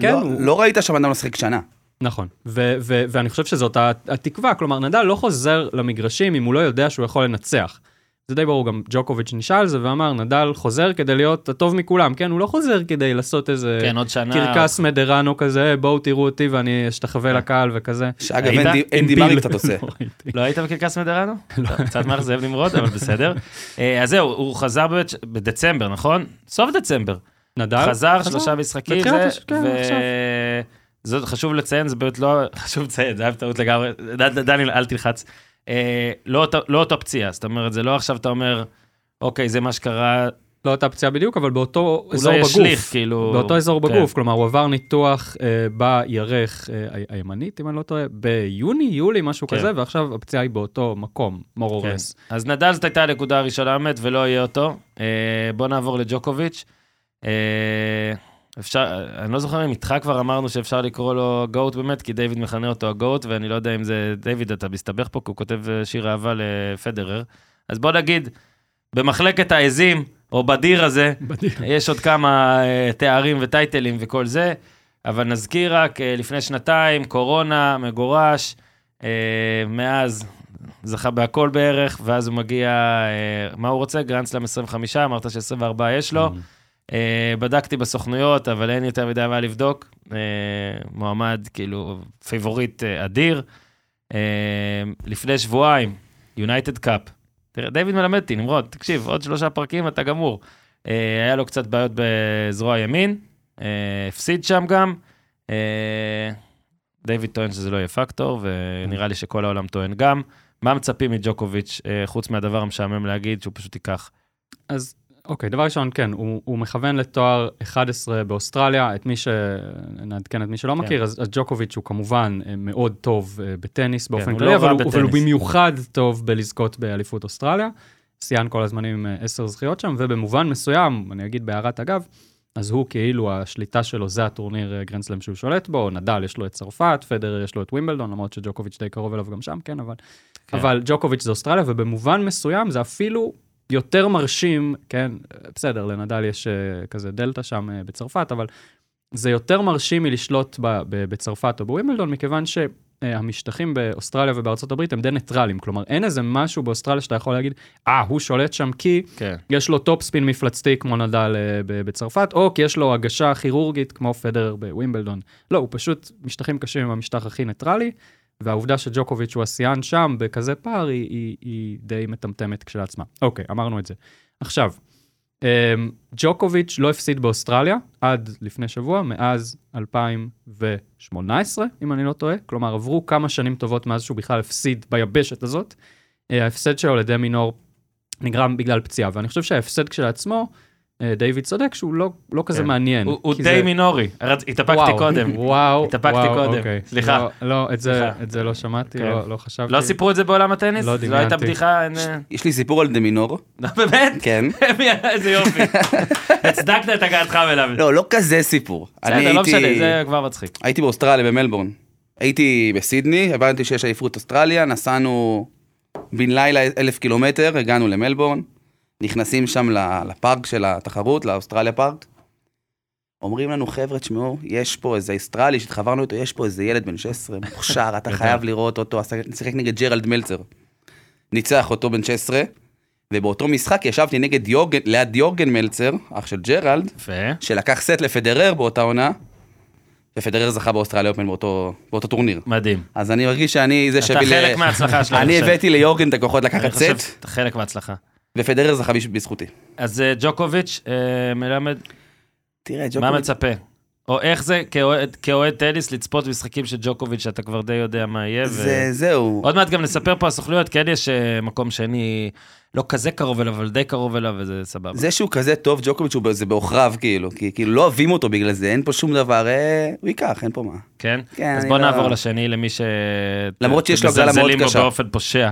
כן, לא, הוא- לא ראית שהבן אדם משחק שנה. נכון, ו- ו- ואני חושב שזאת התקווה, כלומר, נדל לא חוזר למגרשים אם הוא לא יודע שהוא יכול לנצח. זה די ברור, גם ג'וקוביץ' נשאל על זה ואמר, נדל חוזר כדי להיות הטוב מכולם, כן? הוא לא חוזר כדי לעשות איזה כן, עוד שנה. קרקס מדרנו כזה, בואו תראו אותי ואני אשתחווה לקהל וכזה. שאגב? אנדי- פיל. מרי קצת עושה. לא. לא היית בקרקס מדרנו? טוב, קצת מאכזב נמרוד, אבל בסדר. אה, אז זהו, הוא חזר באמת בדצמבר, נכון? סוף דצמבר. נדל? חזר, שלושה משחקים, כן, עכשיו. זאת חשוב לציין, זה באמת לא, חשוב לציין, זה היה טעות לגמרי, דניאל, אל תלחץ. אה, לא לא אותו פציעה, זאת אומרת, זה לא עכשיו אתה אומר, אוקיי, זה מה שקרה, לא אותה פציעה בדיוק, אבל באותו הוא אזור לא בגוף. ישליך, כאילו... באותו אזור כן. בגוף, כלומר, הוא עבר ניתוח אה, בירך אה, הימנית, אם אני לא טועה, ביוני, יולי, משהו כן. כזה, ועכשיו הפציעה היא באותו מקום, or כן. אז נדל זאת הייתה הנקודה הראשונה באמת, ולא יהיה אותו. אה, בוא נעבור לג'וקוביץ'. אה, אפשר, אני לא זוכר אם איתך כבר אמרנו שאפשר לקרוא לו גוט באמת, כי דיוויד מכנה אותו הגוט, ואני לא יודע אם זה, דיוויד, אתה מסתבך פה, כי הוא כותב אה, שיר אהבה לפדרר. אז בוא נגיד, במחלקת העזים, או בדיר הזה, יש עוד כמה אה, תארים וטייטלים וכל זה, אבל נזכיר רק, אה, לפני שנתיים, קורונה, מגורש, מאז זכה בהכל בערך, ואז הוא מגיע, מה הוא רוצה? גרנדסלאם 25, אמרת ש-24 יש לו. אה, בדקתי בסוכנויות, אבל אין יותר מדי מה לבדוק. אה, מועמד, כאילו, פייבוריט אה, אדיר. אה, לפני שבועיים, יונייטד קאפ. תראה, דיוויד מלמד אותי, נמרוד, תקשיב, עוד שלושה פרקים אתה גמור. אה, היה לו קצת בעיות בזרוע ימין, אה, הפסיד שם גם. אה, דיוויד טוען שזה לא יהיה פקטור, ונראה לי שכל העולם טוען גם. מה מצפים מג'וקוביץש, אה, חוץ מהדבר המשעמם להגיד שהוא פשוט ייקח? אז אוקיי, דבר ראשון, כן, הוא, הוא מכוון לתואר 11 באוסטרליה, את מי ש... נעדכן את מי שלא כן. מכיר, אז, אז ג'וקוביץ' הוא כמובן אה, מאוד טוב אה, בטניס באופן הוא כללי, לא אבל, הוא, אבל הוא. במיוחד טוב בלזכות באליפות אוסטרליה. שיאן כל הזמנים עם אה, עשר זכיות שם, ובמובן מסוים, אני אגיד בהערת אגב, אז הוא כאילו, השליטה שלו זה הטורניר גרנדסלאם שהוא שולט בו, נדל יש לו את צרפת, פדרר יש לו את ווימבלדון, למרות שג'וקוביץ' די קרוב אליו גם שם, כן, אבל... כן. אבל ג'וקוביץ' זה אוסטרליה, ובמובן מסוים זה אפילו יותר מרשים, כן, בסדר, לנדל יש uh, כזה דלתא שם uh, בצרפת, אבל זה יותר מרשים מלשלוט ב, ב, בצרפת או בווימבלדון, מכיוון שהמשטחים באוסטרליה ובארצות הברית הם די ניטרלים. כלומר, אין איזה משהו באוסטרליה שאתה יכול להגיד, אה, הוא שולט שם כי כן. יש לו טופ ספין מפלצתי כמו נדל בצרפת, או כי יש לו הגשה כירורגית כמו פדרר בווימבלדון. לא, הוא פשוט משטחים קשים עם המשטח הכי ניטרלי, והעובדה שג'וקוביץ' הוא השיאן שם בכזה פער היא, היא, היא די מטמטמת כשלעצמה. אוקיי, אמרנו את זה. עכשיו, אמ, ג'וקוביץ' לא הפסיד באוסטרליה עד לפני שבוע, מאז 2018, אם אני לא טועה. כלומר, עברו כמה שנים טובות מאז שהוא בכלל הפסיד ביבשת הזאת. אה, ההפסד שלו לדמי נור נגרם בגלל פציעה, ואני חושב שההפסד כשלעצמו, דיוויד צודק שהוא לא, לא כזה כן. מעניין. הוא הוא די זה- מינורי, התאפקתי וואו, קודם. וואו, התאפקתי וואו, קודם. אוקיי. סליחה. לא, לא, את זה, סליחה. את זה לא שמעתי, כן. לא, לא חשבתי. לא סיפרו את זה בעולם הטניס? לא זו לא הייתה דמיינתי. בדיחה, אין... אה, יש לי סיפור על דמינור, לא, באמת? כן. איזה יופי. הצדקת את הגעתך אליו. לא, לא כזה סיפור. אני בסדר, לא משנה, זה כבר מצחיק. הייתי באוסטרליה, במלבורן. הייתי בסידני, הבנתי שיש אליפות אוסטרליה, נסענו בן לילה אלף קילומטר, הגענו למלבורן, נכנסים שם לפארק של התחרות, לאוסטרליה פארק. אומרים לנו, חבר'ה, תשמעו, יש פה איזה אוסטרלי שהתחברנו איתו, יש פה איזה ילד בן 16, מוכשר, אתה. חייב לראות אותו, שיחק נגד ג'רלד מלצר. ניצח אותו בן 16, ובאותו משחק ישבתי נגד יורגן, ליד יורגן מלצר, אח של ג'רלד. שלקח סט לפדרר באותה עונה, ופדרר זכה באוסטרליה אופן באותו, באותו טורניר. מדהים. אז אני מרגיש שאני זה אתה שהביא חלק מההצלחה שלו, אני. הבאתי ליורגן את הכוחות לקחת סט, שאתה חלק מההצלחה. ופדרר זכה בש- בזכותי. אז אה, ג'וקוביץ', אה, מלמד, תראה, מה ג'וקוביץ', מצפה? או איך זה כאוהד- טניס לצפות במשחקים של ג'וקוביץ', שאתה כבר די יודע מה יהיה. ו- זה, זהו. עוד מעט גם נספר פה הסוכנויות, כן יש אה, מקום שני, לא כזה קרוב אליו, אבל די קרוב אליו, וזה סבבה. זה שהוא כזה טוב, ג'וקוביץ', הוא- זה בעוכריו, כאילו, כי כאילו לא אוהבים אותו בגלל זה, אין פה שום דבר, אה, הוא ייקח, אין פה מה. כן? כן, אז בוא לא- נעבור לשני, למי ש... למרות שיש לו הגרלה מאוד קשה. באופן פושע.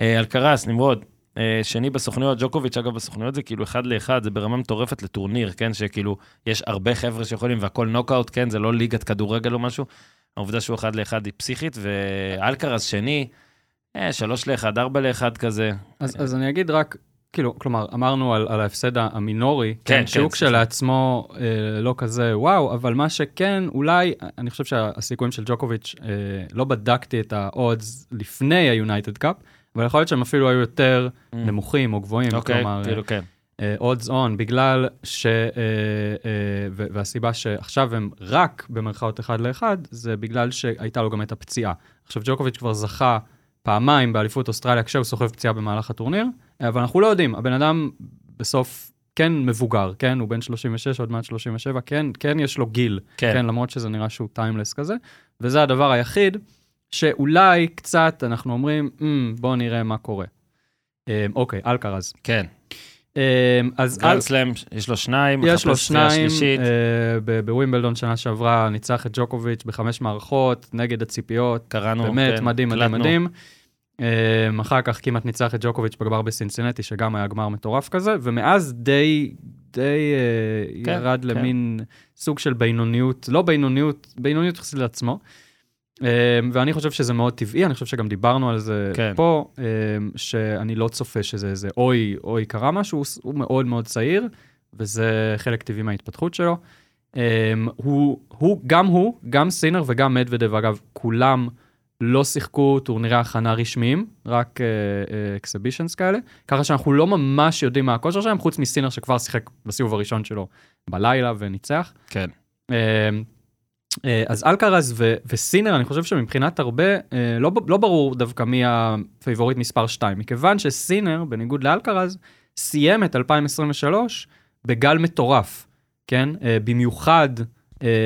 אלקרס, נמרוד. אה, שני בסוכנויות, ג'וקוביץ', אגב, בסוכנויות זה כאילו אחד לאחד, זה ברמה מטורפת לטורניר, כן? שכאילו, יש הרבה חבר'ה שיכולים, והכל נוקאוט, כן? זה לא ליגת כדורגל או משהו. העובדה שהוא אחד לאחד היא פסיכית, ואלקרס שני, אה, שלוש לאחד, ארבע לאחד כזה. אז, אז אני אגיד רק, כאילו, כלומר, אמרנו על, על ההפסד המינורי, כן, כן, כן, שהוא. כשלעצמו אה, לא כזה וואו, אבל מה שכן, אולי, אני חושב שהסיכויים של ג'וקוביץ', אה, לא בדקתי את ה odds לפני היונייטד קאפ, אבל יכול להיות שהם אפילו היו יותר נמוכים או גבוהים, Mm. אוקיי, כלומר, כאילו, כן. odds on, בגלל ש... אה, אה, ו- והסיבה שעכשיו הם רק במרכאות אחד לאחד, זה בגלל שהייתה לו גם את הפציעה. עכשיו, ג'וקוביץ' כבר זכה פעמיים באליפות אוסטרליה כשהוא סוחב פציעה במהלך הטורניר, אה, אבל אנחנו לא יודעים, הבן אדם בסוף כן מבוגר, כן? הוא בן 36, עוד מעט 37, כן, כן יש לו גיל, כן. כן, למרות שזה נראה שהוא טיימלס כזה, וזה הדבר היחיד שאולי קצת אנחנו אומרים, "אמ, בואו נראה מה קורה. אה, אוקיי, אלקרז. כן. אה, אז אל- גרנדסלאם, יש לו שניים, יש לו שניים, ב- בווימבלדון שנה שעברה ניצח את ג'וקוביץ' בחמש מערכות, נגד הציפיות, קראנו, באמת כן, מדהים, מדהים. מדהים. אה, אחר כך כמעט ניצח את ג'וקוביץ' בגמר בסינסינטי, שגם היה גמר מטורף כזה, ומאז די, די אה, כן, ירד כן. למין סוג של בינוניות, לא בינוניות, בינוניות יחסית לעצמו. אה, ואני חושב שזה מאוד טבעי, אני חושב שגם דיברנו על זה כן. פה, אה, שאני לא צופה שזה איזה אוי, אוי, קרה משהו, הוא- מאוד מאוד צעיר, וזה חלק טבעי מההתפתחות שלו. Um, הוא, הוא, גם הוא, גם סינר וגם מדוודב, אגב, כולם לא שיחקו טורנירי הכנה רשמיים, רק exhibitions uh, uh, כאלה, ככה שאנחנו לא ממש יודעים מה הכושר שלהם, חוץ מסינר שכבר שיחק בסיבוב הראשון שלו בלילה וניצח. כן. Uh, אז אלקרז ו- וסינר, אני חושב שמבחינת הרבה, uh, לא, לא ברור דווקא מי הפייבוריט מספר 2, מכיוון שסינר, בניגוד לאלקרז, סיים את 2023 בגל מטורף, כן? Uh, במיוחד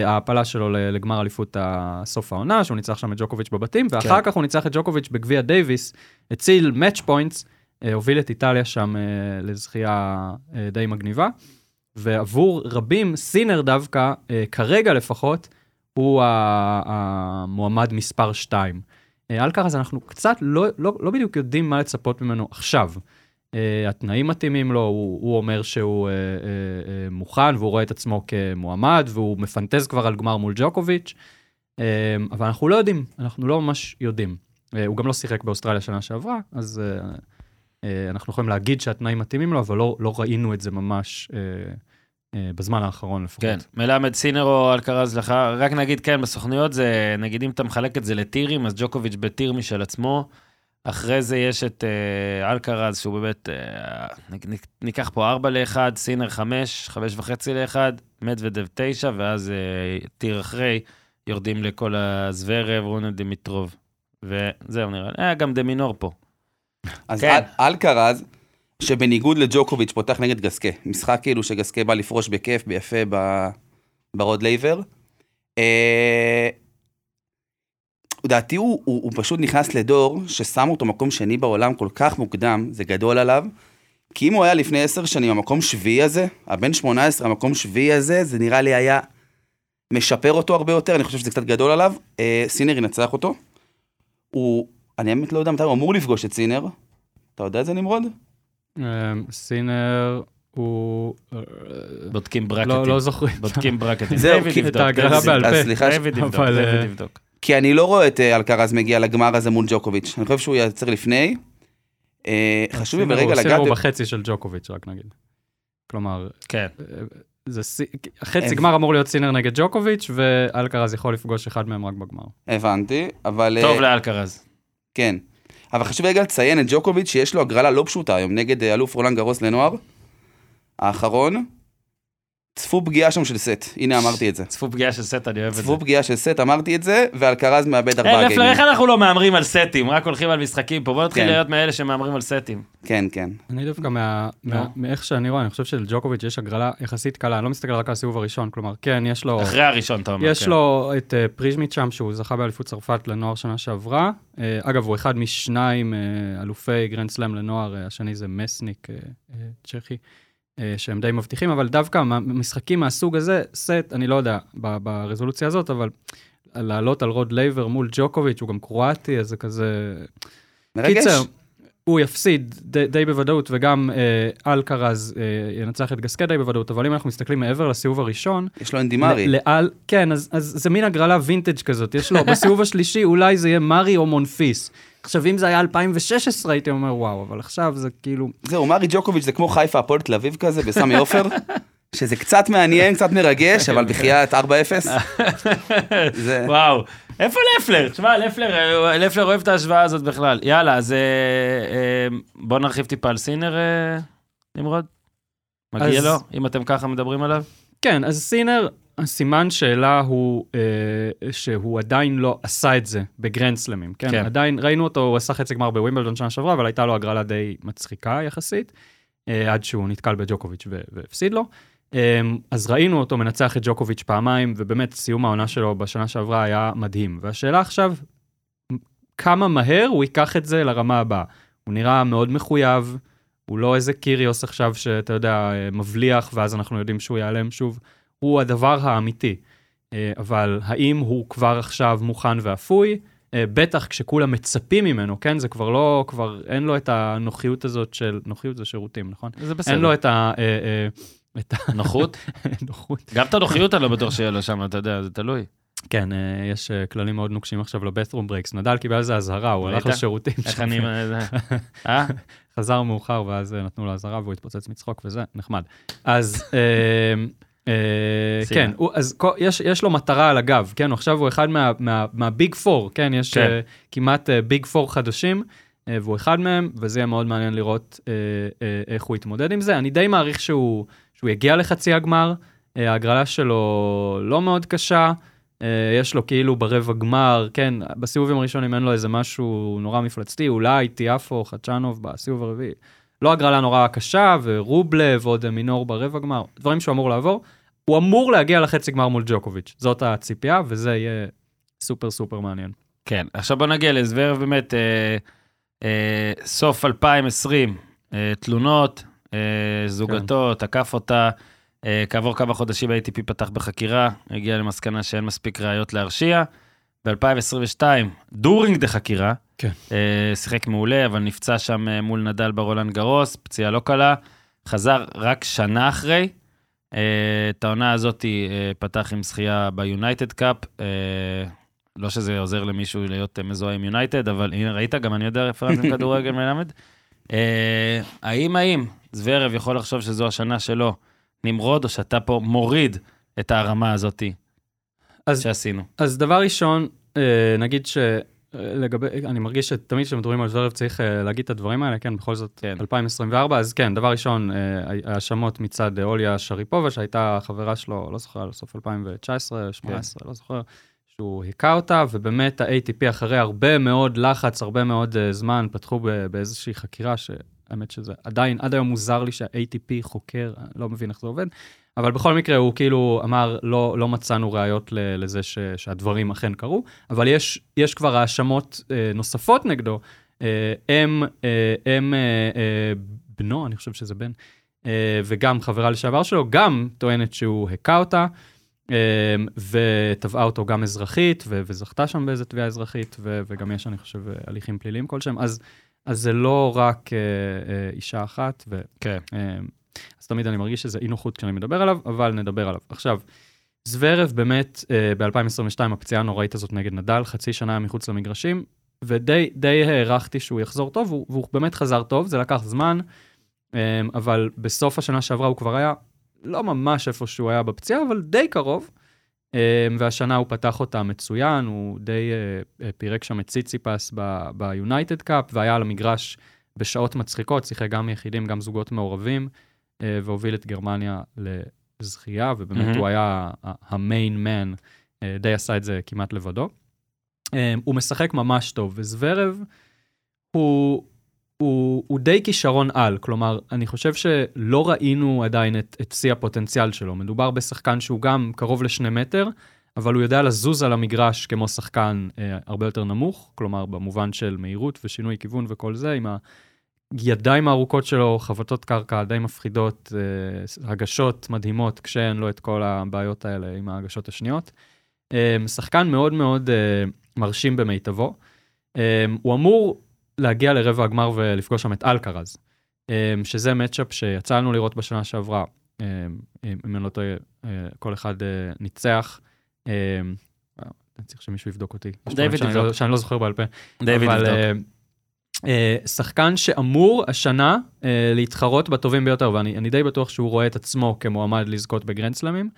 ההעפלה שלו לגמר אליפות סוף העונה, שהוא ניצח שם את ג'וקוביץ' בבתים, ואחר כך הוא ניצח את ג'וקוביץ' בגביע דייוויס, הציל match points, הוביל את איטליה שם לזכייה די מגניבה. ועבור רבים, סינר דווקא, אה, כרגע לפחות, הוא המועמד מספר 2. אלקרז, אנחנו קצת לא, לא, לא בדיוק יודעים מה לצפות ממנו עכשיו. אה, התנאים מתאימים לו, הוא, הוא אומר שהוא אה, אה, אה, מוכן והוא רואה את עצמו כמועמד והוא מפנטז כבר על גמר מול ג'וקוביץ', אה, אבל אנחנו לא יודעים, אנחנו לא ממש יודעים. אה, הוא גם לא שיחק באוסטרליה שנה שעברה, אז אה, אה, אנחנו יכולים להגיד שהתנאים מתאימים לו, אבל לא, לא ראינו את זה ממש אה, אה, בזמן האחרון לפחות. כן, מלמד סינר או אלקרז לך, רק נגיד כן, בסוכנויות זה, נגיד אם אתה מחלק את זה לטירים, אז ג'וקוביץ' בטיר משל עצמו. אחרי זה יש את אה, אלקרז, שהוא באמת, אה, ניקח פה 4 ל-1, סינר 5, 5 וחצי ל-1, מדוודב 9, ואז אה, tier אחרי, יורדים לכל הזוורב, רונה, דימיטרוב. וזהו נראה לי, אה, גם דמינור פה. אז כן. אל- אלקרז, שבניגוד לג'וקוביץ' פותח נגד גסקה, משחק כאילו שגסקה בא לפרוש בכיף, ביפה, ב- ברוד לייבר. אה, לדעתי הוא, הוא, הוא פשוט נכנס לדור ששם אותו מקום שני בעולם כל כך מוקדם, זה גדול עליו. כי אם הוא היה לפני עשר שנים המקום שביעי הזה, הבן 18 המקום שביעי הזה, זה נראה לי היה משפר אותו הרבה יותר, אני חושב שזה קצת גדול עליו. אה, סינר ינצח אותו. הוא, אני באמת לא יודע מתי הוא אמור לפגוש את סינר. אתה יודע את זה נמרוד? אה, סינר הוא... אה, בודקים ברקטים. לא, לא זוכרים. בודקים ברקטים. זהו, את ההגדרה בעל. פה. אז סליחה, ש- דיוויד יבדוק, אבל, אה, יבדוק. כי אני לא רואה את אה, אלקרז מגיע לגמר הזה מול ג'וקוביץ'. אני חושב שהוא ייצר לפני. חשוב לי ברגע הוא- סינר לגעת... הוא בחצי של ג'וקוביץ', רק נגיד. כלומר, כן. זה חצי גמר אמור להיות סינר נגד ג'וקוביץ', ואלקרז יכול לפגוש אחד מהם רק בגמר. הבנתי, אבל... טוב לאלקרז. כן. אבל חשוב רגע לציין את ג'וקוביץ' שיש לו הגרלה לא פשוטה היום נגד אה, אלוף רולנד גרוס לנוער. האחרון. צפו פגיעה שם של סט, הנה אמרתי את זה. צפו פגיעה של סט, אני אוהב את זה. צפו פגיעה של סט, אמרתי את זה, ואלקרז מאבד ארבעה גיימים. איך אנחנו לא מהמרים על סטים? רק הולכים על משחקים פה. בוא נתחיל כן. להיות מאלה שמהמרים על סטים. כן, כן. אני דווקא מה-. מאיך שאני רואה, אני חושב שלג'וקוביץ' יש הגרלה יחסית קלה, אני לא מסתכל רק על הסיבוב הראשון, כלומר, כן, יש לו... אחרי הראשון, אתה אומר. יש כן. לו את אה, פריז'מיץ' שם, שהוא זכה באליפות צרפת לנוער שנה שעברה. אה, אגב, הוא אחד משניים אה, אלופי גרנד סלאם לנוער, השני זה מסניק, צ'כי, שהם די מבטיחים, אבל דווקא משחקים מהסוג הזה, סט, אני לא יודע, ב- ברזולוציה הזאת, אבל לעלות על רוד לייבר מול ג'וקוביץ', הוא גם קרואטי, אז זה כזה... מרגש. קיצר, הוא יפסיד די, די בוודאות, וגם אה, אלקרז אה, ינצח את גסקה די בוודאות, אבל אם אנחנו מסתכלים מעבר לסיבוב הראשון, יש לו אנדי מארי. ל- לאל, כן, אז, אז זה מין הגרלה וינטג' כזאת, יש לו, בסיבוב השלישי אולי זה יהיה מארי או מונפיס. עכשיו, אם זה היה 2016, הייתי אומר, וואו, אבל עכשיו זה כאילו... זהו, מארי ג'וקוביץ' זה כמו חיפה הפועל תל אביב כזה, בסמי עופר. שזה קצת מעניין, קצת מרגש, אבל בחייאת 4-0. זה... וואו. איפה לפלר? תשמע, לפלר, אוהב את ההשוואה הזאת בכלל. יאללה, אז אה, אה, בוא נרחיב טיפה על סינר, אה, נמרוד. מגיע לו, אם אתם ככה מדברים עליו? כן, אז סינר, הסימן שאלה הוא אה, שהוא עדיין לא עשה את זה בגרנד סלמים, כן? כן. עדיין, ראינו אותו, הוא עשה חצי גמר בווימבלדון שנה שעברה, אבל הייתה לו הגרלה די מצחיקה יחסית, אה, עד שהוא נתקל בג'וקוביץ' והפסיד לו. אה, אז ראינו אותו מנצח את ג'וקוביץ' פעמיים, ובאמת סיום העונה שלו בשנה שעברה היה מדהים. והשאלה עכשיו, כמה מהר הוא ייקח את זה לרמה הבאה. הוא נראה מאוד מחויב, הוא לא איזה קיריוס עכשיו שאתה יודע, אה, מבליח, ואז אנחנו יודעים שהוא ייעלם שוב. הוא הדבר האמיתי. אה, אבל האם הוא כבר עכשיו מוכן ואפוי? אה, בטח כשכולם מצפים ממנו, כן? זה כבר לא, כבר אין לו את הנוחיות הזאת של, נוחיות זה שירותים, נכון? זה בסדר. אין לו את ה... אה, את נוחות? הנוחות. גם את הנוחיות אני לא בטוח שיהיה לו שם, אתה יודע, זה תלוי. כן, יש כללים מאוד נוקשים עכשיו ל bathroom breaks. נדל קיבל על זה אזהרה, הוא הלך? לשירותים איך אני... חזר מאוחר, ואז נתנו לו אזהרה והוא התפוצץ מצחוק וזה, נחמד. אז. כן, הוא- אז יש- יש לו מטרה על הגב, כן, עכשיו הוא אחד מה- מה- מה big four, כן, יש כן. אה, כמעט big four חדשים, אה, והוא אחד מהם, וזה יהיה מאוד מעניין לראות אה, אה, איך הוא יתמודד עם זה. אני די מעריך שהוא שהוא יגיע לחצי הגמר, אה, ההגרלה שלו לא מאוד קשה. אה, יש לו כאילו ברבע גמר, כן, בסיבובים הראשונים אין לו איזה משהו נורא מפלצתי, אולי טיאפו, חדשנוב בסיבוב הרביעי. לא הגרלה נורא קשה, ורובלב, ועוד מינור ברבע גמר, דברים שהוא אמור לעבור. הוא אמור להגיע לחצי גמר מול ג'וקוביץ', זאת הציפייה, וזה יהיה סופר סופר מעניין. כן, עכשיו בוא נגיע לזוורב באמת, אה, אה, סוף 2020, אה, תלונות, אה, זוגתו, תקף אותה, אה, כעבור כמה חודשים ה-ATP פתח בחקירה, הגיע למסקנה שאין מספיק ראיות להרשיע. ב-2022, during the חקירה, כן. אה, שיחק מעולה, אבל נפצע שם אה, מול נדל ברולנד גרוס, פציעה לא קלה, חזר רק שנה אחרי. אה, את העונה הזאת אה, פתח עם זכייה ביונייטד קאפ. לא שזה עוזר למישהו להיות אה, מזוהה עם יונייטד, אבל הנה, ראית? גם אני יודע רפרנסים כדורגל מלמד. האם, האם זוורב יכול לחשוב שזו השנה שלו, נמרוד, או שאתה פה מוריד את הרמה הזאתי אז- שעשינו? אז דבר ראשון, נגיד ש... לגבי, אני מרגיש שתמיד כשמדברים על זוורב צריך אה, להגיד את הדברים האלה, כן, בכל זאת, כן. 2024, אז כן, דבר ראשון, אה, האשמות מצד אה, אוליה שריפובה, שהייתה חברה שלו, לא זוכר, סוף 2019, 2018, לא זוכר, שהוא היכה אותה, ובאמת ה-ATP אחרי הרבה מאוד לחץ, הרבה מאוד זמן, פתחו באיזושהי חקירה, שהאמת שזה עדיין, עד היום מוזר לי שה-ATP חוקר, אני לא מבין איך זה עובד, אבל בכל מקרה הוא כאילו אמר, לא, לא מצאנו ראיות לזה ש, שהדברים אכן קרו, אבל יש, יש כבר האשמות אה, נוספות נגדו. אה, אם, אה, אם אה, אה, בנו, אני חושב שזה בן, אה, וגם חברה לשעבר שלו, גם טוענת שהוא הכה אותה, אה, ותבעה אותו גם אזרחית, ו- וזכתה שם באיזה תביעה אזרחית, ו- וגם יש, אני חושב, הליכים פליליים כלשהם. אז, אז זה לא רק אה, אה, אישה אחת, ו... כן. אה, אז תמיד אני מרגיש שזה אי נוחות כשאני מדבר עליו, אבל נדבר עליו. עכשיו, זוורב באמת, אה, ב-2022, הפציעה הנוראית הזאת נגד נדל, חצי שנה היה מחוץ למגרשים, ודי די הערכתי שהוא יחזור טוב, והוא, והוא באמת חזר טוב, זה לקח זמן, אה, אבל בסוף השנה שעברה הוא כבר היה לא ממש איפה שהוא היה בפציעה, אבל די קרוב. אה, והשנה הוא פתח אותה מצוין, הוא די פירק שם את ציציפס ביונייטד קאפ, והיה על המגרש בשעות מצחיקות, שיחק גם יחידים, גם זוגות מעורבים, והוביל את גרמניה לזכייה, ובאמת מהמם. הוא היה המיין מן, אה, די עשה את זה כמעט לבדו. אה, הוא משחק ממש טוב, וזוורב הוא, הוא, הוא די כישרון על, כלומר, אני חושב שלא ראינו עדיין את, את שיא הפוטנציאל שלו. מדובר בשחקן שהוא גם קרוב לשני מטר, אבל הוא יודע לזוז על המגרש כמו שחקן אה, הרבה יותר נמוך, כלומר, במובן של מהירות ושינוי כיוון וכל זה, עם הידיים הארוכות שלו, חבטות קרקע די מפחידות, אה, הגשות מדהימות, כשאין לו את כל הבעיות האלה עם ההגשות השניות. אה, שחקן מאוד מאוד אה, מרשים במיטבו. אה, הוא אמור להגיע לרבע הגמר ולפגוש שם את אלקרז, אה, שזה מצ'אפ שיצא לנו לראות בשנה שעברה, אה, אם אני לא טועה, אה, כל אחד אה, ניצח. אה, אני צריך שמישהו יבדוק אותי. דיוויד יבדוק. לא- שאני לא זוכר בעל פה. דיוויד יבדוק. אה, שחקן שאמור השנה אה, להתחרות בטובים ביותר, ואני אני די בטוח שהוא רואה את עצמו כמועמד לזכות בגרנדסלמים.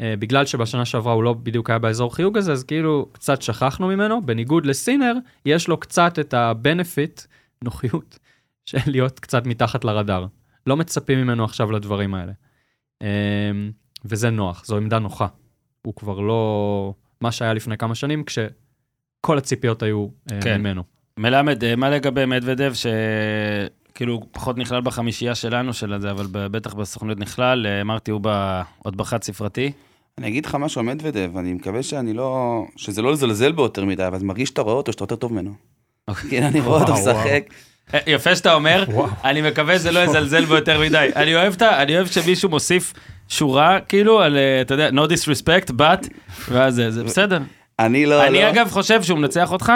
אה, בגלל שבשנה שעברה הוא לא בדיוק היה באזור חיוג הזה, אז כאילו קצת שכחנו ממנו. בניגוד לסינר, יש לו קצת את ה-benefit, נוחיות, של להיות קצת מתחת לרדאר. לא מצפים ממנו עכשיו לדברים האלה. וזה נוח, זו עמדה נוחה. הוא כבר לא מה שהיה לפני כמה שנים, כשכל הציפיות היו כן. ממנו. מלמד, אה, מה לגבי מדוודב, שכאילו פחות נכלל בחמישייה שלנו של הזה, אבל בטח בסוכנות נכלל, אה, אמרתי, הוא ב- עוד בחד ספרתי. אני אגיד לך משהו על מדוודב, אני מקווה שאני לא... שזה לא לזלזל בו יותר מדי, אבל מרגיש שאתה רואה אותו, שאתה יותר טוב ממנו. כן, אני רואה אותו. משחק. אה, יפה שאתה אומר, אני מקווה שזה לא יזלזל בו יותר מדי. אני אוהב את ה... אני אוהב שמישהו מוסיף שורה, כאילו, על, אתה יודע, no disrespect, but, ואז זה, זה בסדר. אני לא... אני לא. אגב חושב שהוא מנצח אותך,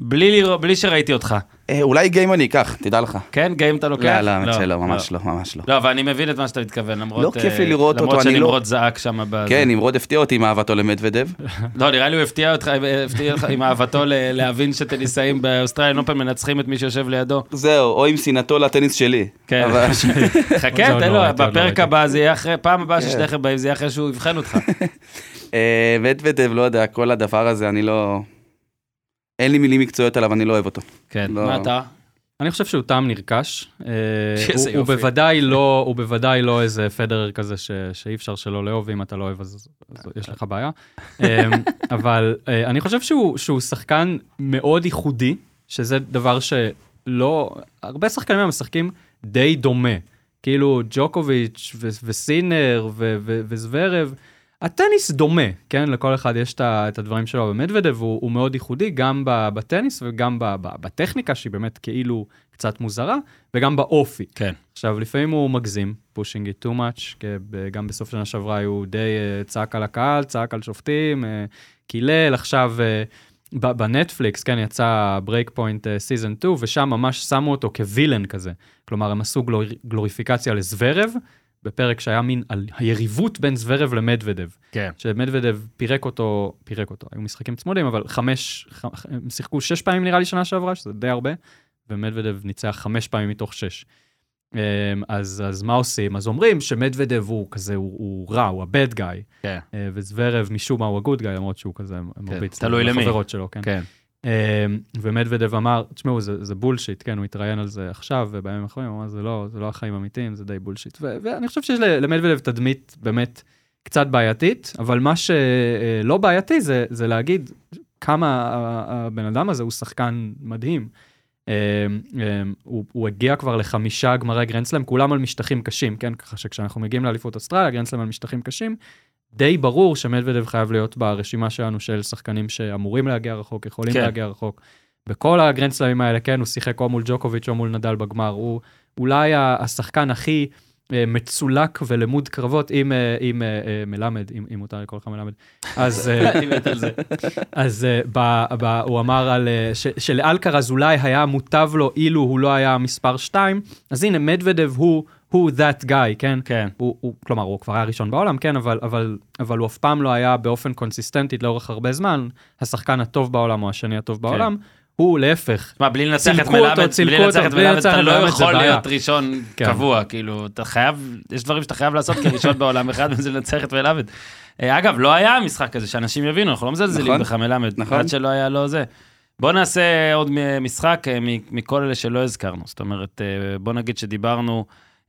בלי לראות- בלי שראיתי אותך. אה, אולי גיים אני אקח, תדע לך. כן, גיים אתה לוקח? לא, לא, האמת שלא, ממש לא, ממש לא. לא, אבל אני מבין את מה שאתה מתכוון, למרות... לא כיף לי אה, לראות אותו, למרות אני לא- שנמרוד זעק שם. כן, נמרוד הפתיע אותי עם אהבתו למדוודב. לא, נראה לי הוא הפתיע אותך, הפתיע אותך עם אהבתו להבין שטניסאים באוסטרליה אופן מנצחים את מי שיושב לידו. זהו, או עם שנאתו לטניס שלי. כן. חכה, תן לא לו, עוד לא בפרק. הבא זה יהיה אחרי, פעם הבאה כן. ששניכם באים זה יהיה אחרי שהוא יבחן אותך. אה, מדוודב, לא יודע, כל הדבר הזה, אני לא... אין לי מילים מקצועיות עליו, אני לא אוהב אותו. כן, לא. מה אתה? אני חושב שהוא טעם נרכש. אה, הוא- הוא. בוודאי לא, הוא בוודאי לא איזה פדרר כזה ש- שאי אפשר שלא לאהוב, ואם אתה לא אוהב אז אז יש לך בעיה. אה, אבל אה, אני חושב שהוא שהוא שחקן מאוד ייחודי, שזה דבר שלא, הרבה שחקנים היום משחקים די דומה. כאילו ג'וקוביץ' ו- וסינר ו- ו- וזוורב. הטניס דומה, כן? לכל אחד יש את הדברים שלו, ומדוודב הוא, הוא מאוד ייחודי, גם בטניס וגם בטכניקה, שהיא באמת כאילו קצת מוזרה, וגם באופי. כן. עכשיו, לפעמים הוא מגזים, pushing it too much, גם בסוף שנה שעברה הוא די אה, צעק על הקהל, צעק על שופטים, אה, קילל, עכשיו אה, בנטפליקס, כן, יצא Break Point season 2, ושם ממש שמו אותו כ villain כזה. כלומר, הם עשו גלור, גלוריפיקציה לזוורב, בפרק שהיה מין על היריבות בין זוורב למדוודב. כן. שמדוודב פירק אותו, פירק אותו, היו משחקים צמודים, אבל חמש, ח, הם שיחקו שש פעמים נראה לי שנה שעברה, שזה די הרבה, ומדוודב ניצח חמש פעמים מתוך שש. אמ, אז, אז מה עושים? אז אומרים שמדוודב הוא כזה, הוא, הוא רע, הוא ה-bad guy, כן. אה, וזוורב משום מה הוא ה-good guy, למרות שהוא כזה מרביץ תלוי למי. שלו, כן. כן. אמ, ומדוודב אמר, תשמעו, זה, זה בולשיט, כן, הוא התראיין על זה עכשיו, ובימים האחרונים הוא אמר, זה לא, זה לא החיים האמיתיים, זה די בולשיט. ו- ואני חושב שיש ל- למדוודב תדמית באמת קצת בעייתית, אבל מה שלא בעייתי זה, זה להגיד כמה הבן אדם הזה הוא שחקן מדהים. אמ, אמ, הוא, הוא הגיע כבר לחמישה גמרי גרנדסלאם, כולם על משטחים קשים, כן? ככה שכשאנחנו מגיעים לאליפות אוסטרליה, גרנדסלאם על משטחים קשים, די ברור שמדוודב חייב להיות ברשימה שלנו של שחקנים שאמורים להגיע רחוק, יכולים כן. להגיע רחוק. בכל הגרנדסלאמים האלה, כן, הוא שיחק או מול ג'וקוביץ' או מול נדל בגמר, הוא אולי השחקן הכי אה, מצולק ולמוד קרבות עם, אה, עם אה, מלמד, אם, אם מותר לקרוא לך מלמד. אז. אז ב, ב, הוא אמר על, ש, שלאלקרז אולי היה מוטב לו אילו הוא לא היה מספר 2, אז הנה מדוודב הוא, הוא that guy, כן? כן. הוא, הוא, כלומר, הוא כבר היה ראשון בעולם, כן, אבל, אבל, אבל הוא אף פעם לא היה באופן קונסיסטנטית לאורך הרבה זמן, השחקן הטוב בעולם או השני הטוב בעולם, הוא להפך. מה, בלי לנצח את מלמד, בלי לנצח את מלמד, אתה את לא יכול. להיות ראשון כן. קבוע, כאילו, אתה חייב, יש דברים שאתה חייב לעשות כראשון בעולם, אחד מזה לנצח את מלמד. אה, אגב, לא היה משחק כזה, שאנשים יבינו, אנחנו לא מזלזלים נכון, בך מלמד, נכון. עד שלא היה לו זה. בוא נעשה עוד משחק אה, מכל אלה שלא הזכרנו. זאת אומרת, אה, בוא נגיד שדיברנו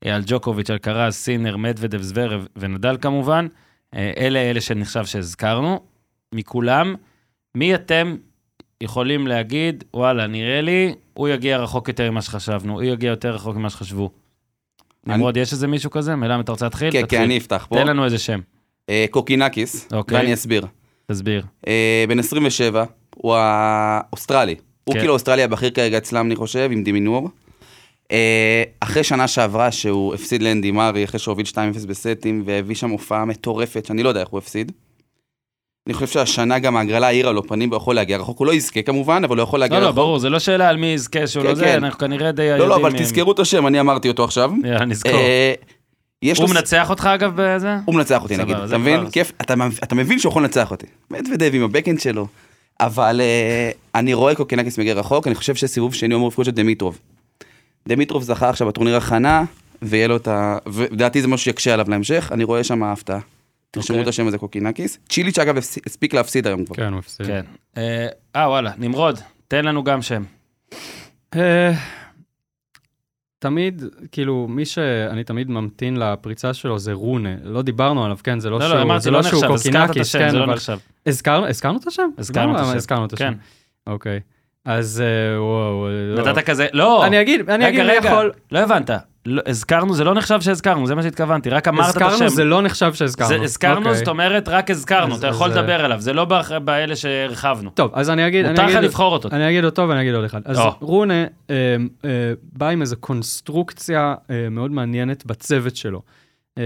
על ג'וקוביץ', על קרז, סינר, מדוודב, זוורב ונדל כמובן. אה, אלה אלה שנחשב שהזכרנו. מכולם, מי אתם יכולים להגיד, וואלה, נראה לי, הוא יגיע רחוק יותר ממה שחשבנו, הוא יגיע יותר רחוק ממה שחשבו. אני- נמרוד, יש איזה מישהו כזה? מלמד, אתה רוצה להתחיל? כן. כן, אני אפתח פה. תן לנו איזה שם, אה, קוקינקיס, אוקיי. ואני אסביר. תסביר. אה, בן 27, הוא האוסטרלי. הוא כן. כאילו האוסטרלי הבכיר כרגע אצלם, אני חושב, עם דימינור. אה, אחרי שנה שעברה שהוא הפסיד לאנדי מארי, אחרי שהוביל 2-0 בסטים, והביא שם הופעה מטורפת, שאני לא יודע איך הוא הפסיד. אני חושב שהשנה גם ההגרלה האירה לו פנים, הוא יכול להגיע רחוק. הוא לא יזכה כמובן, אבל הוא יכול להגיע לא, לא, רחוק. ברור, זה לא שאלה על מי יזכה שהוא כן, לא זה, כן. אנחנו כנראה די לא, יודעים... לא, אבל מי- תזכרו את השם, אני אמרתי אותו עכשיו. יאללה, נזכור. אה, לו... הוא מנצח אותך אגב בזה? הוא מנצח אותי נגיד, אתה מבין? כיף, אתה, מב- אתה מבין שהוא יכול לנצח אותי. מדוודב עם הבקאנד שלו. אבל אה, אני רואה קוקינקיס מגיע רחוק, אני חושב שסיבוב שני אמור לפגוש את דמיטרוב. דמיטרוב זכה עכשיו בטורניר הכנה, ויהיה לו את ה... ולדעתי זה משהו שיקשה עליו להמשך, אני רואה שם הפתעה. תרשמו אוקיי. את השם הזה קוקינקיס. צ'יליץ' אגב הספיק להפסיד היום כבר. כן, הוא הפסיד. כן. אה, אה, וואלה, נמרוד, תן לנו גם שם. אה, תמיד, כאילו, מי שאני תמיד ממתין לפריצה שלו זה רונה. לא דיברנו עליו, כן, זה לא לא, שהוא לא, אמרתי, זה לא שהוא נחשב, הזכרת את קוקינקיס, השם, כן, זה לא נחשב. הזכרנו הזכרנו את השם? הזכרנו את לא, השם. הזכרנו את השם. כן. אוקיי. אז אה, וואו, לא. נתת כזה, לא. אני אגיד, אני אגיד, רגע, יכול... לא הבנת. לא, הזכרנו, זה לא נחשב שהזכרנו, זה מה שהתכוונתי, רק אמרת את השם. הזכרנו, זה לא נחשב שהזכרנו. הזכרנו, אוקיי. זאת אומרת, רק הזכרנו, אתה יכול לדבר עליו, זה לא באלה שהרחבנו. טוב, אז אני אגיד... מותר לך לבחור אותו. אני אגיד אותו ואני אגיד עוד אחד. אז או. רונה אה, אה, בא עם איזו קונסטרוקציה אה, מאוד מעניינת בצוות שלו. אה,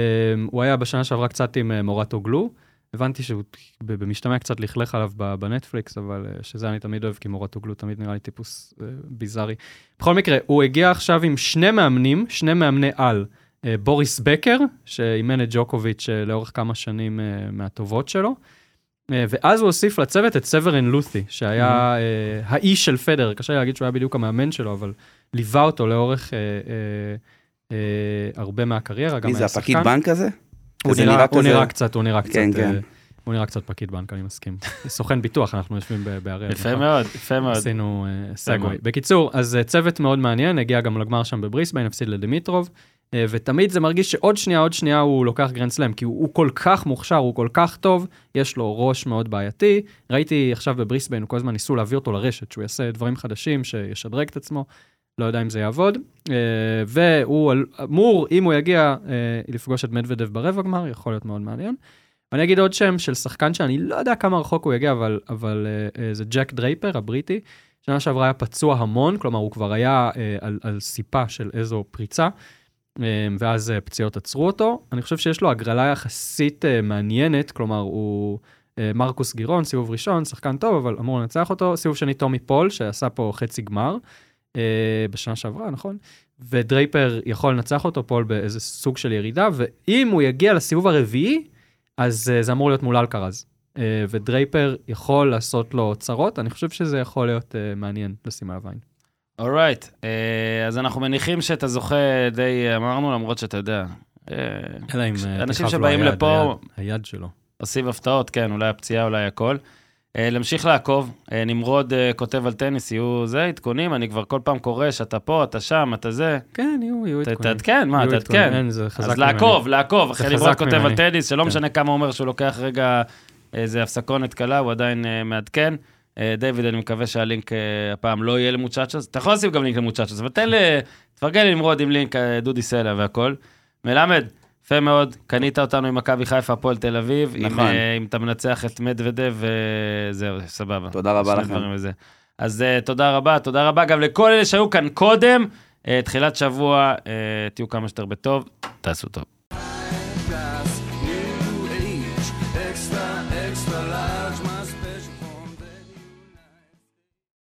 הוא היה בשנה שעברה קצת עם אה, מורטו גלו, הבנתי שהוא במשתמע קצת לכלך עליו בנטפליקס, אבל אה, שזה אני תמיד אוהב, כי מורטו גלו תמיד נראה לי טיפוס אה, ביזארי. בכל מקרה, הוא הגיע עכשיו עם שני מאמנים, שני מאמני על. אה, בוריס בקר, שאימן את ג'וקוביץ' לאורך כמה שנים מהטובות שלו. ואז הוא הוסיף לצוות את סוורן לות'י, שהיה אה, האיש של פדר, קשה לי להגיד שהוא היה בדיוק המאמן שלו, אבל ליווה אותו לאורך הרבה מהקריירה, גם מי זה, היה הפקיד שחקן. בנק הזה? הוא נראה, נראה הוא כזה- נראה קצת, הוא נראה קצת, כן, כן. הוא נראה קצת פקיד בנק, אני מסכים. סוכן ביטוח, אנחנו יושבים ב- בהראל. יפה? מאוד, יפה מאוד. עשינו אה. סגווי. בקיצור, אז אה, צוות מאוד מעניין, הגיע גם לגמר שם בבריסביין, הפסיד לדמיטרוב, ותמיד זה מרגיש שעוד שנייה, עוד שנייה הוא לוקח גרנד סלאם, כי הוא, הוא כל כך מוכשר, הוא כל כך טוב, יש לו ראש מאוד בעייתי. ראיתי עכשיו בבריסביין, כל הזמן ניסו להביא אותו לרשת, שהוא יעשה דברים חדשים, שישדרג את עצמו, לא יודע אם זה יעבוד. אה, והוא אמור, אם הוא יגיע אה, לפגוש את מדוודב ברבע גמר, יכול להיות מאוד מעניין. ואני אגיד עוד שם של שחקן שאני לא יודע כמה רחוק הוא יגיע, אבל, אבל אה, זה ג'ק דרייפר, הבריטי. שנה שעברה היה פצוע המון, כלומר הוא כבר היה על, על סיפה של איזו פריצה, ואז פציעות עצרו אותו. אני חושב שיש לו הגרלה יחסית מעניינת, כלומר הוא מרקוס גירון, סיבוב ראשון, שחקן טוב, אבל אמור לנצח אותו. סיבוב שני טומי פול, שעשה פה חצי גמר בשנה שעברה, נכון? ודרייפר יכול לנצח אותו, פול באיזה סוג של ירידה, ואם הוא יגיע לסיבוב הרביעי, אז אה, זה אמור להיות מול אלקרז. אה, ודרייפר יכול לעשות לו צרות, אני חושב שזה יכול להיות אה, מעניין לשים עליו עין. אורייט, אז אנחנו מניחים שאת הזוכה די אמרנו, למרות שאתה יודע. אה, אלא אם אה, אנשים תכאב לו שבאים היד, לפה- היד, היד שלו. עושים הפתעות, כן, אולי הפציעה, אולי הכל. אה, להמשיך לעקוב, אה, נמרוד אה, כותב על טניס, יהיו זה, עדכונים, אני כבר כל פעם קורא שאתה פה, אתה שם, אתה זה. כן, יהיו, עדכונים. תעדכן, מה, תעדכן. אין, זה חזק אז ממני. לעקוב, לעקוב, אחרי נמרוד כותב על. טניס, שלא כן. משנה כמה הוא אומר שהוא לוקח רגע איזה הפסקונת קלה, הוא עדיין מעדכן. דיוויד, אני מקווה שהלינק הפעם לא יהיה למוצ'צ'וס. אתה יכול לשים גם לינק למוצ'צ'וס, אבל תן ל... תפרגן לי נמרוד עם לינק דודי סלע והכל. מלמד, יפה מאוד, קנית אותנו עם מכבי חיפה, הפועל תל אביב. נכון. אה, אם אתה מנצח את מדוודב, וזהו, סבבה. תודה רבה לכם. אז אה, תודה רבה, תודה רבה גם לכל אלה שהיו כאן קודם. אה, תחילת שבוע, אה, תהיו כמה שיותר בטוב, תעשו טוב.